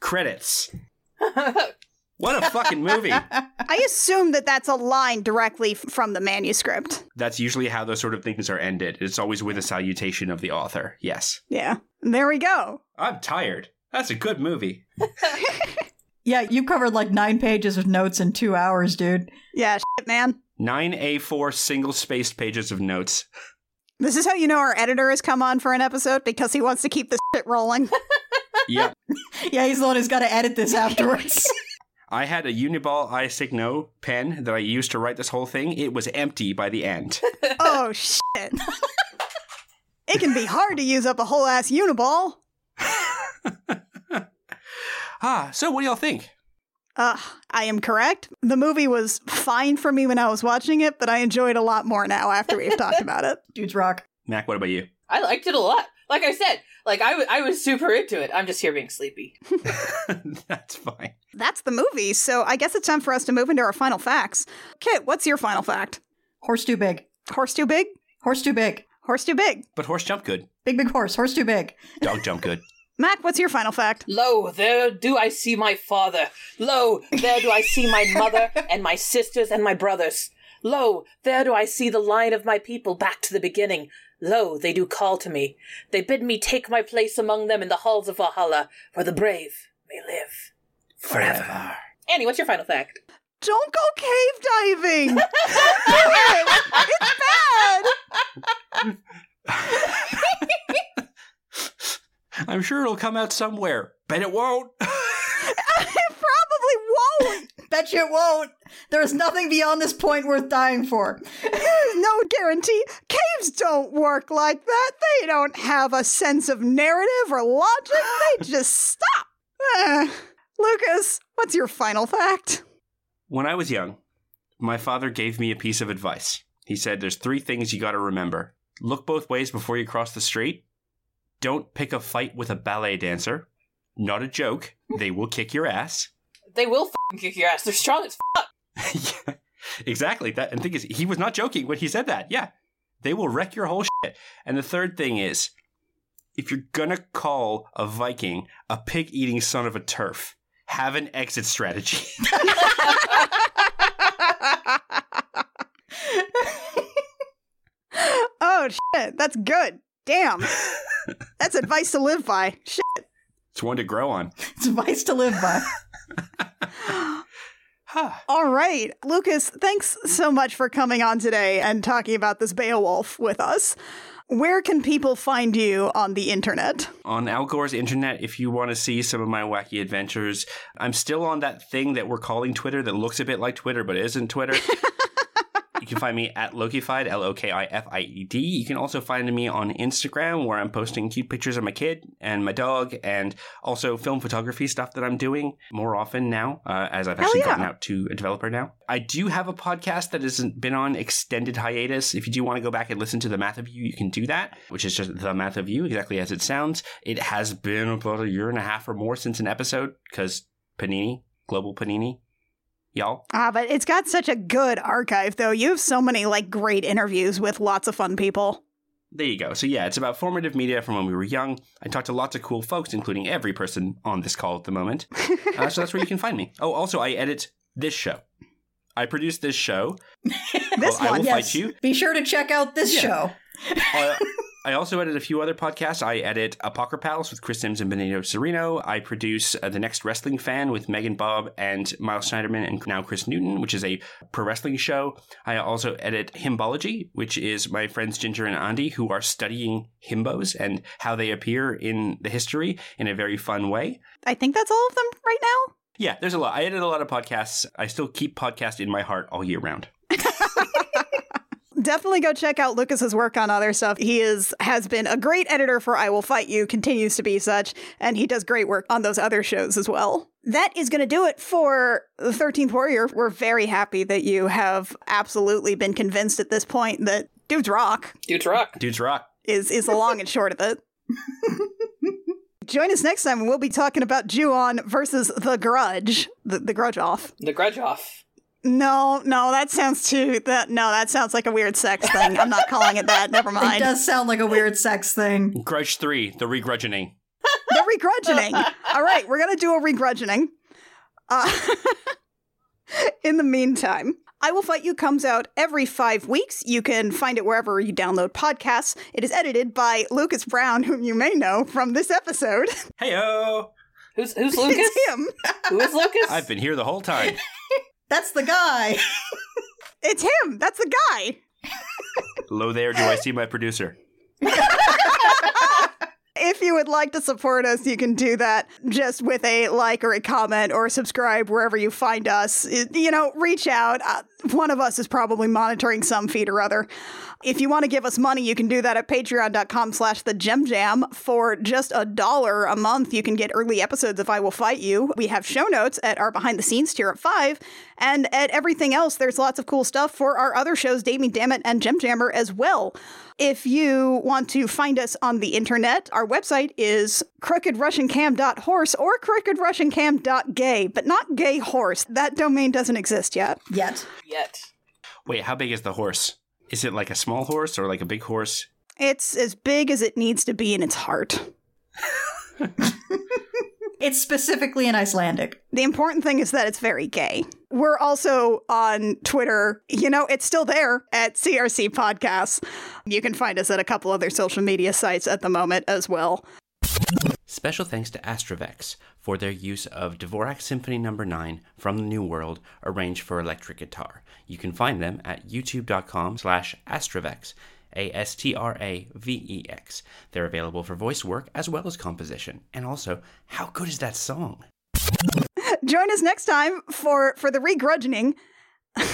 Credits. What a fucking movie. I assume that that's a line directly from the manuscript. That's usually how those sort of things are ended. It's always with a salutation of the author. Yes. Yeah. There we go. I'm tired. That's a good movie. Yeah, you covered like nine pages of notes in two hours, dude. Yeah, shit, man. Nine A4 single spaced pages of notes. This is how you know our editor has come on for an episode because he wants to keep this shit rolling. Yeah. Yeah, he's the one who's got to edit this afterwards. I had a Uniball iSigno pen that I used to write this whole thing. It was empty by the end. oh, shit. it can be hard to use up a whole ass Uniball. ah, so what do y'all think? Uh, I am correct. The movie was fine for me when I was watching it, but I enjoyed it a lot more now after we've talked about it. Dudes rock. Mac, what about you? I liked it a lot. Like I said, like I, w- I was super into it. I'm just here being sleepy. That's fine. That's the movie, so I guess it's time for us to move into our final facts. Kit, what's your final fact? Horse too big. Horse too big? Horse too big. Horse too big. But horse jump good. Big, big horse. Horse too big. Dog jump good. Mac, what's your final fact? Lo, there do I see my father. Lo, there do I see my mother and my sisters and my brothers. Lo, there do I see the line of my people back to the beginning. Lo, they do call to me. They bid me take my place among them in the halls of Valhalla, where the brave may live forever. Annie, what's your final fact? Don't go cave diving! Don't do it! It's bad! I'm sure it'll come out somewhere. Bet it won't. It probably won't! Bet you it won't. There's nothing beyond this point worth dying for. No guarantee. Caves don't work like that. They don't have a sense of narrative or logic. They just stop. Uh, Lucas, what's your final fact? when I was young, my father gave me a piece of advice. He said, There's three things you gotta remember look both ways before you cross the street. Don't pick a fight with a ballet dancer. Not a joke. They will kick your ass. They will f***ing kick your ass. They're strong as f***. yeah, exactly. That and thing is, he was not joking when he said that. Yeah, they will wreck your whole shit. And the third thing is, if you're gonna call a Viking a pig-eating son of a turf, have an exit strategy. oh, shit. That's good. Damn. That's advice to live by. Shit. it's one to grow on. It's advice to live by. All right. Lucas, thanks so much for coming on today and talking about this Beowulf with us. Where can people find you on the internet? on Al Gore's internet if you want to see some of my wacky adventures. I'm still on that thing that we're calling Twitter that looks a bit like Twitter but isn't Twitter. you can can find me at Lokified, L O K I F I E D. You can also find me on Instagram where I'm posting cute pictures of my kid and my dog and also film photography stuff that I'm doing more often now uh, as I've actually yeah. gotten out to a developer now. I do have a podcast that has been on extended hiatus. If you do want to go back and listen to The Math of You, you can do that, which is just The Math of You, exactly as it sounds. It has been about a year and a half or more since an episode because Panini, Global Panini, y'all. Ah, but it's got such a good archive, though. You have so many like great interviews with lots of fun people. There you go. So yeah, it's about formative media from when we were young. I talked to lots of cool folks, including every person on this call at the moment. Uh, so that's where you can find me. Oh, also I edit this show. I produce this show. This called I one, will yes. fight you. Be sure to check out this Yeah. show. Uh, I also edit a few other podcasts. I edit Apocalypse Palace with Chris Sims and Benito Cereno. I produce uh, The Next Wrestling Fan with Megan Bob and Miles Schneiderman and now Chris Newton, which is a pro wrestling show. I also edit Himbology, which is my friends Ginger and Andy who are studying himbos and how they appear in the history in a very fun way. I think that's all of them right now. Yeah, there's a lot. I edit a lot of podcasts. I still keep podcast in my heart all year round. Definitely go check out Lucas's work on other stuff. He is has been a great editor for I Will Fight You, continues to be such, and he does great work on those other shows as well. That is going to do it for the 13th Warrior. We're very happy that you have absolutely been convinced at this point that dudes rock Dudes rock. Dudes rock. is is the long and short of it. Join us next time when we'll be talking about Ju-on versus The Grudge. The, the Grudge off. The grudge off. No, no, that sounds too that no, that sounds like a weird sex thing. I'm not calling it that. Never mind. It does sound like a weird sex thing. Grudge 3, The Regrudgeoning. The regrudgeoning. All right, we're gonna do a regrudgeoning. Uh, in the meantime, I Will Fight You comes out every five weeks. You can find it wherever you download podcasts. It is edited by Lucas Brown, whom you may know from this episode. Heyo! Who's who's Lucas? it's him. Who is Lucas? I've been here the whole time. That's the guy. It's him. That's the guy. Hello there, do I see my producer? If you would like to support us, you can do that just with a like or a comment or subscribe wherever you find us. You know, reach out. Uh, one of us is probably monitoring some feed or other. If you want to give us money, you can do that at patreon.com slash the gem jam. For just a dollar a month, you can get early episodes of I Will Fight You. We have show notes at our behind the scenes tier at five. And at everything else, there's lots of cool stuff for our other shows, Dave Me Dammit and Gem Jammer as well. If you want to find us on the internet, our website is crookedrussiancam.horse or crookedrussiancam.gay, but not gay horse. That domain doesn't exist yet. Yet. Yet. Wait, how big is the horse? Is it like a small horse or like a big horse? It's as big as it needs to be in its heart. It's specifically in Icelandic. The important thing is that it's very gay. We're also on Twitter. You know, it's still there at CRC Podcasts. You can find us at a couple other social media sites at the moment as well. Special thanks to AstraVex for their use of Dvorak Symphony No. 9 from the New World, arranged for electric guitar. You can find them at youtube.com slash AstraVex, A-S-T-R-A-V-E-X. They're available for voice work as well as composition. And also, how good is that song? Join us next time for for the regrudgeoning.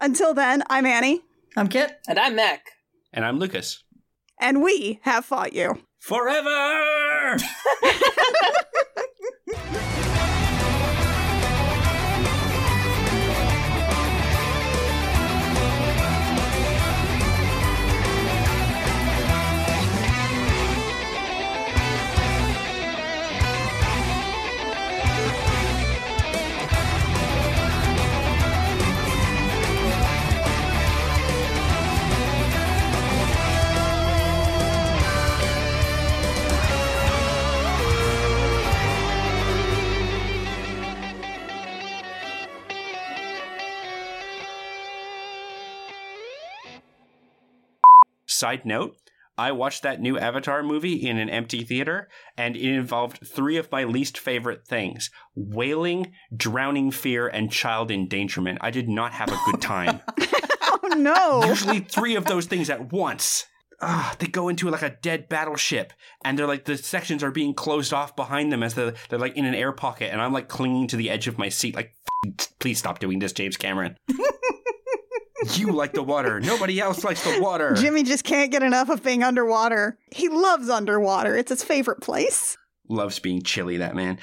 Until then, I'm Annie, I'm Kit. And I'm Mac. And I'm Lucas. and we have fought you. Forever! Side note, I watched that new Avatar movie in an empty theater, and it involved three of my least favorite things wailing, drowning fear, and child endangerment. I did not have a good time. Oh no. Usually three of those things at once. Ah, they go into like a dead battleship, and they're like the sections are being closed off behind them as they're, they're like in an air pocket, and I'm like clinging to the edge of my seat, like, please stop doing this, James Cameron. You like the water. Nobody else likes the water. Jimmy just can't get enough of being underwater. He loves underwater. It's his favorite place. Loves being chilly, that man.